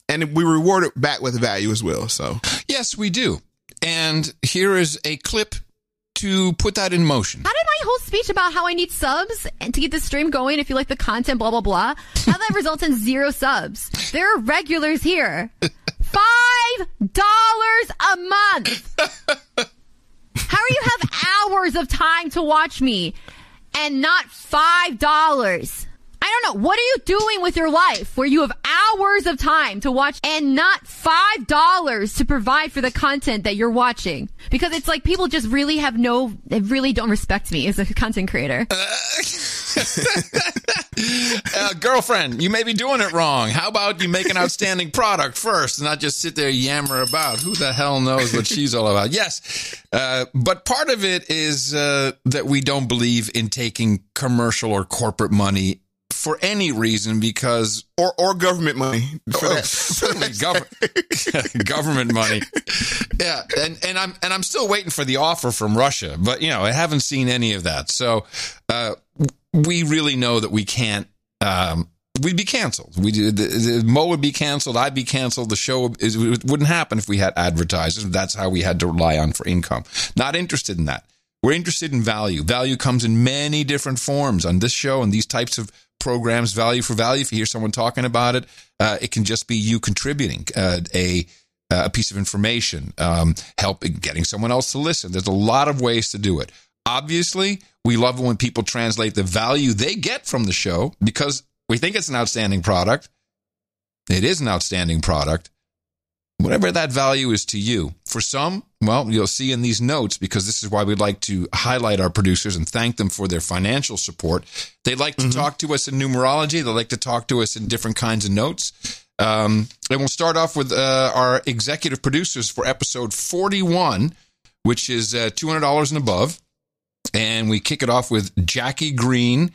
and we reward it back with value as well. So Yes, we do. And here is a clip to put that in motion. How did my whole speech about how I need subs and to get the stream going if you like the content, blah, blah, blah, how that <laughs> results in zero subs? There are regulars here. <laughs> Five dollars a month. <laughs> How are you have hours of time to watch me and not five dollars? I don't know. What are you doing with your life where you have hours of time to watch and not five dollars to provide for the content that you're watching? Because it's like people just really have no, they really don't respect me as a content creator. <laughs> uh, girlfriend, you may be doing it wrong. How about you make an outstanding product first and not just sit there yammer about? Who the hell knows what she's all about? Yes, uh, but part of it is uh, that we don't believe in taking commercial or corporate money for any reason because or or government money for Oh, that. <laughs> <laughs> certainly gov- <laughs> government money. Yeah, and and I'm and I'm still waiting for the offer from Russia, but you know I haven't seen any of that. So uh, we really know that we can't. Um, we'd be canceled. We the, the, Mo would be canceled. I'd be canceled. The show is, it wouldn't happen if we had advertisers. That's how we had to rely on for income. Not interested in that. We're interested in value. Value comes in many different forms on this show and these types of programs. Value for value. If you hear someone talking about it, uh, it can just be you contributing uh, a a piece of information, um, help getting someone else to listen. There's a lot of ways to do it. Obviously, we love when people translate the value they get from the show because we think it's an outstanding product. It is an outstanding product. Whatever that value is to you. For some, well, you'll see in these notes, because this is why we'd like to highlight our producers and thank them for their financial support. They like to talk to us in numerology. They like to talk to us in different kinds of notes. Um, and we'll start off with uh, our executive producers for episode 41, which is uh, $200 and above. And we kick it off with Jackie Green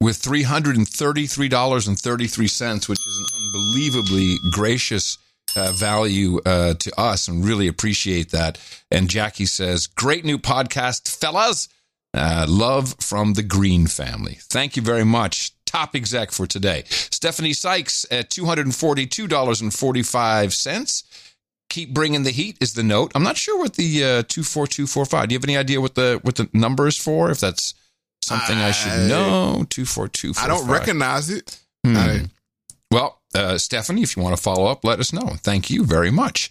with $333.33, which is an unbelievably gracious uh, value uh, to us and really appreciate that. And Jackie says, Great new podcast, fellas. Uh, love from the Green family. Thank you very much. Top exec for today. Stephanie Sykes at $242.45. Keep bringing the heat is the note. I'm not sure what the uh, 24245. Do you have any idea what the what the number is for? If that's something I, should know. 24245. I don't recognize it. Hmm. I- well, uh, Stephanie, if you want to follow up, let us know. Thank you very much.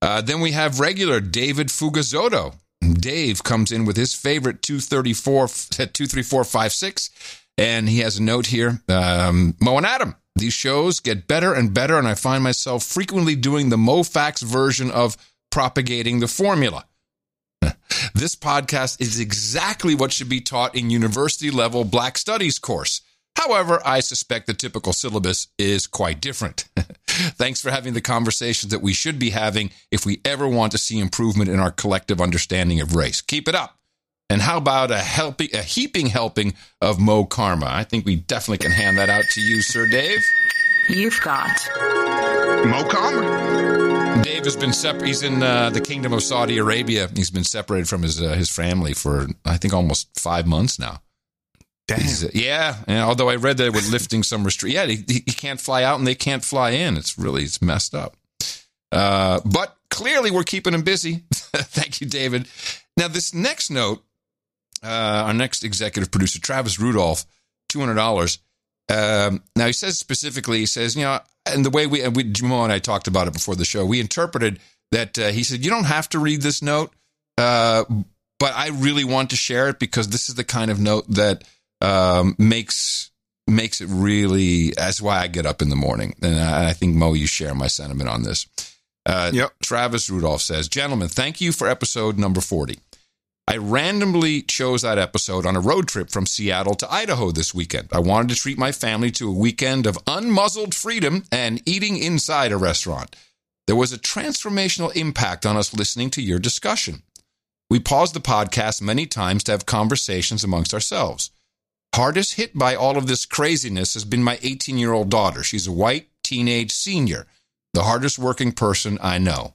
Uh, then we have regular David Fugazotto. Dave comes in with his favorite 234, <laughs> 23456, and he has a note here. Um, Mo and Adam, these shows get better and better, and I find myself frequently doing the MoFax version of propagating the formula. <laughs> This podcast is exactly what should be taught in university level Black Studies course. However, I suspect the typical syllabus is quite different. <laughs> Thanks for having the conversations that we should be having if we ever want to see improvement in our collective understanding of race. Keep it up. And how about a helping, a heaping helping of Mo Karma? I think we definitely can hand that out to you, Sir Dave. You've got Mo Karma. Dave has been separated. He's in uh, the Kingdom of Saudi Arabia. He's been separated from his uh, his family for I think almost five months now. Damn. Yeah, and although I read that with <laughs> lifting some restrict, yeah, he, he can't fly out and they can't fly in. It's really it's messed up. Uh, but clearly, we're keeping him busy. <laughs> Thank you, David. Now, this next note, uh, our next executive producer, Travis Rudolph, two hundred dollars. Um, now he says specifically, he says, you know, and the way we, and we, Jamal and I talked about it before the show, we interpreted that uh, he said, you don't have to read this note, uh, but I really want to share it because this is the kind of note that um, makes makes it really. That's why I get up in the morning, and I, I think Mo, you share my sentiment on this. Uh, Yep. Travis Rudolph says, "Gentlemen, thank you for episode number forty. I randomly chose that episode on a road trip from Seattle to Idaho this weekend. I wanted to treat my family to a weekend of unmuzzled freedom and eating inside a restaurant. There was a transformational impact on us listening to your discussion. We paused the podcast many times to have conversations amongst ourselves. Hardest hit by all of this craziness has been my 18 year old daughter. She's a white teenage senior, the hardest working person I know.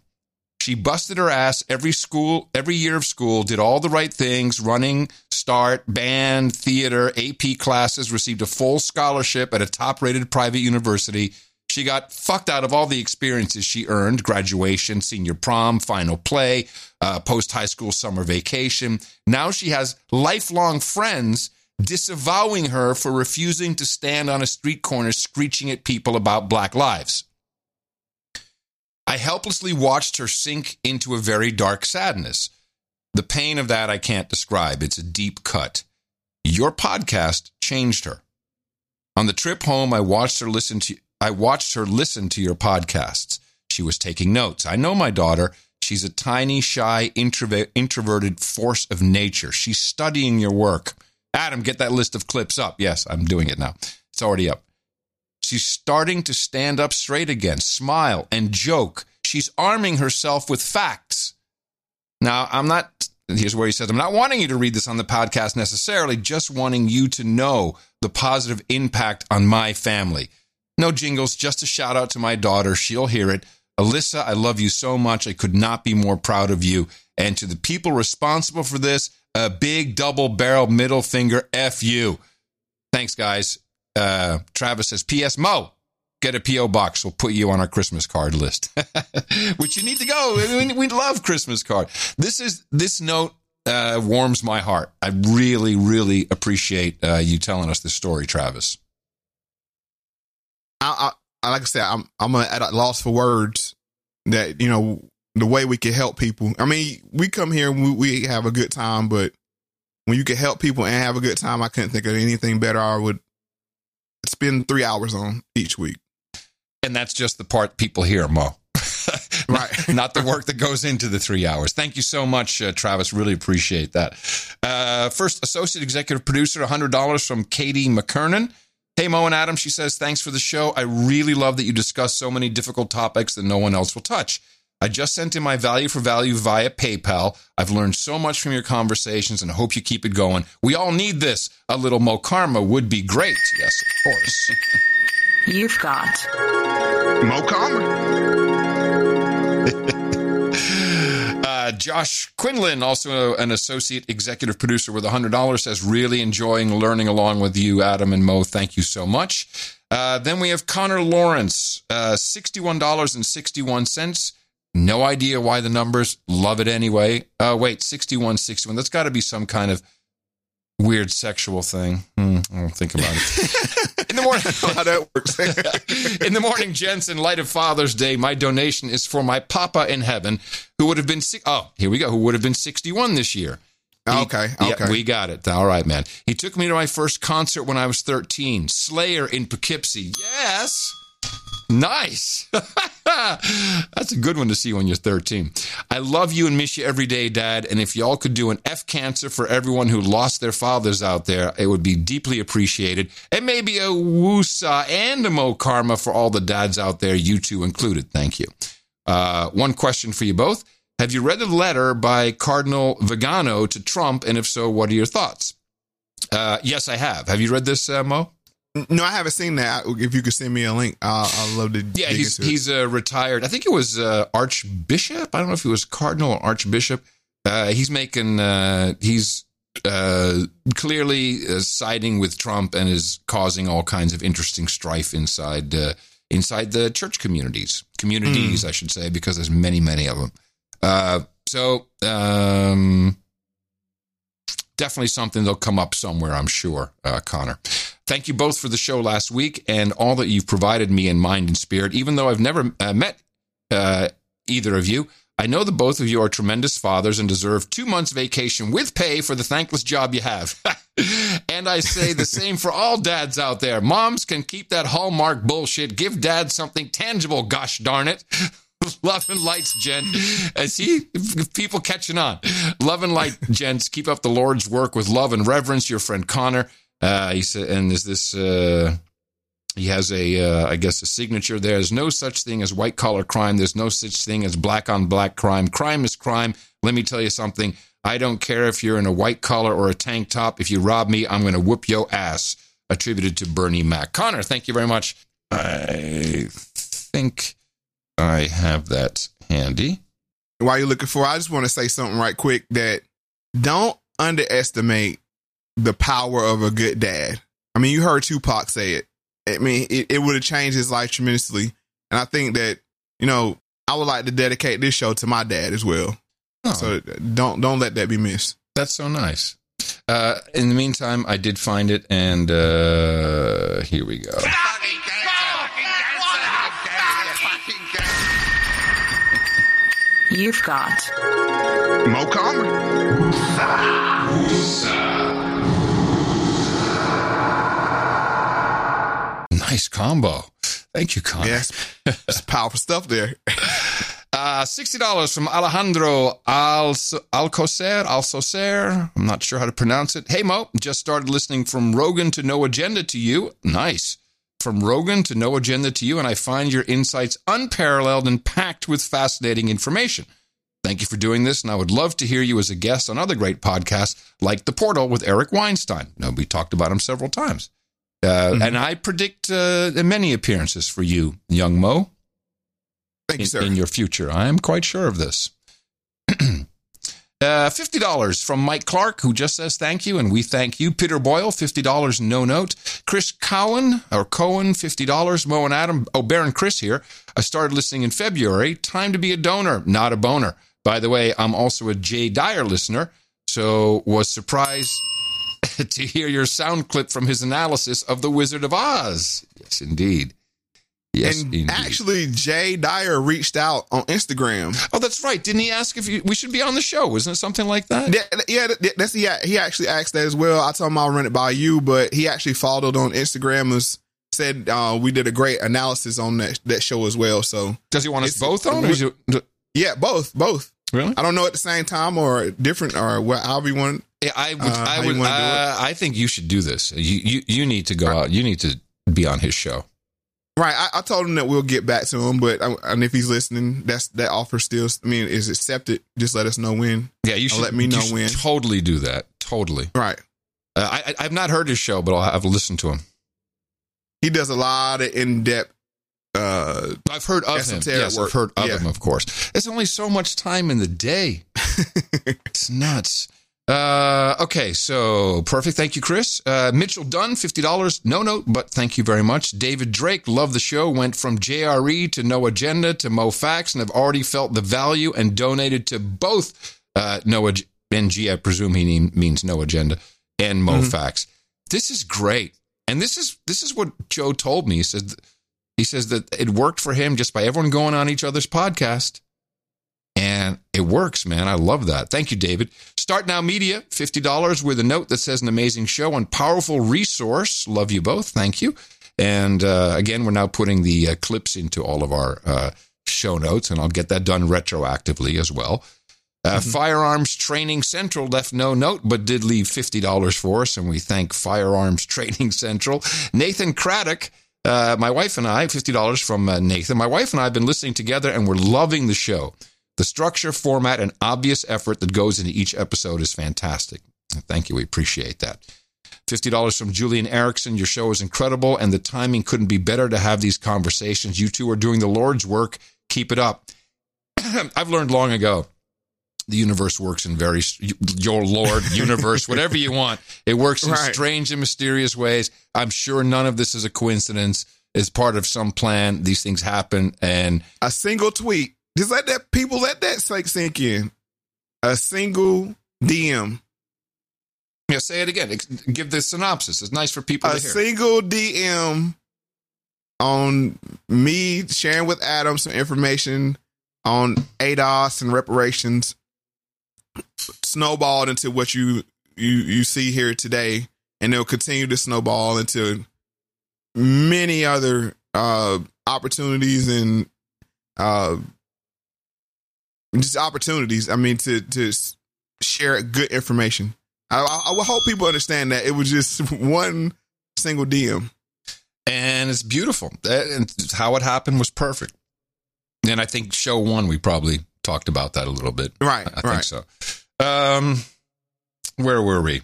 She busted her ass every school, every year of school, did all the right things, running, start, band, theater, AP classes, received a full scholarship at a top rated private university. She got fucked out of all the experiences she earned graduation, senior prom, final play, uh, post high school summer vacation. Now she has lifelong friends disavowing her for refusing to stand on a street corner screeching at people about black lives. I helplessly watched her sink into a very dark sadness. The pain of that I can't describe. It's a deep cut. Your podcast changed her. On the trip home, I watched her listen to I watched her listen to your podcasts. She was taking notes. I know my daughter. She's a tiny, shy, introver- introverted force of nature. She's studying your work. Adam, get that list of clips up. Yes, I'm doing it now. It's already up. She's starting to stand up straight again, smile, and joke. She's arming herself with facts. Now, I'm not, here's where he says, I'm not wanting you to read this on the podcast necessarily, just wanting you to know the positive impact on my family. No jingles, just a shout out to my daughter. She'll hear it. Alyssa, I love you so much. I could not be more proud of you. And to the people responsible for this, a big double barrel middle finger F you. Thanks, guys. Uh, Travis says, P.S. Mo, get a P.O. box. We'll put you on our Christmas card list, <laughs> which you need to go. We, love Christmas card. This is this note uh, warms my heart. I really, really appreciate uh, you telling us this story, Travis. I, I like I said, I'm I'm at a loss for words that you know the way we can help people. I mean, we come here and we, we have a good time, but when you can help people and have a good time, I couldn't think of anything better. I would spend three hours on each week. And that's just the part people hear, Mo. <laughs> right. <laughs> Not the work that goes into the three hours. Thank you so much, uh, Travis. Really appreciate that. Uh, first, associate executive producer, $100 from Katie McKernan. Hey, Mo and Adam, she says, thanks for the show. I really love that you discuss so many difficult topics that no one else will touch. I just sent in my value for value via PayPal. I've learned so much from your conversations and hope you keep it going. We all need this. A little Mo Karma would be great. Yes, of course. <laughs> You've got Mo Karma. <laughs> Uh, Josh Quinlan, also an associate executive producer with $100, says, really enjoying learning along with you, Adam and Mo. Thank you so much. Uh, then we have Connor Lawrence, uh, $61.61. No idea why the numbers. Love it anyway. Uh, wait, 61, 61. That's got to be some kind of weird sexual thing. Hmm, I don't think about it. <laughs> In the morning, <laughs> how that works. <laughs> in the morning, gents, in light of Father's Day, my donation is for my Papa in heaven, who would have been si- oh, here we go, who would have been 61 this year. He- Okay, yeah, okay. we got it. All right, man. He took me to my first concert when I was 13. Slayer in Poughkeepsie. Yes. Nice. <laughs> That's a good one to see when you're 13. I love you and miss you every day, Dad. And if y'all could do an F cancer for everyone who lost their fathers out there, it would be deeply appreciated. And maybe a woosah and a mo karma for all the dads out there, you two included. Thank you. Uh, one question for you both. Have you read the letter by Cardinal Vigano to Trump? And if so, what are your thoughts? Uh, yes, I have. Have you read this, uh, Mo? No, I haven't seen that. If you could send me a link, I'll, I'll love to. Yeah, he's he's uh, retired. I think it was uh, Archbishop. I don't know if he was Cardinal or Archbishop. Uh, he's making. Uh, he's uh, clearly uh, siding with Trump and is causing all kinds of interesting strife inside uh, inside the church communities. Communities, I should say, because there's many, many of them. Uh, so um, definitely something that'll come up somewhere, I'm sure, uh, Connor. Thank you both for the show last week and all that you've provided me in mind and spirit. Even though I've never uh, met uh, either of you, I know that both of you are tremendous fathers and deserve two months vacation with pay for the thankless job you have. <laughs> and I say the same for all dads out there. Moms can keep that Hallmark bullshit. Give dad something tangible, gosh darn it. <laughs> Love and lights, Jen. I see people catching on. Love and light, gents. Keep up the Lord's work with love and reverence. Your friend Connor. Uh, he said, and is this? Uh, he has a, uh, I guess, a signature. There's no such thing as white collar crime. There's no such thing as black on black crime. Crime is crime. Let me tell you something. I don't care if you're in a white collar or a tank top. If you rob me, I'm going to whoop your ass. Attributed to Bernie Mac. Connor, thank you very much. I think I have that handy. While you're looking for, I just want to say something right quick that don't underestimate the power of a good dad. I mean, you heard Tupac say it. I mean, it, it would have changed his life tremendously. And I think that, you know, I would like to dedicate this show to my dad as well. So don't don't let that be missed. That's so nice. Uh, in the meantime, I did find it, and uh, here we go. You've got Mo Karma. Nice combo. Thank you, Connor. Yes, <laughs> it's powerful stuff there. Uh, $60 from Alejandro Al- Alcocer. Alcocer. I'm not sure how to pronounce it. Hey, Mo, just started listening from Rogan to No Agenda to you. Nice. From Rogan to No Agenda to you, and I find your insights unparalleled and packed with fascinating information. Thank you for doing this, and I would love to hear you as a guest on other great podcasts like The Portal with Eric Weinstein. Now, we talked about him several times. Uh, And I predict uh, many appearances for you, young Mo. Thank in, you, sir. in your future. I am quite sure of this. <clears throat> Uh, $50 from Mike Clark, who just says thank you, and we thank you. Peter Boyle, $50, no note. Chris Cowan, or Cohen, $50. Mo and Adam, oh, Baron Chris here. I started listening in February. Time to be a donor, not a boner. By the way, I'm also a Jay Dyer listener, so was surprised <laughs> to hear your sound clip from his analysis of The Wizard of Oz. Yes, indeed. Yes, and indeed. actually, Jay Dyer reached out on Instagram. Oh, that's right. Didn't he ask if you, we should be on the show? Wasn't it something like that? Yeah, yeah, that- that's yeah. He actually asked that as well. I told him I'll run it by you, but he actually followed on Instagram and said uh, we did a great analysis on that that show as well. So Does he want us both on? Or is it, yeah, both, both. Really? I don't know at the same time or different or what. I'll be one. Yeah, I would. Uh, I would. wanna do it? Uh, I think you should do this. You, you you need to go out. You need to be on his show. Right. I, I told him that we'll get back to him, but I, and if he's listening, that's that offer still. I mean, is accepted. Just let us know when. Yeah, you should let me know when. Totally do that. Totally. Right. Uh, I, I I've not heard his show, but I'll have listened to him. He does a lot of in depth. Uh, I've heard of him. Yes, work. I've heard of Yeah. him. Of course, there's only so much time in the day. <laughs> it's nuts. Uh, okay, so perfect. Thank you, Chris. Uh, Mitchell Dunn, fifty dollars. No note, but thank you very much. David Drake, love the show. Went from JRE to No Agenda to Mo Facts and have already felt the value and donated to both uh, No Ag- NG. I presume he mean- means No Agenda and Mo Facts. This is great, and this is this is what Joe told me. He says he says that it worked for him just by everyone going on each other's podcast. And it works, man. I love that. Thank you, David. Start Now Media, $50 with a note that says an amazing show and powerful resource. Love you both. Thank you. And uh, again, we're now putting the uh, clips into all of our uh, show notes, and I'll get that done retroactively as well. Uh, Firearms Training Central left no note, but did leave $50 for us, and we thank Firearms Training Central. Nathan Craddock, uh, my wife and I, $50 from uh, Nathan. My wife and I have been listening together, and we're loving the show. The structure, format, and obvious effort that goes into each episode is fantastic. Thank you. We appreciate that. $50 from Julian Erickson. Your show is incredible, and the timing couldn't be better to have these conversations. You two are doing the Lord's work. Keep it up. <clears throat> I've learned long ago the universe works in very, your Lord, <laughs> universe, whatever you want. It works in Right. strange and mysterious ways. I'm sure none of this is a coincidence. It's part of some plan. These things happen, and a single tweet. Just let that people let that sink in. A single DM. Yeah, say it again. Give the synopsis. It's nice for people A to hear. single DM on me sharing with Adam some information on ADOS and reparations snowballed into what you you you see here today, and they'll continue to snowball into many other uh opportunities and uh just opportunities. I mean, to to share good information. I, I, I hope people understand that it was just <laughs> one single DM. and it's beautiful. That- And how it happened was perfect. And I think show one we probably talked about that a little bit. Right, I think right. so. Um, where were we?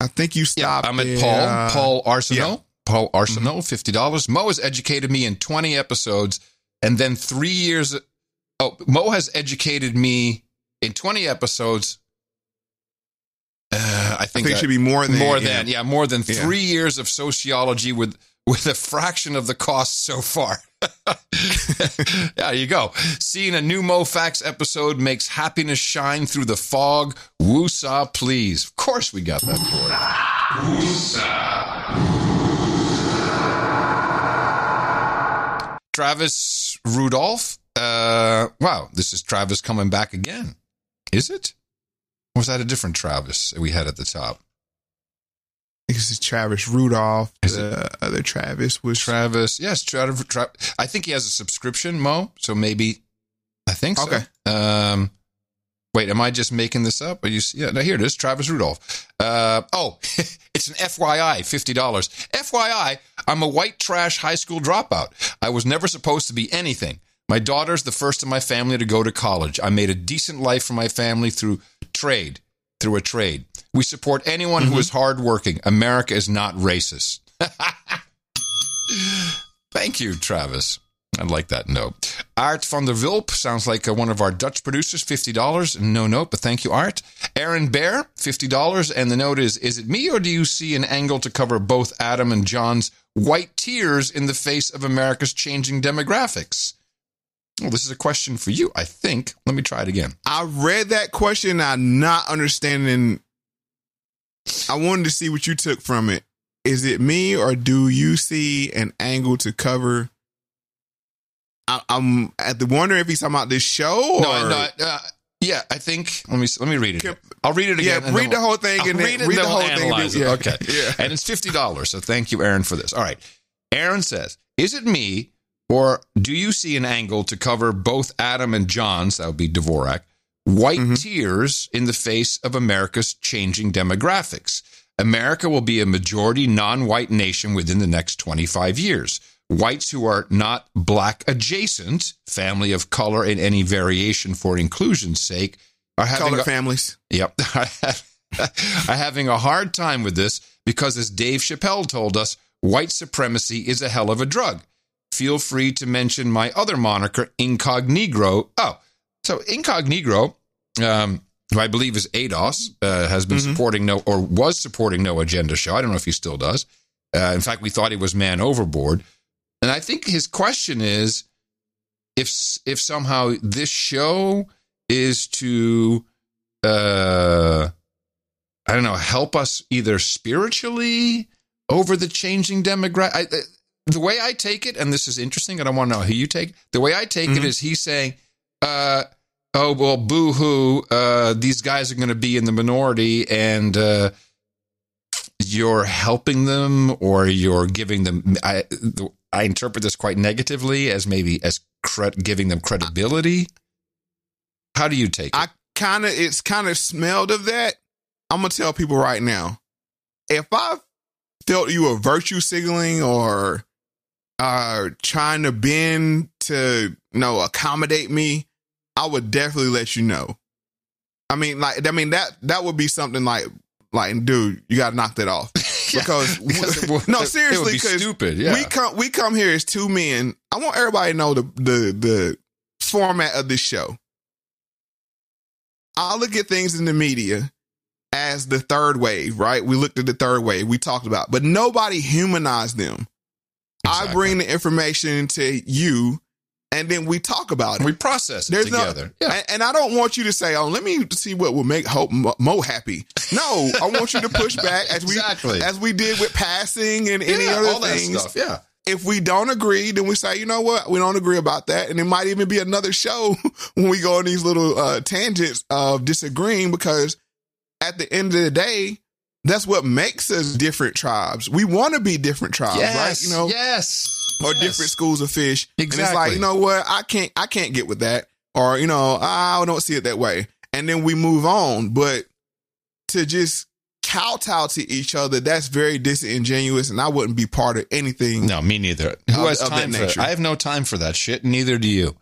I think you stopped. I'm at Paul. uh, Paul Arsenal. yeah. Mm-hmm. Paul Arsenal, fifty dollars. Mo has educated me in twenty episodes, and then three years. Oh, Mo has educated me in twenty episodes. Uh, I think, think it should be more than- more than yeah more than Yeah. three years of sociology with with a fraction of the cost so far. <laughs> there you go. Seeing a new MoFax episode makes happiness shine through the fog. Woosah, please. Of course, we got that for you. Travis Rudolph. Uh, wow, this is Travis coming back again. Is it? Or was that a different Travis we had at the top? This is Travis Rudolph. The other Travis was Travis. Yes, Travis. Tra- I think he has a subscription, Mo. So maybe I think so. Okay. Um, wait, am I just making this up? Are you? Yeah, no. Here it is, Travis Rudolph. Uh, oh, <laughs> it's an FYI, fifty dollars. FYI, I'm a white trash high school dropout. I was never supposed to be anything. My daughter's the first in my family to go to college. I made a decent life for my family through trade, through a trade. We support anyone who is hardworking. America is not racist. <laughs> Thank you, Travis. I like that note. Art van der Wilp sounds like uh, one of our Dutch producers, $50. No note, but thank you, Art. Aaron Bear, $50. And the note is Is it me or do you see an angle to cover both Adam and John's white tears in the face of America's changing demographics? Well, this is a question for you, I think. Let me try it again. I read that question. I'm not understanding. I wanted to see what you took from it. Is it me or do you see an angle to cover? I, I'm at the wondering if he's talking about this show. Or, No, no, uh, yeah, I think. Let me let me read it. I'll read it again. and read the whole thing I'll and read, read the whole thing and analyze it. yeah. Okay, Yeah. and it's fifty dollars. So thank you, Aaron, for this. All right, Aaron says, "Is it me or do you see an angle to cover both Adam and John's? That would be Dvorak." White Mm-hmm. tears in the face of America's changing demographics. America will be a majority non white nation within the next 25 years. Whites who are not black adjacent, family of color in any variation for inclusion's sake, are having Color a- families. Yep. <laughs> <laughs> are having a hard time with this because, as Dave Chappelle told us, white supremacy is a hell of a drug. Feel free to mention my other moniker, Incognegro. Oh, so Incognegro, um, who I believe is ADOS, uh, has been supporting no or was supporting no agenda show. I don't know if he still does. Uh, in fact, we thought he was man overboard. And I think his question is if if somehow this show is to uh I don't know, help us either spiritually over the changing demographic. The way I take it, and this is interesting, and I want to know who you take. The way I take it Mhm. is he's saying, uh, "Oh well, boo hoo, uh, these guys are going to be in the minority, and uh, you're helping them, or you're giving them." I I interpret this quite negatively as maybe as cred- giving them credibility. How do you take it? I kind of it's kind of smelled of that. I'm gonna tell people right now. If I felt you were virtue signaling or uh trying to bend to you know accommodate me, I would definitely let you know. I mean, like I mean that that would be something like like dude, you got to knock that off <laughs> because, <laughs> because would- no it would seriously be stupid, yeah. we come we come here as two men. I want everybody to know the the the format of this show. I look at things in the media as the third wave, right? We looked at the third wave we talked about, but nobody humanized them. I bring the information to you and then we talk about it. We process it together. No, and, and I don't want you to say, "Oh, let me see what will make Hope Mo, happy." No, I want you to push <laughs> back as Exactly. we as we did with passing and any other things. stuff, yeah. If we don't agree, then we say, you know what, we don't agree about that, and it might even be another show <laughs> when we go on these little uh, tangents of disagreeing because at the end of the day, that's what makes us different tribes. We want to be different tribes, right? You know, yes, or different schools of fish. And it's Exactly. like, you know what? I can't, I can't get with that. Or, you know, I don't see it that way. And then we move on. But to just kowtow to each other, that's very disingenuous. And I wouldn't be part of anything. No, me neither. Who Of- has of that time for nature. that? I have no time for that shit. Neither do you.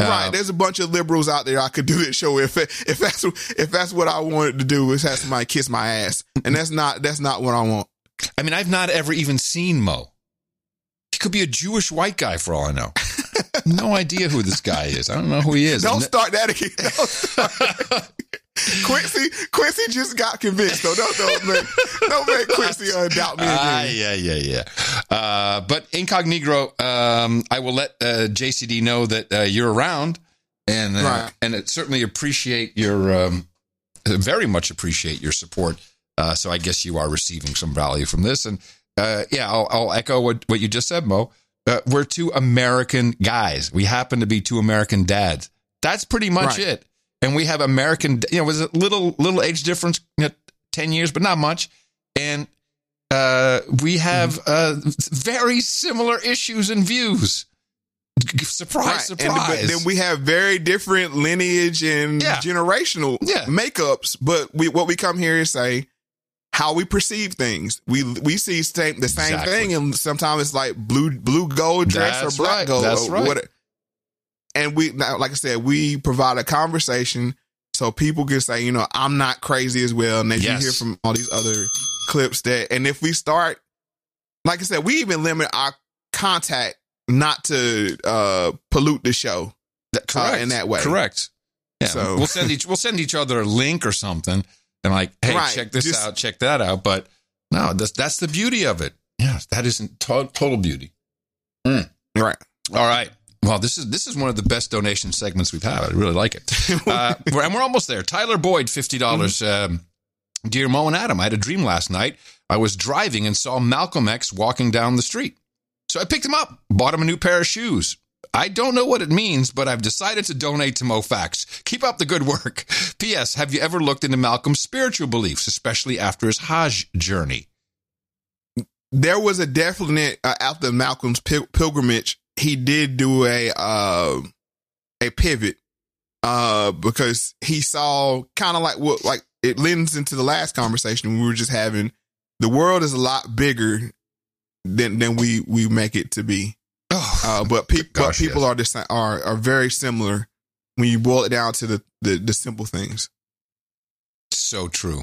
Right, um, there's a bunch of liberals out there I could do this show if if that's if that's what I wanted to do is have somebody kiss my ass, and that's not that's not what I want. I mean, I've not ever even seen Mo. He could be a Jewish white guy for all I know. <laughs> no idea who this guy is. I don't know who he is. Don't start that again. Don't start- <laughs> Quincy Quincy just got convinced, so don't don't make don't make Quincy uh, doubt me again. Ah, yeah, yeah, yeah. Uh, but incognito, um, I will let uh, JCD know that uh, you're around, and uh, Right. and it certainly appreciate your um, very much appreciate your support. Uh, so I guess you are receiving some value from this, and uh, yeah, I'll, I'll echo what what you just said, Mo. Uh, we're two American guys. We happen to be two American dads. That's pretty much Right. it. And we have American, you know, was a little little age difference, you know, ten years, but not much. And uh, we have uh, very similar issues and views. Surprise, Right. surprise. And but then we have very different lineage and generational yeah. makeups. But we what we come here is say how we perceive things. We we see same, the same Exactly. thing, and sometimes it's like blue blue gold dress That's or black right. gold. That's right. what- and we now, like I said, we provide a conversation so people can say, you know, I'm not crazy as well. And as Yes. you hear from all these other clips that, and if we start, like I said, we even limit our contact not to uh pollute the show uh, in that way. Correct. Yeah, So- we'll send each we'll send each other a link or something, and like, hey, Right, check this just- out, check that out. But no, that's that's the beauty of it. Yeah, that isn't to- total beauty. Mm. Right. All right. Well, this is this is one of the best donation segments we've had. I really like it. <laughs> Uh, we're, and we're almost there. Tyler Boyd, fifty dollars. Um, Dear Mo and Adam, I had a dream last night. I was driving and saw Malcolm X walking down the street. So I picked him up, bought him a new pair of shoes. I don't know what it means, but I've decided to donate to MoFax. Keep up the good work. <laughs> P.S. Have you ever looked into Malcolm's spiritual beliefs, especially after his Hajj journey? there was a definite uh, after Malcolm's pil- pilgrimage. He did do a uh, a pivot uh, because he saw kind of like what like it lends into the last conversation we were just having. The world is a lot bigger than than we we make it to be. <sighs> uh, but, pe- but people yes. are are are very similar when you boil it down to the the, the simple things. So true.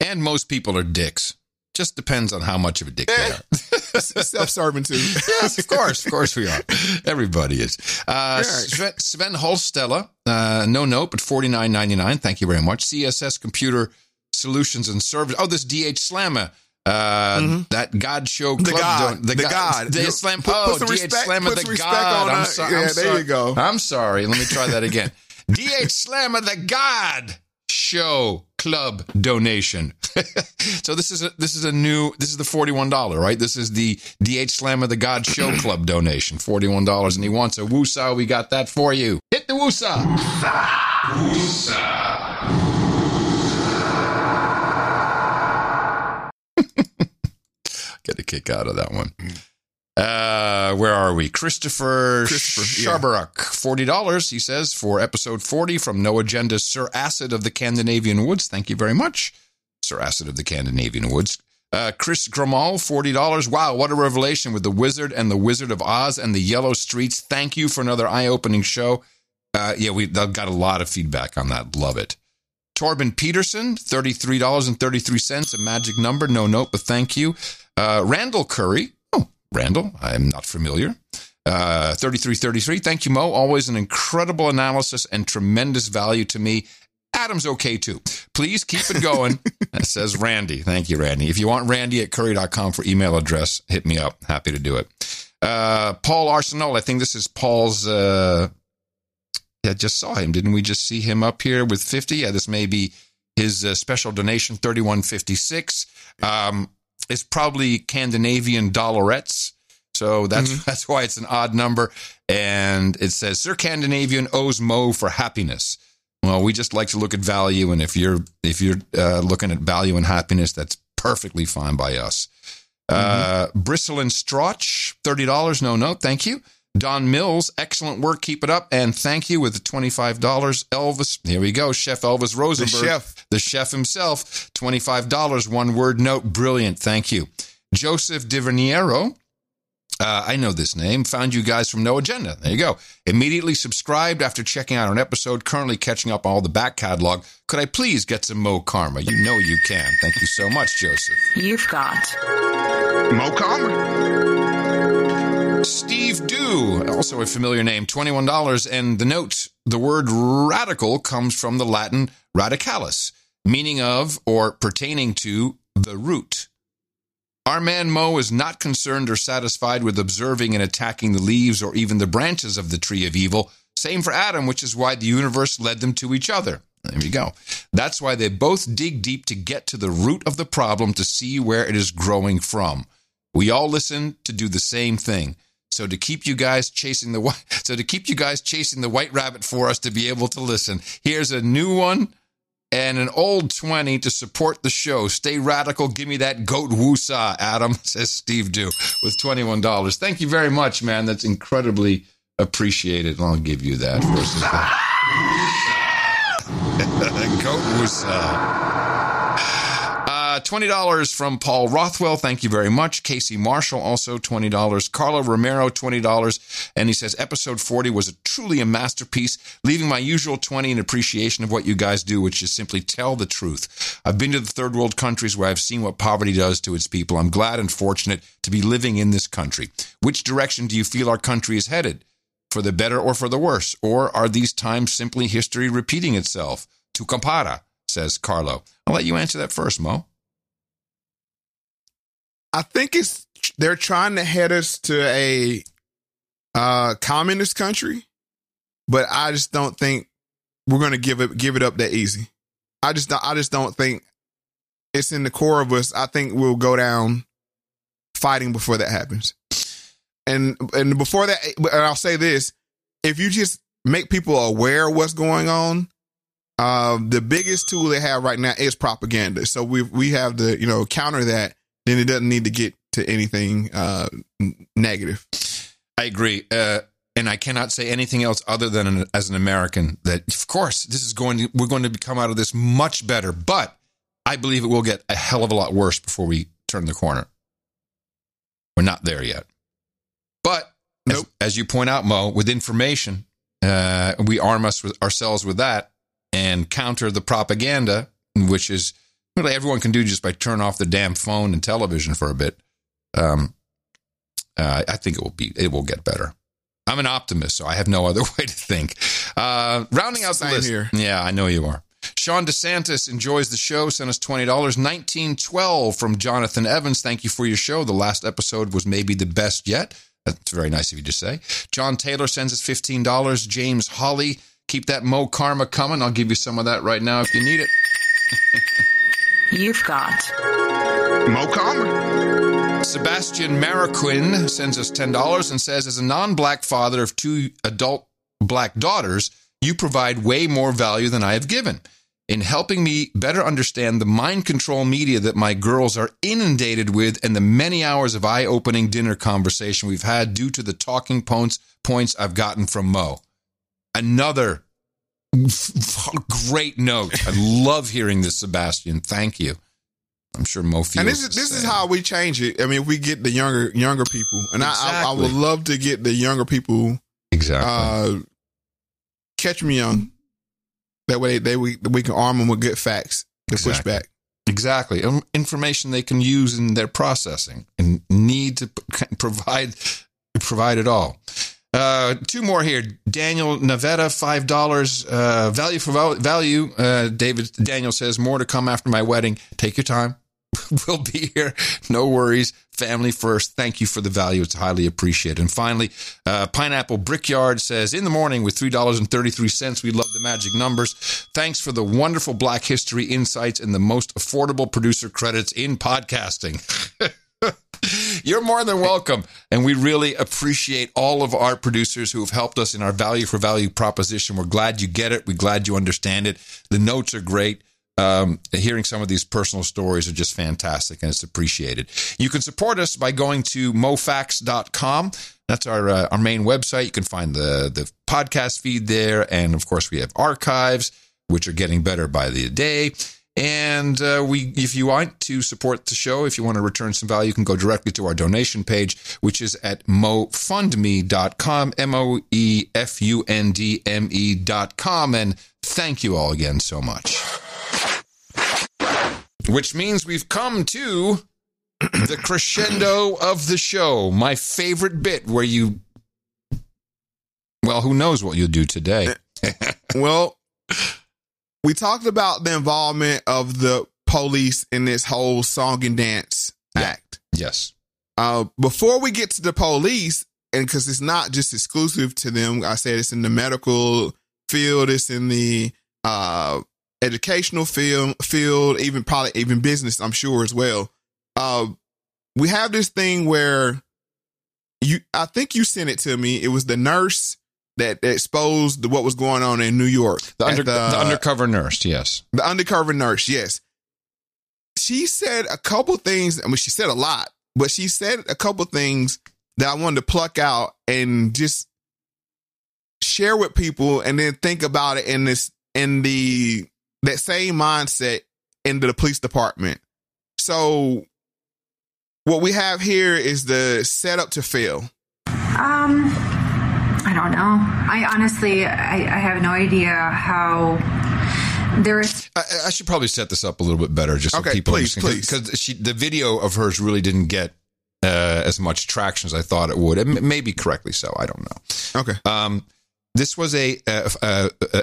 And most people are dicks. Just depends on how much of a dick they <laughs> are. <laughs> <laughs> Self-serving too. <laughs> yes, of course, of course we are. Everybody is. Uh, Sven, Sven Holstella, uh, no note, but forty nine ninety nine. Thank you very much. CSS Computer Solutions and Service. Oh, this DH Slammer. Uh, That God Show Mm-hmm. The God. don't- The God. The You- Slam. oh, put DH respect- Slamma, the God. I'm sorry. Yeah, I'm there sorry. you go. I'm sorry. Let me try that again. DH Slammer, the God Show Club donation. <laughs> so this is a this is a new this is the forty one dollar right. This is the DH Slam of the God Show <clears throat> Club donation, forty one dollars, and he wants a woosah. We got that for you. Hit the woosah. <laughs> Get a kick out of that one. Mm. Uh, where are we? Christopher, Christopher, yeah. Sharbarak, forty dollars. He says for episode forty from No Agenda, Sir Acid of the Scandinavian Woods. Thank you very much, Sir Acid of the Scandinavian Woods. Uh, Chris Gramal, forty dollars. Wow, what a revelation with the Wizard and the Wizard of Oz and the Yellow Streets. Thank you for another eye-opening show. Uh, yeah, we have got a lot of feedback on that. Love it. Torben Peterson, $33.33, a magic number. No note, but thank you. Uh, Randall Curry. Randall, I'm not familiar. Uh, 3333. Thank you, Mo. Always an incredible analysis and tremendous value to me. Adam's okay too. Please keep it going. that <laughs> says Randy. Thank you, Randy. If you want Randy at curry.com for email address, hit me up. Happy to do it. Uh, Paul Arsenal. I think this is Paul's, uh, yeah, just saw him. Didn't we just see him up here with 50? Yeah, this may be his uh, special donation, 3156. Um, it's probably Scandinavian dollarettes. So that's that's why it's an odd number. And it says Sir Scandinavian owes Mo for happiness. Well, we just like to look at value, and if you're if you're uh, looking at value and happiness, that's perfectly fine by us. Uh, Bristle and Strotch, thirty dollars. No, no, thank you. Don Mills, excellent work. Keep it up, and thank you with the twenty-five dollars. Elvis, here we go. Chef Elvis Rosenberg, chef. the chef himself, twenty-five dollars. One word note, brilliant. Thank you, Joseph Diverniero. Uh, I know this name. Found you guys from No Agenda. There you go. Immediately subscribed after checking out an episode. Currently catching up on all the back catalog. Could I please get some Mo Karma? You know you can. Thank you so much, Joseph. You've got Mo Karma. Steve Dew, also a familiar name, $21. And the note, the word radical comes from the Latin radicalis, meaning of or pertaining to the root. Our man Mo is not concerned or satisfied with observing and attacking the leaves or even the branches of the tree of evil. Same for Adam, which is why the universe led them to each other. There you go. That's why they both dig deep to get to the root of the problem to see where it is growing from. We all listen to do the same thing. So to keep you guys chasing the white, <laughs> so to keep you guys chasing the white rabbit for us to be able to listen, here's a new one and an old 20 to support the show. Stay radical. Give me that goat woosah, Adam, <laughs> says Steve Dew with $21. Thank you very much, man. That's incredibly appreciated. I'll give you that versus that. <laughs> goat woosah. Uh, $20 from Paul Rothwell. Thank you very much. Casey Marshall, also $20. Carlo Romero, $20. And he says, episode 40 was a, truly a masterpiece, leaving my usual 20 in appreciation of what you guys do, which is simply tell the truth. I've been to the third world countries where I've seen what poverty does to its people. I'm glad and fortunate to be living in this country. Which direction do you feel our country is headed? For the better or for the worse? Or are these times simply history repeating itself? To compara, says Carlo. I'll let you answer that first, Mo. I think it's they're trying to head us to a uh, communist country, but I just don't think we're to give it give it up that easy. I just don't- I just don't think it's in the core of us. I think we'll go down fighting before that happens. And and before that, and I'll say this: if you just make people aware of what's going on, uh, the biggest tool they have right now is propaganda. So we we have to you know counter that. Then it doesn't need to get to anything uh, negative. I agree. Uh, and I cannot say anything else other than an, as an American that, of course, this is going to, we're going to come out of this much better, but I believe it will get a hell of a lot worse before we turn the corner. We're not there yet. But as, as you point out, Mo, with information, uh, we arm us with ourselves with that and counter the propaganda, which is really everyone can do just by turn off the damn phone and television for a bit. Um, uh, I think it will be it will get better. I'm an optimist, so I have no <laughs> other way to think. Uh, rounding out the Same list, here. yeah, I know you are. Sean DeSantis enjoys the show. Sent us twenty dollars. Nineteen twelve from Jonathan Evans. Thank you for your show. The last episode was maybe the best yet. That's very nice of you to say. John Taylor sends us fifteen dollars. James Holly, keep that Mo Karma coming. I'll give you some of that right now if you need it. <laughs> You've got Mo Karma. Sebastian Mariquin sends us $10 and says, as a non black father of two adult black daughters, you provide way more value than I have given. In helping me better understand the mind control media that my girls are inundated with and the many hours of eye opening dinner conversation we've had due to the talking points, points I've gotten from Mo. Another great note. I love hearing this, Sebastian. Thank you. I'm sure Mo feels And this is this is how we change it. I mean, we get the younger younger people, and I, I I would love to get the younger people exactly uh, catch me young. That way, they we we can arm them with good facts to push back. Exactly. Um, Information they can use in their processing and need to p- <laughs> provide provide it all. Uh, two more here. Daniel Navetta, five dollars. Uh, value for value. Uh, David Daniel says more to come after my wedding. Take your time. <laughs> we'll be here. No worries. Family first. Thank you for the value. It's highly appreciated. And finally, uh, Pineapple Brickyard says, in the morning with $3.33, we love the magic numbers. Thanks for the wonderful Black History insights and the most affordable producer credits in podcasting. <laughs> You're more than welcome. And we really appreciate all of our producers who have helped us in our value for value proposition. We're glad you get it. We're glad you understand it. The notes are great. Um, hearing some of these personal stories are just fantastic and it's appreciated. You can support us by going to mofax.com. That's our uh, our main website. You can find the the podcast feed there, and of course we have archives, which are getting better by the day. And uh, we, if you want to support the show, if you want to return some value, you can go directly to our donation page, which is at mofundme.com, M O E F U N D M E.com. And thank you all again so much. Which means we've come to the crescendo of the show, my favorite bit where you, well, who knows what you'll do today. well, we talked about the involvement of the police in this whole song and dance act. Yes. Uh, before we get to the police, and because it's not just exclusive to them, I said it's in the medical field, it's in the uh, educational field, field, even probably even business, I'm sure as well. Uh, we have this thing where you, I think you sent it to me. It was the nurse that exposed what was going on in New York. The, at under, the undercover nurse, yes. the undercover nurse, yes. She said a couple things. I mean, she said a lot, but she said a couple things that I wanted to pluck out and just share with people, and then think about it in this in the that same mindset into the police department. So, what we have here is the setup to fail. Um, I don't know. I honestly, I, I have no idea how there is. I, I should probably set this up a little bit better, just so Okay, people please, understand. Because she, the video of hers really didn't get uh, as much traction as I thought it would. And maybe correctly so. I don't know. Okay. Um, this was a, uh uh uh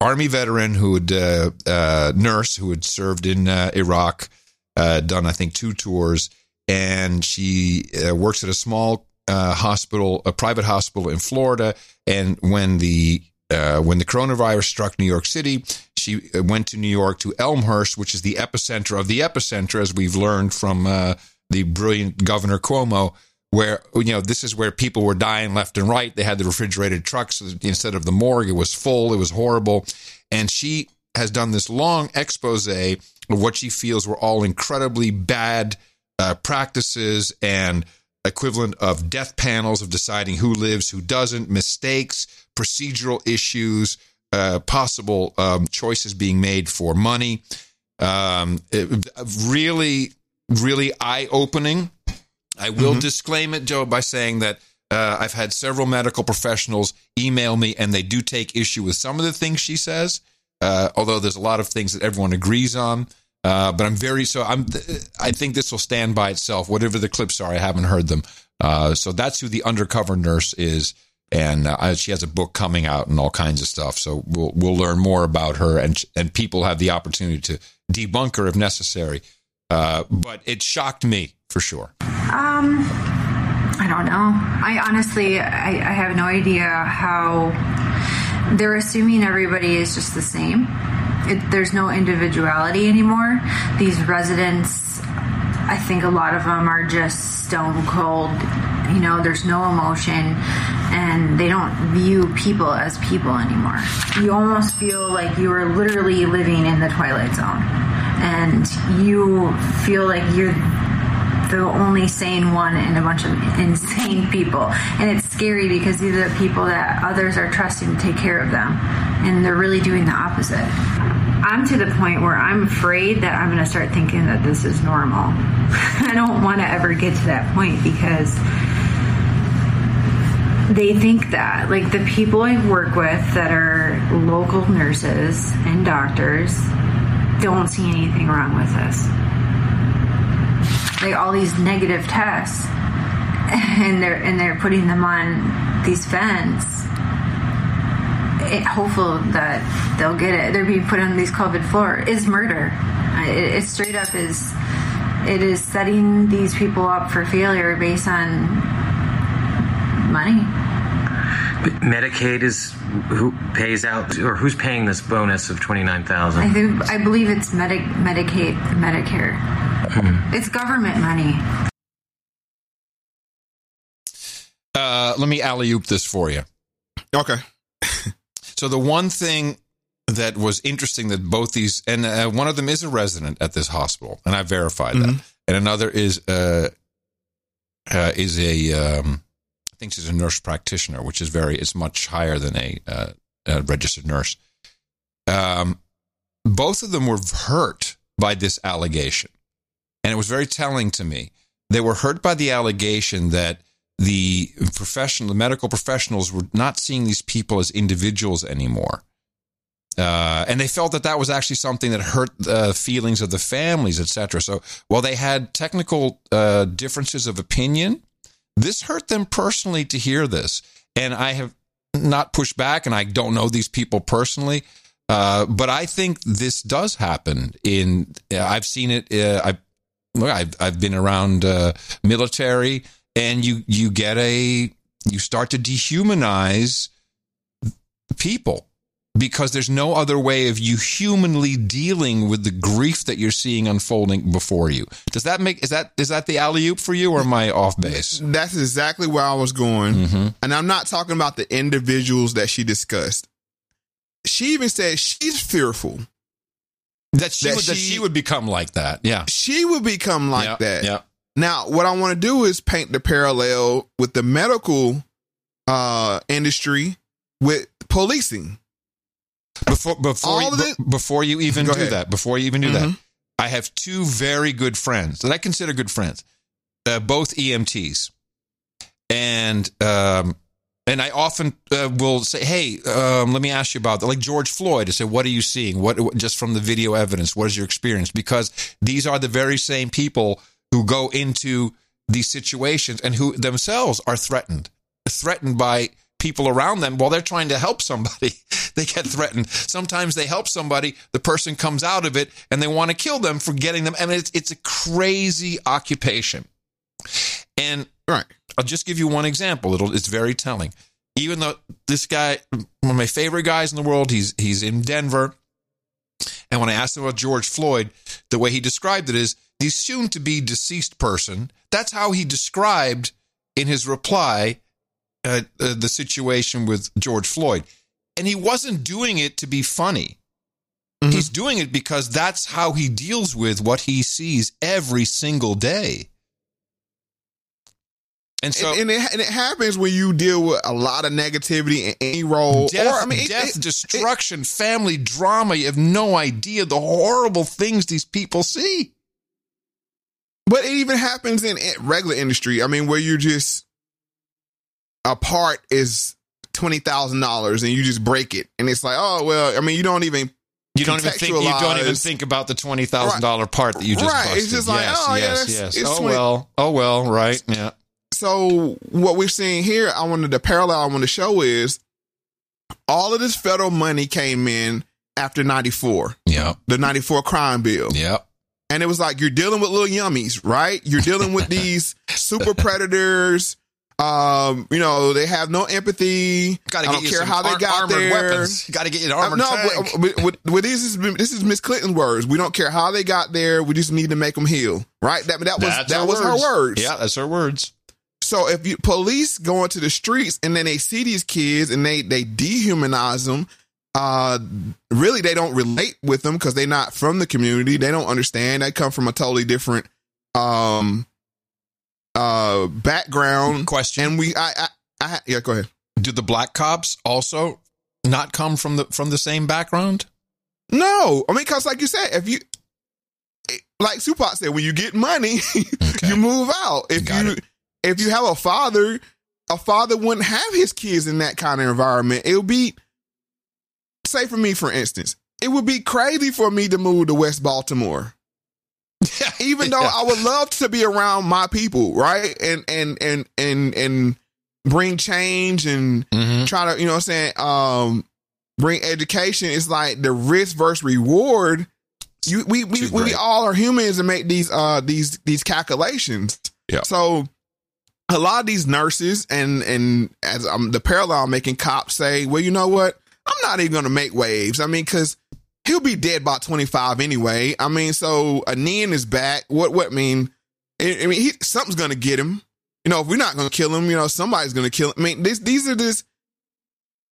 army veteran who had uh, uh, nurse who had served in uh, Iraq, uh, done I think two tours, and she uh, works at a small uh, hospital, a private hospital in Florida, and when the uh, when the coronavirus struck New York City, she uh, went to New York to Elmhurst, which is the epicenter of the epicenter, as we've learned from uh, the brilliant Governor Cuomo. Where you know this is where people were dying left and right. They had the refrigerated trucks instead of the morgue. It was full. It was horrible, and she has done this long expose of what she feels were all incredibly bad uh, practices and equivalent of death panels of deciding who lives, who doesn't, mistakes, procedural issues, uh, possible um, choices being made for money. Um, it- really, really eye opening. I will disclaim it, Joe, by saying that uh, I've had several medical professionals email me and they do take issue with some of the things she says, uh, although there's a lot of things that everyone agrees on. Uh, but I'm very so I'm. I think this will stand by itself. Whatever the clips are, I haven't heard them. Uh, so that's who the undercover nurse is, and uh, she has a book coming out and all kinds of stuff. So we'll we'll learn more about her, and and people have the opportunity to debunk her if necessary. Uh, but it shocked me for sure. Um, I don't know. I honestly, I, I have no idea how they're assuming everybody is just the same. It, there's no individuality anymore. These residents, I think a lot of them are just stone cold. You know, there's no emotion, and they don't view people as people anymore. You almost feel like you are literally living in the twilight zone, and you feel like you're the only sane one in a bunch of insane people. And it's scary because these are the people that others are trusting to take care of them. And they're really doing the opposite. I'm to the point where I'm afraid that I'm going to start thinking that this is normal. <laughs> I don't want to ever get to that point because they think that. Like the people I work with that are local nurses and doctors don't see anything wrong with this like all these negative tests and they're and they're putting them on these vents it, hopeful that they'll get it. They're being put on these covid floor. Is murder. It, it straight up is it is setting these people up for failure based on money. But Medicaid is who pays out, or who's paying this bonus of twenty nine thousand? i think i believe it's Medi- medicaid medicare it's government money Uh, let me alley oop this for you. Okay. <laughs> so the one thing that was interesting that both these and uh, one of them is a resident at this hospital, and I verified that, and another is uh, uh, is a um, I think she's a nurse practitioner, which is very it's much higher than a, uh, a registered nurse. Um, both of them were hurt by this allegation, and it was very telling to me. They were hurt by the allegation that the professional, the medical professionals were not seeing these people as individuals anymore. Uh, and they felt that that was actually something that hurt the feelings of the families, etc. So while they had technical uh, differences of opinion, this hurt them personally to hear this. And I have not pushed back, and I don't know these people personally, uh, but I think this does happen. In I've seen it. Uh, I look, I've I've been around uh, military, and you you get a you start to dehumanize people because there's no other way of you humanly dealing with the grief that you're seeing unfolding before you. Does that make is that is that the alley oop for you, or am I off base? That's exactly where I was going. Mm-hmm. And I'm not talking about the individuals that she discussed. She even said she's fearful that she, would, that she would become like that. Yeah, she would become like that. yeah. Now, what I want to do is paint the parallel with the medical uh, industry with policing. Before before you, before you even do ahead. that, before you even do that, Mhm. I have two very good friends that I consider good friends, uh, both EMTs, and um, and I often uh, will say, "Hey, um, let me ask you about that." Like George Floyd, I say, "What are you seeing? What- just from the video evidence? What is your experience?" Because these are the very same people who go into these situations and who themselves are threatened, threatened by people around them while they're trying to help somebody. <laughs> They get threatened. Sometimes they help somebody, the person comes out of it, and they want to kill them for getting them. I mean, it's it's a crazy occupation. And right. I'll just give you one example. It'll, it's very telling. Even though this guy, one of my favorite guys in the world, he's he's in Denver. And when I asked him about George Floyd, the way he described it is the soon to be deceased person. That's how he described in his reply uh, uh, the situation with George Floyd. And he wasn't doing it to be funny. He's doing it because that's how he deals with what he sees every single day. And so, and, and it, and it happens when you deal with a lot of negativity in any role. death, or I mean, death it- destruction, family drama. You have no idea the horrible things these people see. But it even happens in in regular industry. I mean, where you're just a part is twenty thousand dollars and you just break it, and it's like, oh well. I mean, you don't even You don't even think. You don't even think about the twenty thousand dollar part that you just Right, busted. it's just like, yes, oh, yeah, yes, that's- yes. it's Oh 20 well. Oh well. Right. Yeah. so what we're seeing here, I wanted the parallel I want to show is all of this federal money came in after 94. Yeah. The 94 crime bill. Yeah. And it was like you're dealing with little yummies, right? You're dealing with <laughs> these super predators. Um, you know, they have no empathy. Gotta I don't care how they got armored there. weapons. You gotta get you an Uh, armored no, but, but, but, this is this is Miss Clinton's words. We don't care how they got there. We just need to make them heal, right? That that was That's that her was her words. Yeah, that's her words. So if you police go into the streets and then they see these kids and they they dehumanize them, uh, really they don't relate with them because they're not from the community. They don't understand. They come from a totally different um uh background. Question. And we I I, I yeah go ahead. Do the black cops also not come from the from the same background? No, I mean because like you said, if you like Tupac said, when you get money, <laughs> you move out. If you if you have a father, a father wouldn't have his kids in that kind of environment. It would be say for me, for instance, it would be crazy for me to move to West Baltimore. <laughs> Even though I would love to be around my people, right? And and and and and bring change and try to, you know what I'm saying, um bring education. It's like the risk versus reward. You we we, we great. all are humans and make these uh these these calculations. Yeah. So a lot of these nurses and and as um, the parallel I'm making cops say, well, you know what? I'm not even going to make waves. I mean, because he'll be dead by 25 anyway. I mean, so a knee in his back. What? What? I mean, I, I mean, he, something's going to get him. You know, if we're not going to kill him, you know, somebody's going to kill him. I mean, this, these are this.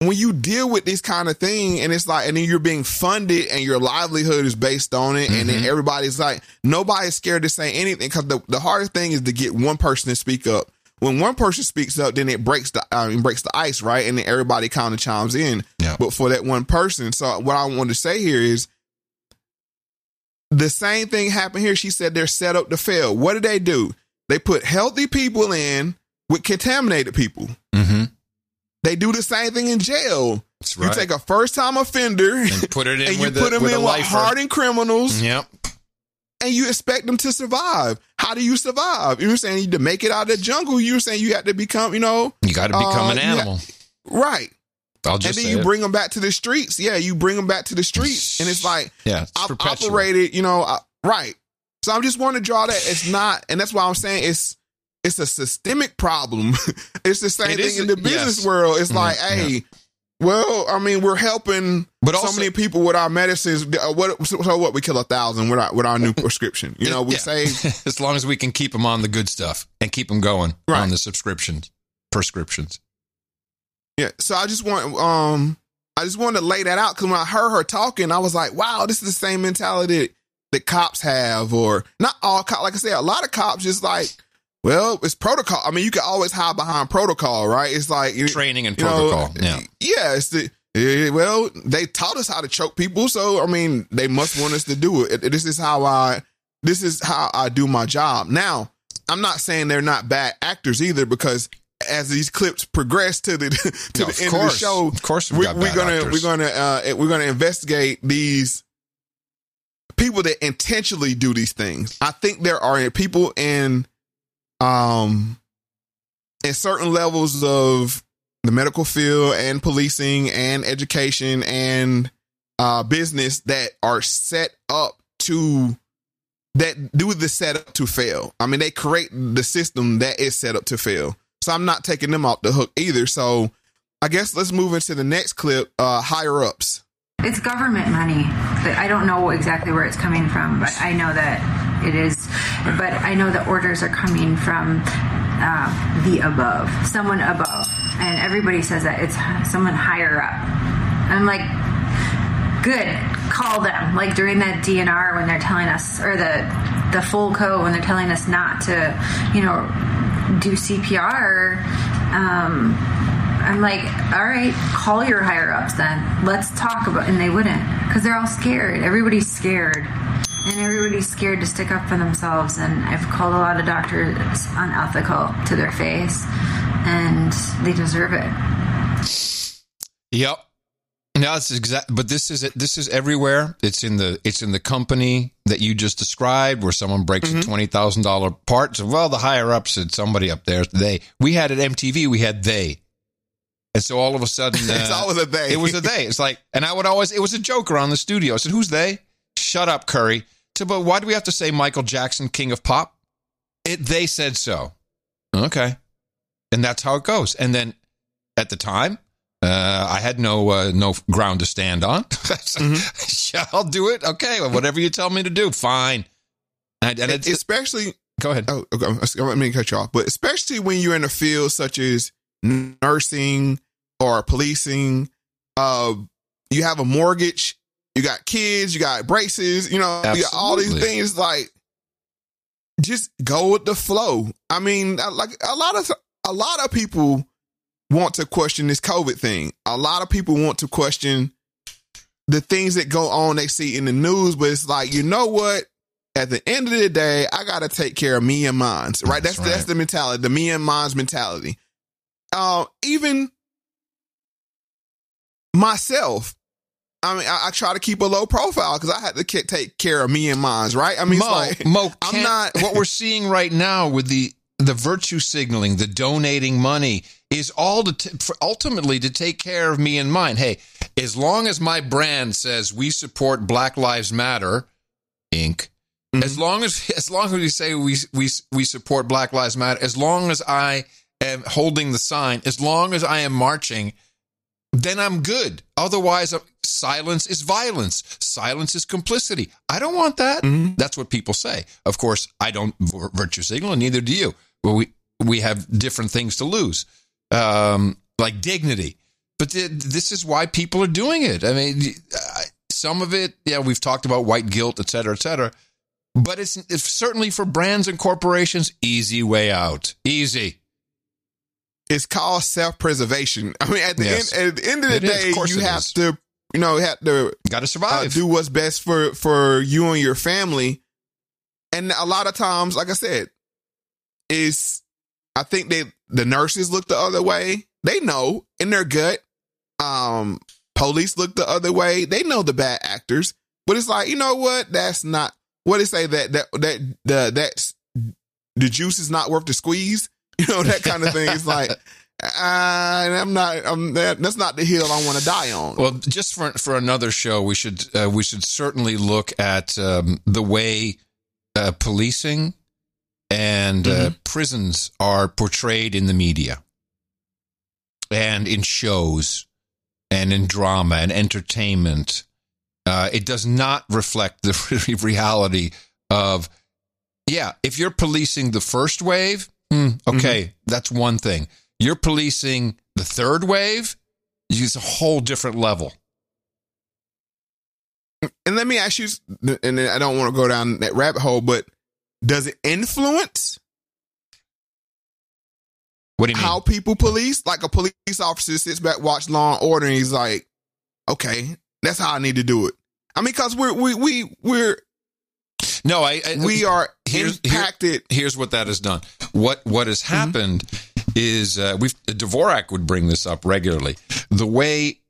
When you deal with this kind of thing, and it's like, and then you're being funded, and your livelihood is based on it, and then mm-hmm. everybody's like, nobody's scared to say anything because the, the hardest thing is to get one person to speak up. When one person speaks up, then it breaks the I mean, breaks the ice, right? And then everybody kind of chimes in. But for that one person, so what I want to say here is the same thing happened here. She said they're set up to fail. What did they do? They put healthy people in with contaminated people. Mm-hmm. They do the same thing in jail. You right. take a first time offender And put it <laughs> in and you with put them in with lifer. hardened criminals Yep. And you expect them to survive. How do you survive? You were saying you need to make it out of the jungle. You were saying you had to become, you know, You got to become an ha- animal. right? I'll And then you it. bring them back to the streets. Yeah, you bring them back to the streets, and it's like Yeah, it's I've perpetual. operated, you know, uh, right. So I just want to draw that it's not, and that's why I'm saying it's it's a systemic problem. <laughs> it's the same It thing is- in the business yes. world. It's Mhm, like, hey, well, I mean, we're helping But so many people with our medicines. Uh, What so, what? We kill a thousand with our with our new <laughs> prescription. You know, we Yeah. save <laughs> as long as we can keep them on the good stuff and keep them going on the subscriptions, prescriptions. Yeah. So I just want um I just wanted to lay that out because when I heard her talking, I was like, wow, this is the same mentality that, that cops have, or not all cops. Like I said, a lot of cops just like, well, it's protocol. I mean, you can always hide behind protocol, right? It's like Training and you know, protocol. yeah. Yeah, it's the eh, well, they taught us how to choke people, so I mean, they must want us to do it. This is how I this is how I do my job. Now, I'm not saying they're not bad actors either, because as these clips progress to the <laughs> to No, the of end course. of the show, Of course we, we're gonna actors. we're gonna uh, we're gonna investigate these people that intentionally do these things. I think there are people in um in certain levels of the medical field and policing and education and uh business that are set up to that do the setup to fail. I mean, they create the system that is set up to fail. So I'm not taking them off the hook either. So I guess let's move into the next clip. Uh, higher ups. It's government money, I don't know exactly where it's coming from. But I know that it is. But I know the orders are coming from uh, the above, someone above, and everybody says that it's someone higher up. I'm like, good, call them. Like during that DNR when they're telling us, or the the full code when they're telling us not to, you know, do CPR. Um, I'm like, all right, call your higher ups then. Let's talk about. And they wouldn't because they're all scared. Everybody's scared, and everybody's scared to stick up for themselves. And I've called a lot of doctors unethical to their face, and they deserve it. Yep. No, it's exact. But this is this is everywhere. It's in the it's in the company that you just described, where someone breaks a twenty thousand dollar part. So, well, the higher ups said somebody up there. They we had at MTV. We had they, and so all of a sudden, <laughs> It's uh, always a they. It was a they. It's like, and I would always it was a joke around the studio. I said, "Who's they?" Shut up, Curry. So, but why do we have to say Michael Jackson, King of Pop? It they said so. Okay, and that's how it goes. And then at the time, uh, I had no uh, no ground to stand on. <laughs> yeah, I'll do it. Okay, whatever you tell me to do, fine. And, and it's, especially go ahead. Oh, okay. Let me cut you off. But especially when you're in a field such as nursing or policing, uh, you have a mortgage, you got kids, you got braces, you know, you all these things. Like, just go with the flow. I mean, like a lot of a lot of people want to question this COVID thing. A lot of people want to question the things that go on they see in the news, but it's like, you know what? At the end of the day, I gotta take care of me and mine. Right? That's that's, right. the mentality, the me and mine's mentality. Uh, even myself, I mean, I, I try to keep a low profile because I had to ke- take care of me and mine's. Right? I mean, Mo, it's like Mo, <laughs> I'm can't- what we're seeing right now with the the virtue signaling, the donating money, is all to t- ultimately to take care of me and mine. Hey, as long as my brand says we support Black Lives Matter, Inc. Mm-hmm. As long as <laughs> as long as we say we we we support Black Lives Matter, as long as I am holding the sign, as long as I am marching, then I'm good. Otherwise, silence is violence. Silence is complicity. I don't want that. That's what people say. Of course, I don't virtue signal, and neither do you. Well, we we have different things to lose, um, like dignity. But th- this is why people are doing it. I mean, some of it, yeah, we've talked about white guilt, et cetera, et cetera. But it's, it's certainly for brands and corporations, easy way out. Easy. it's called self preservation. I mean, at the Yes. end, at the end of the It is. day, Of course you have is. to, you know, have to Got to uh, survive. do what's best for for you and your family. And a lot of times, like I said, is I think they the nurses look the other way. They know in their gut. Um, police look the other way. They know the bad actors, but it's like you know what? That's not what they say that that that the that's the juice is not worth the squeeze. <laughs> You know that kind of thing. It's like. <laughs> Uh, I'm not. I'm that. That's not the hill I want to die on. Well, just for for another show, we should uh, we should certainly look at um, the way uh, policing and uh, prisons are portrayed in the media and in shows and in drama and entertainment. Uh, it does not reflect the <laughs> reality of, yeah, if you're policing the first wave, hmm, okay, that's one thing. You're policing the third wave, it's a whole different level. And let me ask you, and then I don't want to go down that rabbit hole, but does it influence What do you mean? how people police? Like a police officer sits back, watch Law and Order, and he's like, "Okay, that's how I need to do it." I mean, because we're we we we're No, I, I we are here's, here- impacted. here's what that has done. What what has mm-hmm. happened is uh, we've Dvorak would bring this up regularly. The way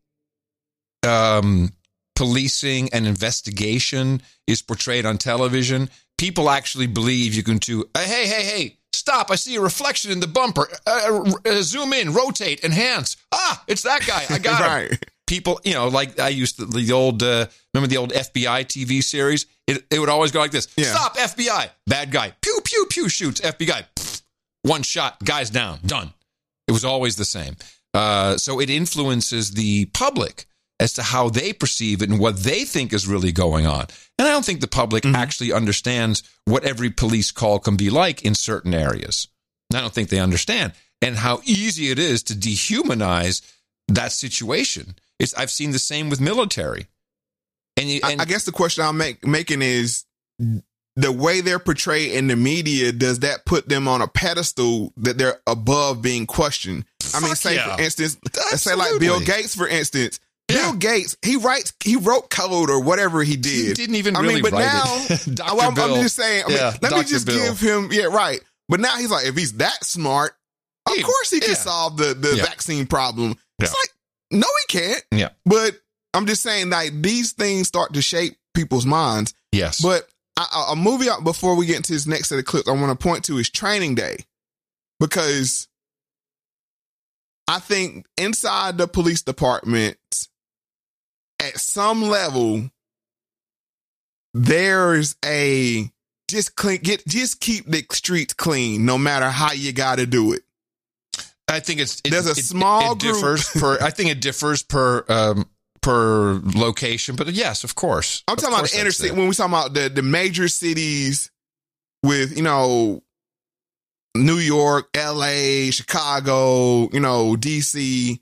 um, policing and investigation is portrayed on television, people actually believe you can do. Uh, hey, hey, hey! Stop! I see a reflection in the bumper. Uh, uh, zoom in, rotate, enhance. Ah, it's that guy. I got him <laughs> people, you know, like I used to, the old, uh, remember the old FBI TV series? It, it would always go like this Yeah. Stop, FBI. Bad guy. Pew, pew, pew, shoots. FBI. One shot. Guy's down. Done. It was always the same. Uh, so it influences the public as to how they perceive it and what they think is really going on. And I don't think the public actually understands what every police call can be like in certain areas. I don't think they understand and how easy it is to dehumanize that situation. It's I've seen the same with military. And, you, I, I guess the question I'm make, making is the way they're portrayed in the media. Does that put them on a pedestal that they're above being questioned? I mean, say yeah. for instance, let's say like Bill Gates, for instance. Bill Gates, he writes, he wrote code or whatever he did. He didn't even I really mean, but write now. <laughs> Dr. well, I'm, I'm just saying. I mean, Yeah, let me just Bill. give him, yeah, right. But now he's like, if he's that smart, of course he can solve the the Yeah. vaccine problem. It's Yeah. like, no, he can't. Yeah. But I'm just saying, like these things start to shape people's minds. Yes. But a, a- movie out before we get into this next set of clips, I want to point to is Training Day, because I think inside the police department, at some level, there's a just clean, get just keep the streets clean, no matter how you got to do it. I think it's it, There's a it- small it group. differs per I think it differs per um per location, but yes, of course. I'm Of talking about the that's inner city it. when we talking about the the major cities with you know New York, L.A., Chicago, you know D.C.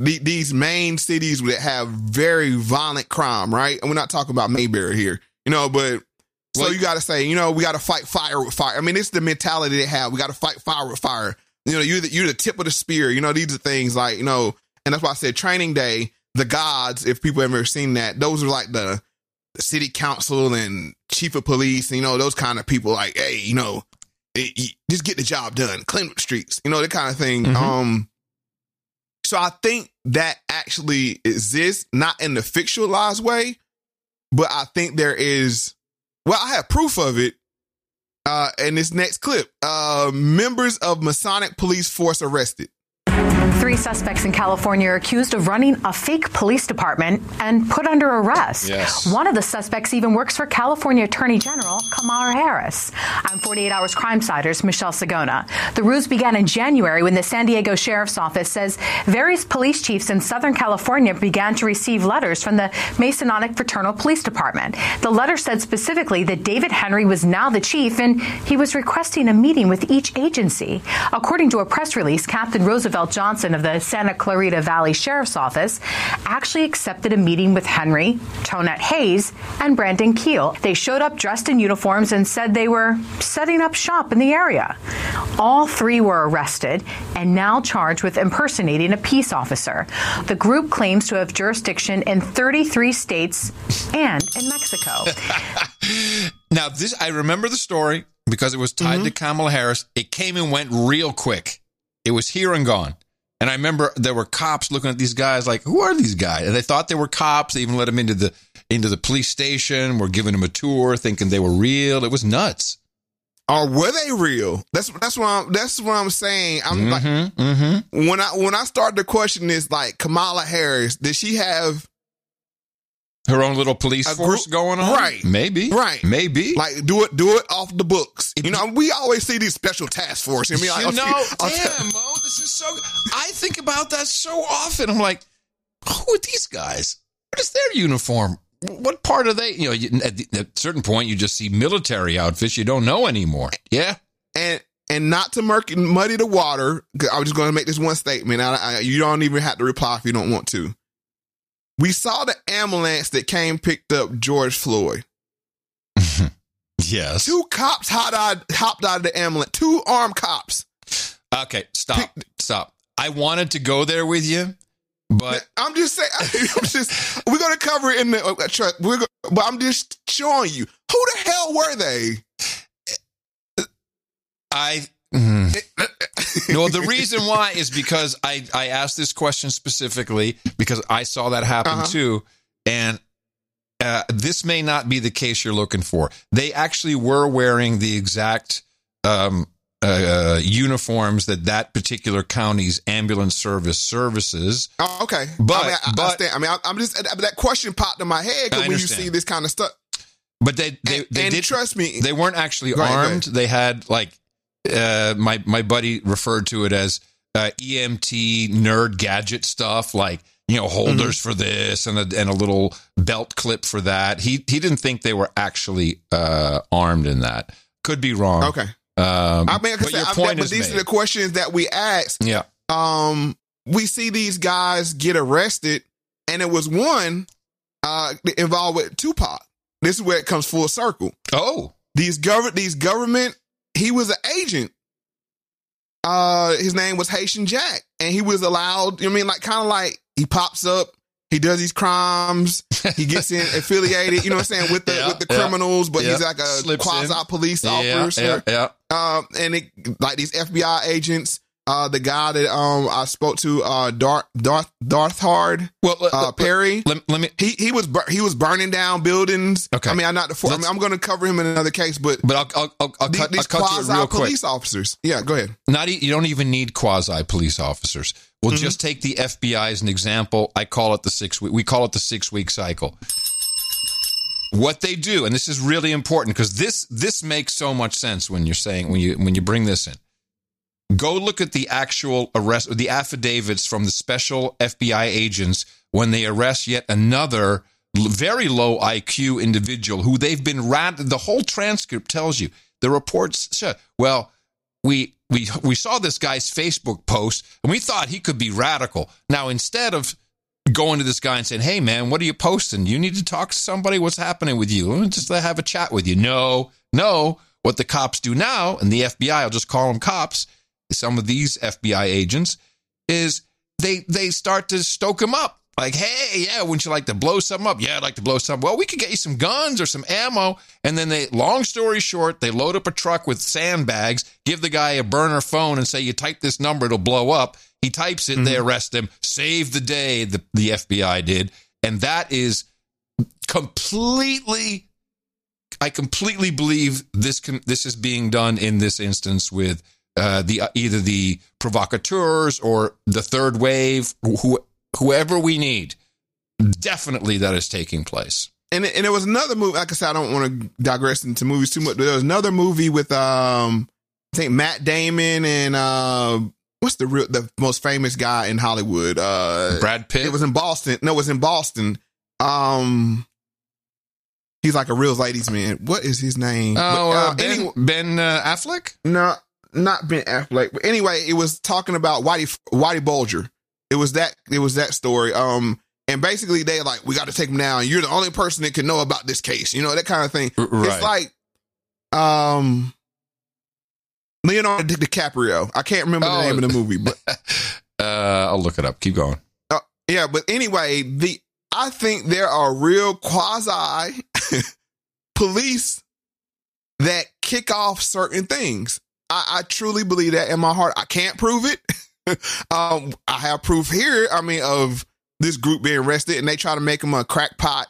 The, these main cities that have very violent crime, right? And we're not talking about Mayberry here, you know, but so Well- you got to say, you know, we got to fight fire with fire. I mean, it's the mentality they have. We got to fight fire with fire. You know, you're the, you're the tip of the spear. You know, these are things like, you know, and that's why I said training day, the gods, if people have ever seen that, those are like the, the city council and chief of police, you know, those kind of people like, hey, you know, eh, eh, just get the job done, clean up the streets, you know, that kind of thing. Mhm. Um, so I think that actually exists, not in the fictionalized way, but I think there is. Well, I have proof of it. Uh, in this next clip, uh, members of Masonic police force arrested. Three suspects in California are accused of running a fake police department and put under arrest. Yes. One of the suspects even works for California Attorney General Kamala Harris. I'm 48 Hours Crimesider's, Michelle Sigona. The ruse began in January when the San Diego Sheriff's Office says various police chiefs in Southern California began to receive letters from the Masonic Fraternal Police Department. The letter said specifically that David Henry was now the chief and he was requesting a meeting with each agency. According to a press release, Captain Roosevelt Johnson of the Santa Clarita Valley Sheriff's Office actually accepted a meeting with Henry, Tonette Hayes, and Brandon Kiel. They showed up dressed in uniforms and said they were setting up shop in the area. All three were arrested and now charged with impersonating a peace officer. The group claims to have jurisdiction in 33 states and in Mexico. <laughs> Now this I remember the story because it was tied Mm-hmm. to Kamala Harris. It came and went real quick. It was here and gone. And I remember there were cops looking at these guys like, who are these guys? And they thought they were cops. They even let them into the into the police station, were giving them a tour, thinking they were real. It was nuts. Or were they real? That's that's what I'm that's what I'm saying. I'm like Mm-hmm. when I when I start to question this, like Kamala Harris, did she have Her own little police a force group- going on? Right. Maybe. Right. Maybe. Like do it do it off the books. You know, we always see these special task force. I mean, like, you I'll know, see- I'll damn, Mo, this is so. I think about that so often. I'm like, who are these guys? What is their uniform? What part are they? You know, you, at, the, at a certain point, you just see military outfits. You don't know anymore. Yeah. and and not to murky, muddy the water. 'cause I was just going to make this one statement. I, I, you don't even have to reply if you don't want to. We saw the ambulance that came picked up George Floyd. <laughs> Yes. Two cops hopped out, hopped out of the ambulance. Two armed cops. Okay, stop. Stop. I wanted to go there with you, but I'm just saying. <laughs> I'm just. We're going to cover it in the. Uh, truck. we're go, but I'm just showing you who the hell were they? I. mm. No, the reason why is because I, I asked this question specifically because I saw that happen Uh-huh. too. And uh, this may not be the case you're looking for. They actually were wearing the exact um, uh, uniforms that that particular county's ambulance service services. Oh, okay. But- I mean, I, I, but- stand- I mean, I, I'm just that question popped in my head because when you see this kind of stuff, But they they, And- they did trust me, They weren't actually Go ahead, go armed. They had like uh, my my buddy referred to it as uh, EMT nerd gadget stuff, like you know holders Mm-hmm. for this and a, and a little belt clip for that. He he didn't think they were actually uh, armed in that. Could be wrong. Okay. Um, I mean, I but your I, point but is these made. are the questions that we asked. yeah. Um, we see these guys get arrested, and it was one uh involved with Tupac. This is where it comes full circle. Oh, these government, these government. He was an agent. Uh, his name was Haitian Jack, and he was allowed. You know I mean, like kind of like he pops up. He does these crimes. He gets in <laughs> affiliated, you know what I'm saying, with the Yeah, with the yeah, criminals, but he's like a quasi police Yeah, officer. yeah, Um, and it like these FBI agents. Uh, the guy that um I spoke to, uh, Darth Darth Darthard, well, uh, Perry. Let, let me. He he was bur- he was burning down buildings. Okay. I mean, I'm not the. I mean, I'm going to cover him in another case, but but I'll I'll, I'll, these, cut, these I'll cut it real quick. police officers. Yeah, go ahead. Not e- you don't even need quasi police officers. We'll Mm-hmm. just take the FBI as an example. I call it the six week. We call it the six week cycle. What they do, and this is really important because this this makes so much sense when you're saying when you when you bring this in. Go look at the actual arrest, the affidavits from the special FBI agents when they arrest yet another very low IQ individual who they've been rat. The whole transcript tells you the reports. Well, we we we saw this guy's Facebook post and we thought he could be radical. Now instead of going to this guy and saying, "Hey man, what are you posting? You need to talk to somebody. What's happening with you? Let me just have a chat with you." No, no. What the cops do now, and the FBI, I'll just call them cops. Some of these FBI agents is they they start to stoke him up. Like, hey, yeah, wouldn't you like to blow something up? Yeah, I'd like to blow something. Well, we could get you some guns or some ammo. And then they, long story short, they load up a truck with sandbags, give the guy a burner phone and say, you type this number, it'll blow up. He types it, they mm-hmm. arrest him, save the day, the, the FBI did. And that is completely, I completely believe this, com- this is being done in this instance with uh, the uh, either the provocateurs or the third wave, who, whoever we need. Definitely, that is taking place. And it, and there was another movie. Like I said, I don't want to digress into movies too much. But there was another movie with um, I think Matt Damon and uh, what's the real the most famous guy in Hollywood? Uh, Brad Pitt. It was in Boston. No, it was in Boston. Um, he's like a real ladies man. What is his name? Oh, But, uh, Ben, anyway- ben uh, Affleck? No, not Ben Affleck. But anyway, it was talking about Whitey Whitey Bulger. It was that it was that story. Um, and basically they like we got to take him down. You're the only person that can know about this case. You know that kind of thing. right. It's like, um, Leonardo DiCaprio. I can't remember Oh. the name of the movie, but <laughs> Uh, I'll look it up. Keep going. uh, yeah. But anyway, the I think there are real quasi <laughs> police that kick off certain things. I, I truly believe that in my heart. I can't prove it. <laughs> um, I have proof here. I mean, of this group being arrested, and they try to make them a crackpot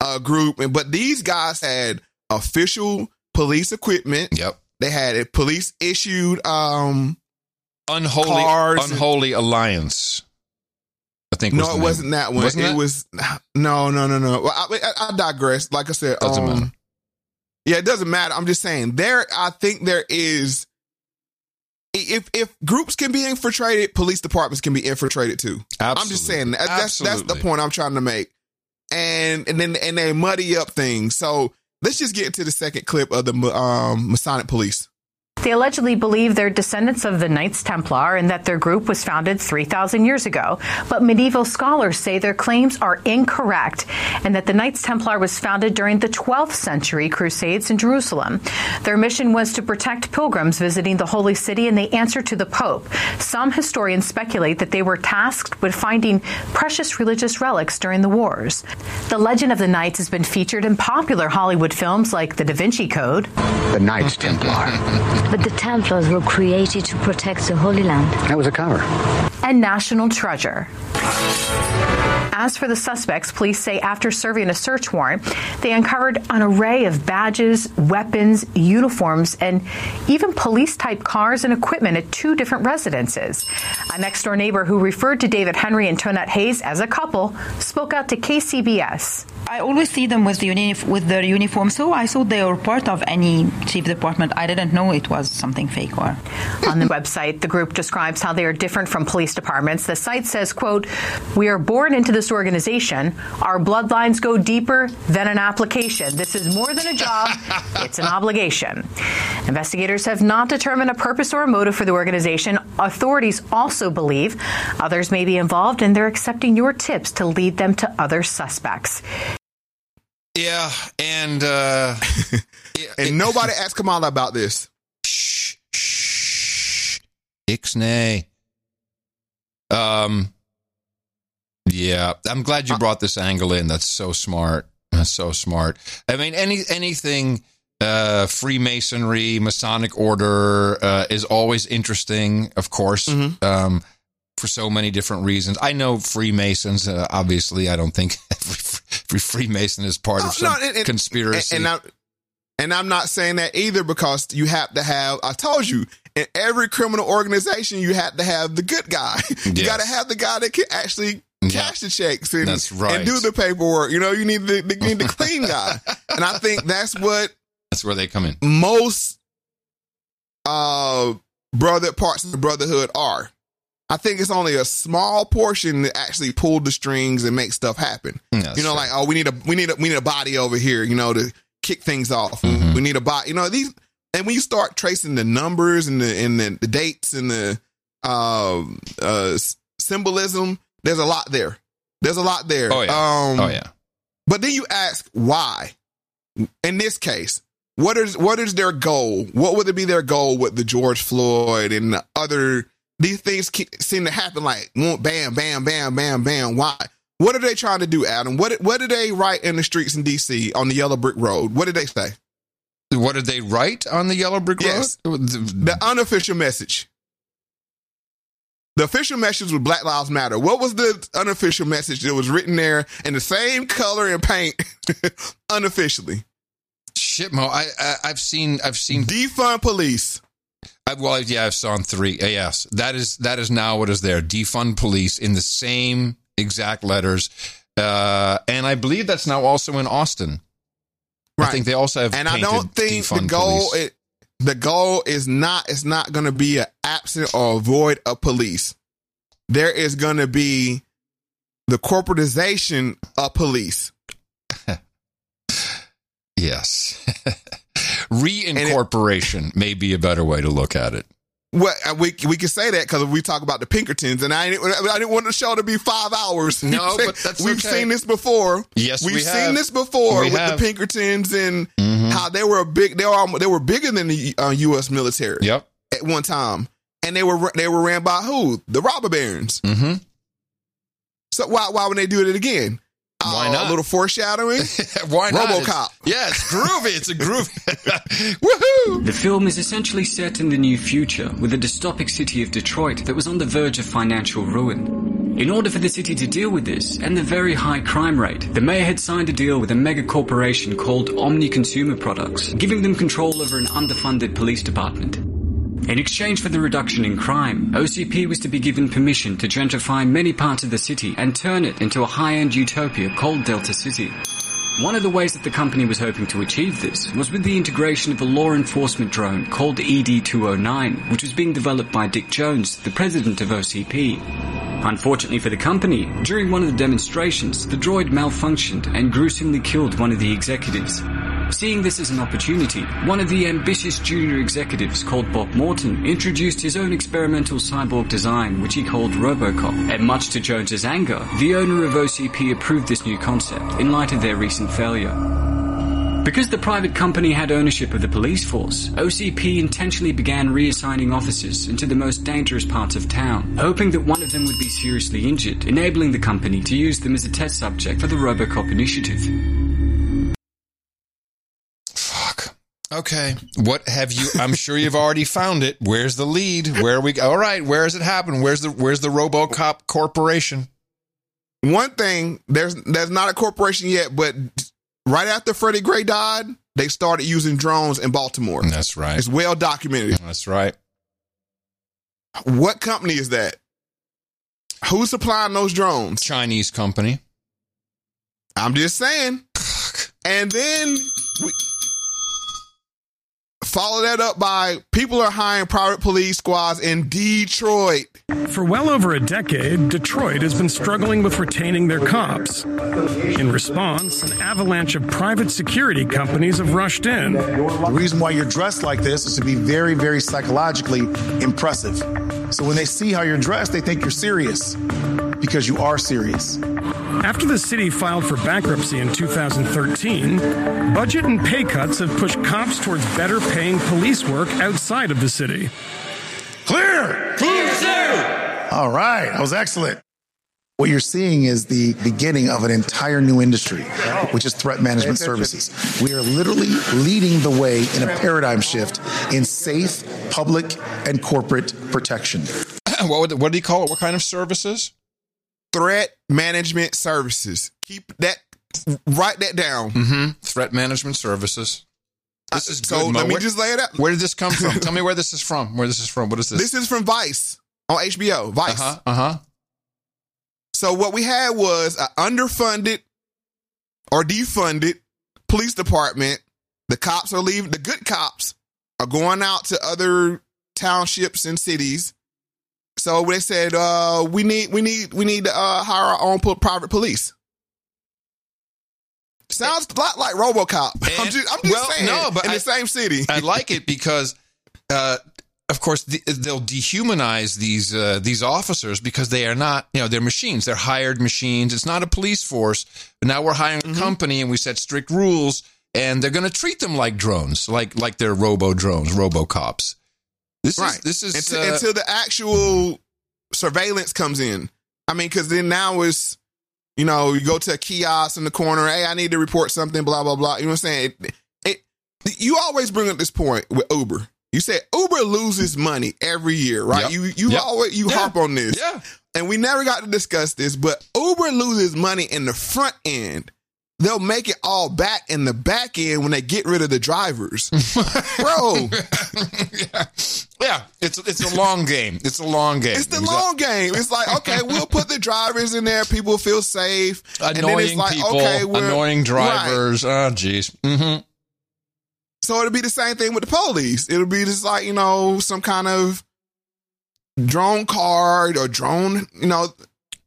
uh, group. And but these guys had official police equipment. Yep. They had a police issued um Unholy, Cars and- unholy alliance. I think. no, it wasn't that one. Wasn't it that? was no, no, no, no. Well, I, I, I digress. Like I said, Doesn't um, matter. Yeah, it doesn't matter. I'm just saying there. I think there is. If if groups can be infiltrated, police departments can be infiltrated too. I'm just saying that, that's that's the point I'm trying to make. And and then and they muddy up things. So let's just get into the second clip of the um, Masonic police. They allegedly believe they're descendants of the Knights Templar and that their group was founded 3,000 years ago. But medieval scholars say their claims are incorrect and that the Knights Templar was founded during the 12th century Crusades in Jerusalem. Their mission was to protect pilgrims visiting the Holy City and they answered to the Pope. Some historians speculate that they were tasked with finding precious religious relics during the wars. The legend of the Knights has been featured in popular Hollywood films like The Da Vinci Code. The Knights Templar. <laughs> But the Templars were created to protect the Holy Land. That was a cover. and National Treasure. As for the suspects, police say after serving a search warrant, they uncovered an array of badges, weapons, uniforms, and even police type cars and equipment at two different residences. A next door neighbor who referred to David Henry and Tonette Hayes as a couple spoke out to KCBS. I always see them with the uni- with their uniform, so I thought they were part of any chief department. I didn't know it was something fake or. <laughs> On the website, the group describes how they are different from police departments. The site says, quote, "We are born into this organization. Our bloodlines go deeper than an application. This is more than a job; <laughs> it's an obligation." Investigators have not determined a purpose or a motive for the organization. Authorities also believe others may be involved, and they're accepting your tips to lead them to other suspects. Yeah, and uh <laughs> and nobody <laughs> asked Kamala about this. Shh, shh, Ixnay. Um yeah, I'm glad you brought this angle in. That's so smart. That's so smart. I mean, any anything uh, Freemasonry, Masonic order uh, is always interesting, of course, um, for so many different reasons. I know Freemasons. Uh, obviously, I don't think <laughs> every, every <laughs> Freemason is part of some No, and- and- conspiracy. And, and, I, and I'm not saying that either because you have to have, I told you, in every criminal organization, you have to have the good guy. <laughs> you Yes. got to have the guy that can actually cash the checks and, right. and do the paperwork. You know, you need the, the, you need the clean guy. <laughs> And I think that's what That's where they come in. most uh brother parts of the brotherhood are. I think it's only a small portion that actually pull the strings and make stuff happen. That's you know, like oh, we need a we need a we need a body over here, you know, to kick things off. Mm-hmm. We need a body, you know, these. And when you start tracing the numbers and the and the, the dates and the um uh symbolism, there's a lot there. There's a lot there. Oh, yeah. Um, Oh, yeah. But then you ask why. In this case, what is what is their goal? What would it be their goal with the George Floyd and the other? These things keep, seem to happen like bam, bam, bam, bam, bam. Why? What are they trying to do, Adam? What what did they write in the streets in D.C. on the Yellow Brick Road? What did they say? What did they write on the Yellow Brick Yes. Road? The unofficial message. The official message was Black Lives Matter. What was the unofficial message that was written there in the same color and paint <laughs> unofficially? Shit, Mo. I, I I've seen I've seen defund police. I, well, yeah, I've saw three. Uh, yes, that is that is now what is there. Defund police in the same exact letters, uh, and I believe that's now also in Austin. I think they also have. and I don't think the goal it, the goal is not it's not going to be an absent or avoid of police. There is going to be the corporatization of police. <laughs> Yes, <laughs> reincorporation may be a better way to look at it. Well, uh, we we can say that because we talk about the Pinkertons, and I didn't, I didn't want the show to be five hours. No, <laughs> but that's we've okay. seen this before. Yes, we've we seen this before We with have. the Pinkertons and Mhm. how they were a big. They were they were bigger than the uh, U.S. military. Yep. At one time, and they were they were ran by who? The robber barons. Mm-hmm. So why why would they do it again? Why Uh, not? A little foreshadowing. <laughs> Why not? RoboCop. It's- yeah, it's groovy. It's a groovy. <laughs> <laughs> Woohoo! The film is essentially set in the new future with a dystopic city of Detroit that was on the verge of financial ruin. In order for the city to deal with this and the very high crime rate, the mayor had signed a deal with a mega corporation called Omni Consumer Products, giving them control over an underfunded police department. In exchange for the reduction in crime, OCP was to be given permission to gentrify many parts of the city and turn it into a high-end utopia called Delta City. One of the ways that the company was hoping to achieve this was with the integration of a law enforcement drone called E ED-209, which was being developed by Dick Jones, the president of OCP. Unfortunately for the company, during one of the demonstrations, the droid malfunctioned and gruesomely killed one of the executives. Seeing this as an opportunity, one of the ambitious junior executives called Bob Morton introduced his own experimental cyborg design, which he called Robocop. And much to Jones's anger, the owner of OCP approved this new concept in light of their recent failure. Because the private company had ownership of the police force, OCP intentionally began reassigning officers into the most dangerous parts of town, hoping that one of them would be seriously injured, enabling the company to use them as a test subject for the Robocop initiative. Fuck. Okay. What have you? I'm sure you've already found it. Where's the lead? Where are we? All right. Where does it happen? Where's the Where's the RoboCop Corporation? One thing there's there's not a corporation yet, but right after Freddie Gray died, they started using drones in Baltimore. Mm, that's right. It's well documented. Mm, that's right. What company is that? Who's supplying those drones? Chinese company. I'm just saying. <laughs> And then we follow that up by people are hiring private police squads in Detroit. For well over a decade, Detroit has been struggling with retaining their cops. In response, an avalanche of private security companies have rushed in. The reason why you're dressed like this is to be very, very psychologically impressive. So when they see how you're dressed, they think you're serious because you are serious. After the city filed for bankruptcy in 2013, budget and pay cuts have pushed cops towards better paying police work outside of the city. Clear! Clear, sir! All right, that was excellent. What you're seeing is the beginning of an entire new industry, which is threat management services. We are literally leading the way in a paradigm shift in safe public and corporate protection. <clears throat> what, would, what do you call it? What kind of services? Threat management services. Keep that, write that down. Mm-hmm. Threat management services. This is so good, let me Where- just lay it out. Where did this come from? <laughs> Tell me where this is from. Where this is from. What is this? This is from Vice on HBO. Vice. Uh huh. Uh huh. So what we had was an underfunded or defunded police department. The cops are leaving. The good cops are going out to other townships and cities. So they said, uh, we need, we need, we need to uh, hire our own private police. Sounds a lot like RoboCop. <laughs> I'm just, I'm just well, saying. no, but in I- the same city. I like it because, uh, of course, the, they'll dehumanize these uh, these officers because they are not, you know, they're machines. They're hired machines. It's not a police force. But now we're hiring Mm-hmm. a company, and we set strict rules, and they're going to treat them like drones, like like they're robo drones, robo cops. This right. is this is until, uh, until the actual surveillance comes in. I mean, because then now it's you know you go to a kiosk in the corner. Hey, I need to report something. Blah blah blah. You know what I'm saying? It, it, you always bring up this point with Uber. You said Uber loses money every year, right? Yep. You you Yep. always you Yeah. harp on this, Yeah. And we never got to discuss this, but Uber loses money in the front end. They'll make it all back in the back end when they get rid of the drivers, <laughs> bro. <laughs> yeah, it's it's a long game. It's a long game. It's the long game. It's like, okay, we'll put the drivers in there. People feel safe. And then Annoying it's like, people, okay, we're- annoying Right. drivers. Oh, jeez. Mm-hmm. So it'll be the same thing with the police. It'll be just like, you know, some kind of drone card or drone, you know.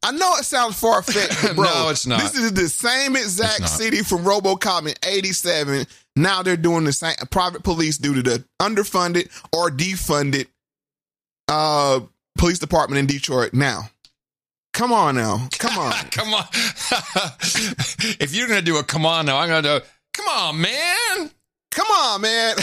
I know it sounds far fetched, <laughs> bro. No, it's not. This is the same exact city from Robocop in 87. Now they're doing the same private police due to the underfunded or defunded uh police department in Detroit now. Come on now. Come on. <laughs> come on. <laughs> if you're gonna do a come on now, I'm gonna do. Come on, man. Come on, man.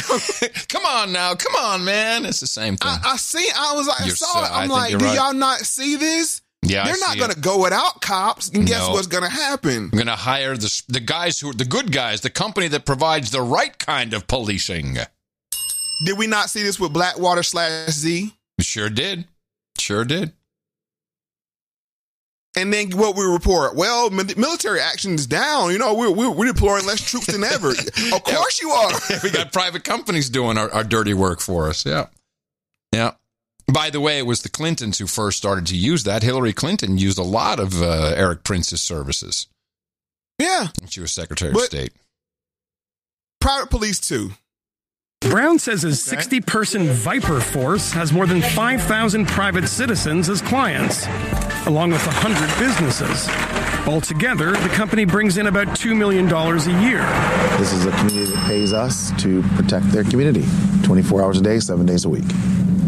come on now. Come on, man. It's the same thing. I, I see. I was like, I saw so- it. I I'm think like, do right. y'all not see this? Yeah, they're not going to go without cops. And guess No. what's going to happen? I'm gonna hire the the guys who are the good guys, the company that provides the right kind of policing. Did we not see this with Blackwater slash Xe? Sure did. Sure did. And then what we report? Well, military action is down. You know, we're, we're, we're deploying less troops than ever. <laughs> of course you are. <laughs> we got private companies doing our, our dirty work for us. Yeah. Yeah. By the way, it was the Clintons who first started to use that. Hillary Clinton used a lot of uh, Erik Prince's services. Yeah. when She was Secretary of State. Private police too. Brown says his 60 person Viper force has more than 5,000 private citizens as clients, along with 100 businesses. Altogether, the company brings in about $2 million a year. This is a community that pays us to protect their community 24 hours a day, seven days a week.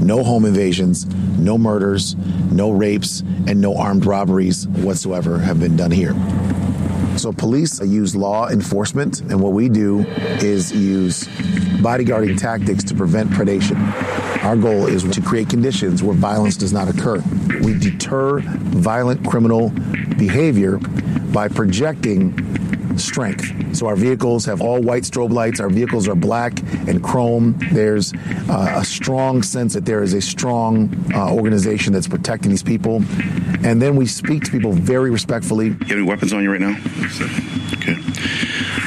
No home invasions, no murders, no rapes, and no armed robberies whatsoever have been done here. So, police use law enforcement, and what we do is use bodyguarding tactics to prevent predation. Our goal is to create conditions where violence does not occur. We deter violent criminal behavior by projecting strength. So our vehicles have all white strobe lights. Our vehicles are black and chrome. There's uh, a strong sense that there is a strong uh, organization that's protecting these people. And then we speak to people very respectfully. You have any weapons on you right now? Okay.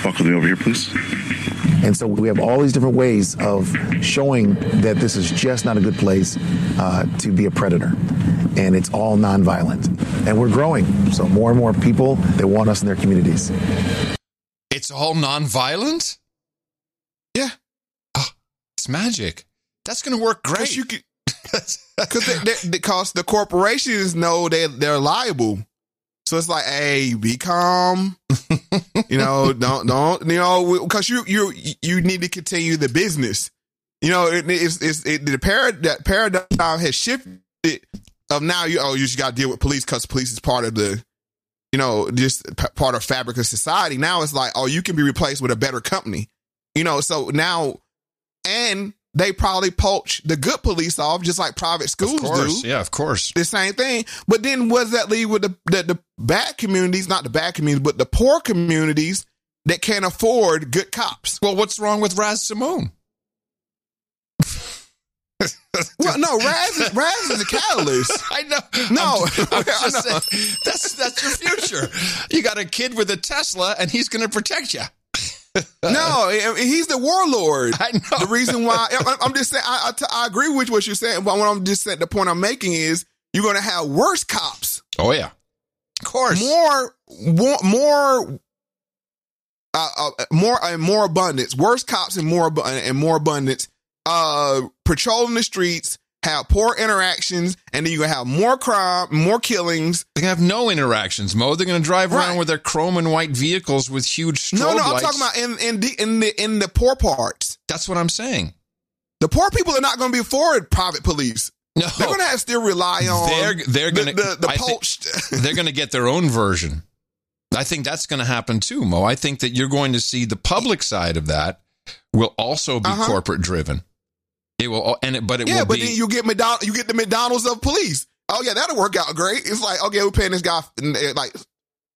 Walk with me over here, please. And so we have all these different ways of showing that this is just not a good place uh, to be a predator. And it's all nonviolent. And we're growing. So more and more people, they want us in their communities. It's all nonviolent? Yeah. Oh, it's magic. That's going to work great. You can, Because because the corporations know they they're liable. So it's like, hey, be calm. <laughs> you know, don't don't you know because you you you need to continue the business. You know, it, it's it's it, the parad- that paradigm has shifted of now. You oh, you just got to deal with police because police is part of the, you know, just p- part of fabric of society. Now it's like, oh, you can be replaced with a better company. You know, so now, and they probably poach the good police off just like private schools course, do. Yeah, of course. The same thing. But then what does that leave with the, the, the bad communities, not the bad communities, but the poor communities that can't afford good cops? Well, what's wrong with Raz Simone? Well, no, Raz is, Raz is a catalyst. <laughs> I know. No, I'm, I'm <laughs> just saying, that's that's your future. You got a kid with a Tesla, and he's going to protect you. <laughs> no, he's the warlord. I know. The reason why I'm just saying, I, I, I agree with what you're saying, but what I'm just saying, the point I'm making is you're going to have worse cops. Oh yeah, of course. More, more, more. Uh, uh, more and more abundance, worse cops and more and more abundance. Uh, patrolling the streets, have poor interactions, and then you're gonna have more crime, more killings. They can have no interactions, Mo. They're gonna drive around with their chrome and white vehicles with huge strobe No, no, lights. I'm talking about in in the in the in the poor parts. That's what I'm saying. The poor people are not gonna be afforded private police. No, they're gonna have to still rely on. They're they're gonna the, the, the poached. <laughs> they're gonna get their own version. I think that's going to happen too, Mo. I think that you're going to see the public side of that will also be Uh-huh. corporate driven. It will, and it, but it yeah, will but be. then you get McDonald, you get the McDonald's of police. Oh yeah, that'll work out great. It's like okay, we're paying this guy uh, like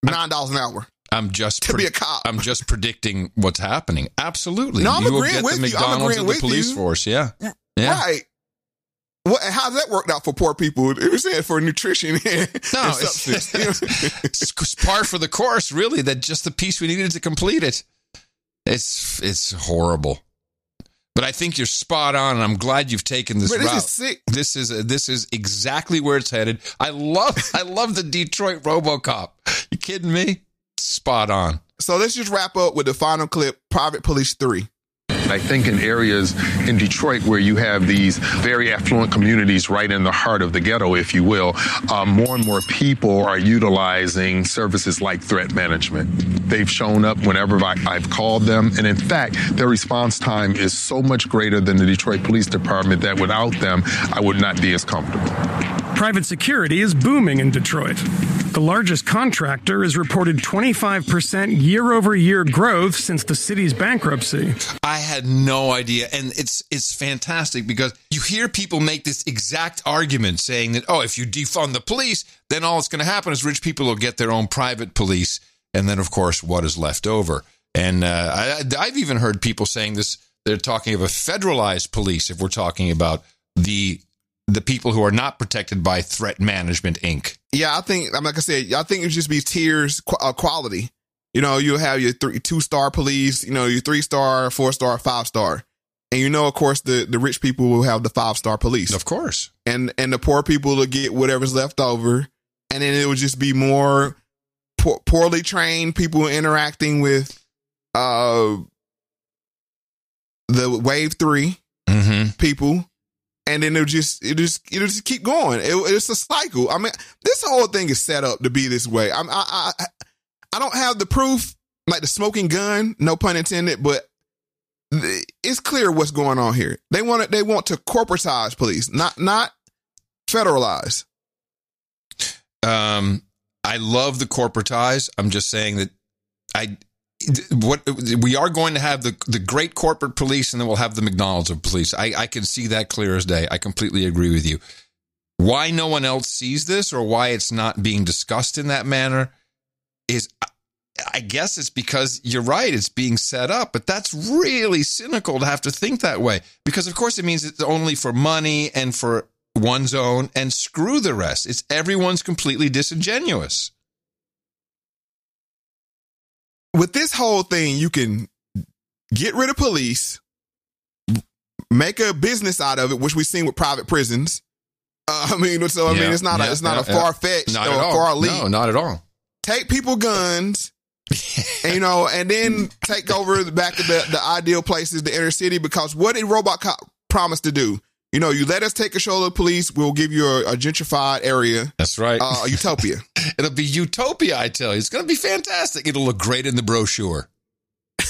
nine dollars an hour. I'm just to be a cop. I'm just predicting what's happening. Absolutely. No, I'm you will agreeing get with the you. I'm agreeing of the with police you. force. Yeah. Yeah. Right. What? How's that worked out for poor people? It was saying for nutrition. <laughs> and No, and it's, <laughs> it's par for the course, really. That just the piece we needed to complete it. It's it's horrible, but I think you're spot on, and I'm glad you've taken this But this route. is sick. This is this is exactly where it's headed. I love <laughs> I love the Detroit RoboCop. You kidding me? Spot on. so let's just wrap up with the final clip. Private Police Three. I think in areas in Detroit where you have these very affluent communities right in the heart of the ghetto, if you will, uh, more and more people are utilizing services like threat management. They've shown up whenever I, I've called them. And in fact, their response time is so much greater than the Detroit Police Department that without them, I would not be as comfortable. Private security is booming in Detroit. The largest contractor has reported 25% year over year growth since the city's bankruptcy. I had no idea, and it's it's fantastic because you hear people make this exact argument, saying that oh, if you defund the police, then all that's going to happen is rich people will get their own private police, and then of course what is left over. And uh, I, I've even heard people saying this. They're talking of a federalized police if we're talking about the the people who are not protected by Threat Management Inc. Yeah, I think. I'm like I said. I think it would just be tiers uh, quality. You know, you have your three, two star police. You know, your three star, four star, five star, and you know, of course, the the rich people will have the five star police, of course, and and the poor people will get whatever's left over, and then it will just be more poor, poorly trained people interacting with uh the wave 3 Mm-hmm. people and then it'll just it just it'll just keep going. It, it's a cycle. I mean, this whole thing is set up to be this way. I'm, I I I don't have the proof, like the smoking gun, no pun intended, but it's clear what's going on here. They want it. They want to corporatize police, not not federalize. Um, I love the corporatize. I'm just saying that I what we are going to have the the great corporate police, and then we'll have the McDonald's of police. I, I can see that clear as day. I completely agree with you. Why no one else sees this, or why it's not being discussed in that manner, is I guess it's because you're right. It's being set up, but that's really cynical to have to think that way. Because of course it means it's only for money and for one's own, and screw the rest. It's everyone's completely disingenuous. With this whole thing, you can get rid of police, make a business out of it, which we've seen with private prisons. Uh, <laughs> I mean, so I Yeah, mean, it's not yeah, a, it's not yeah, a far fetched Not or far leap. No, not at all. Take people guns, and, you know, and then take over the back of the, the ideal places, the inner city. Because what did Robot Cop promise to do? You know, you let us take control of the police, we'll give you a, a gentrified area. That's right. Uh, a utopia. <laughs> It'll be utopia, I tell you. It's going to be fantastic. It'll look great in the brochure. <laughs>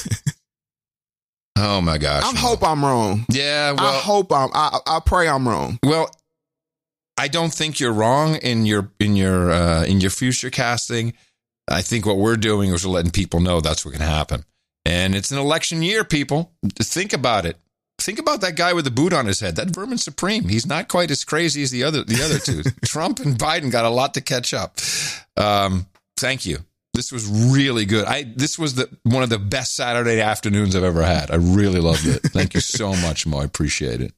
oh my gosh. I hope I'm wrong. Yeah, well, I hope I'm. I, I pray I'm wrong. Well, I don't think you're wrong in your in your uh, in your future casting. I think what we're doing is we're letting people know that's what can happen. And it's an election year, people. Think about it. Think about that guy with the boot on his head. That vermin supreme. He's not quite as crazy as the other the other two. <laughs> Trump and Biden got a lot to catch up. Um, thank you. This was really good. I this was the one of the best Saturday afternoons I've ever had. I really loved it. Thank you so much, Mo. I appreciate it.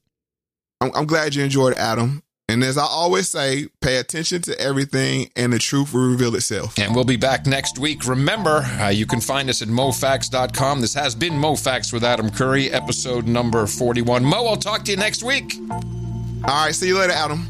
I'm, I'm glad you enjoyed Adam. And as I always say, pay attention to everything and the truth will reveal itself. And we'll be back next week. Remember, uh, you can find us at mofax.com. This has been MoFax with Adam Curry, episode number 41. Mo, I'll talk to you next week. All right, see you later, Adam.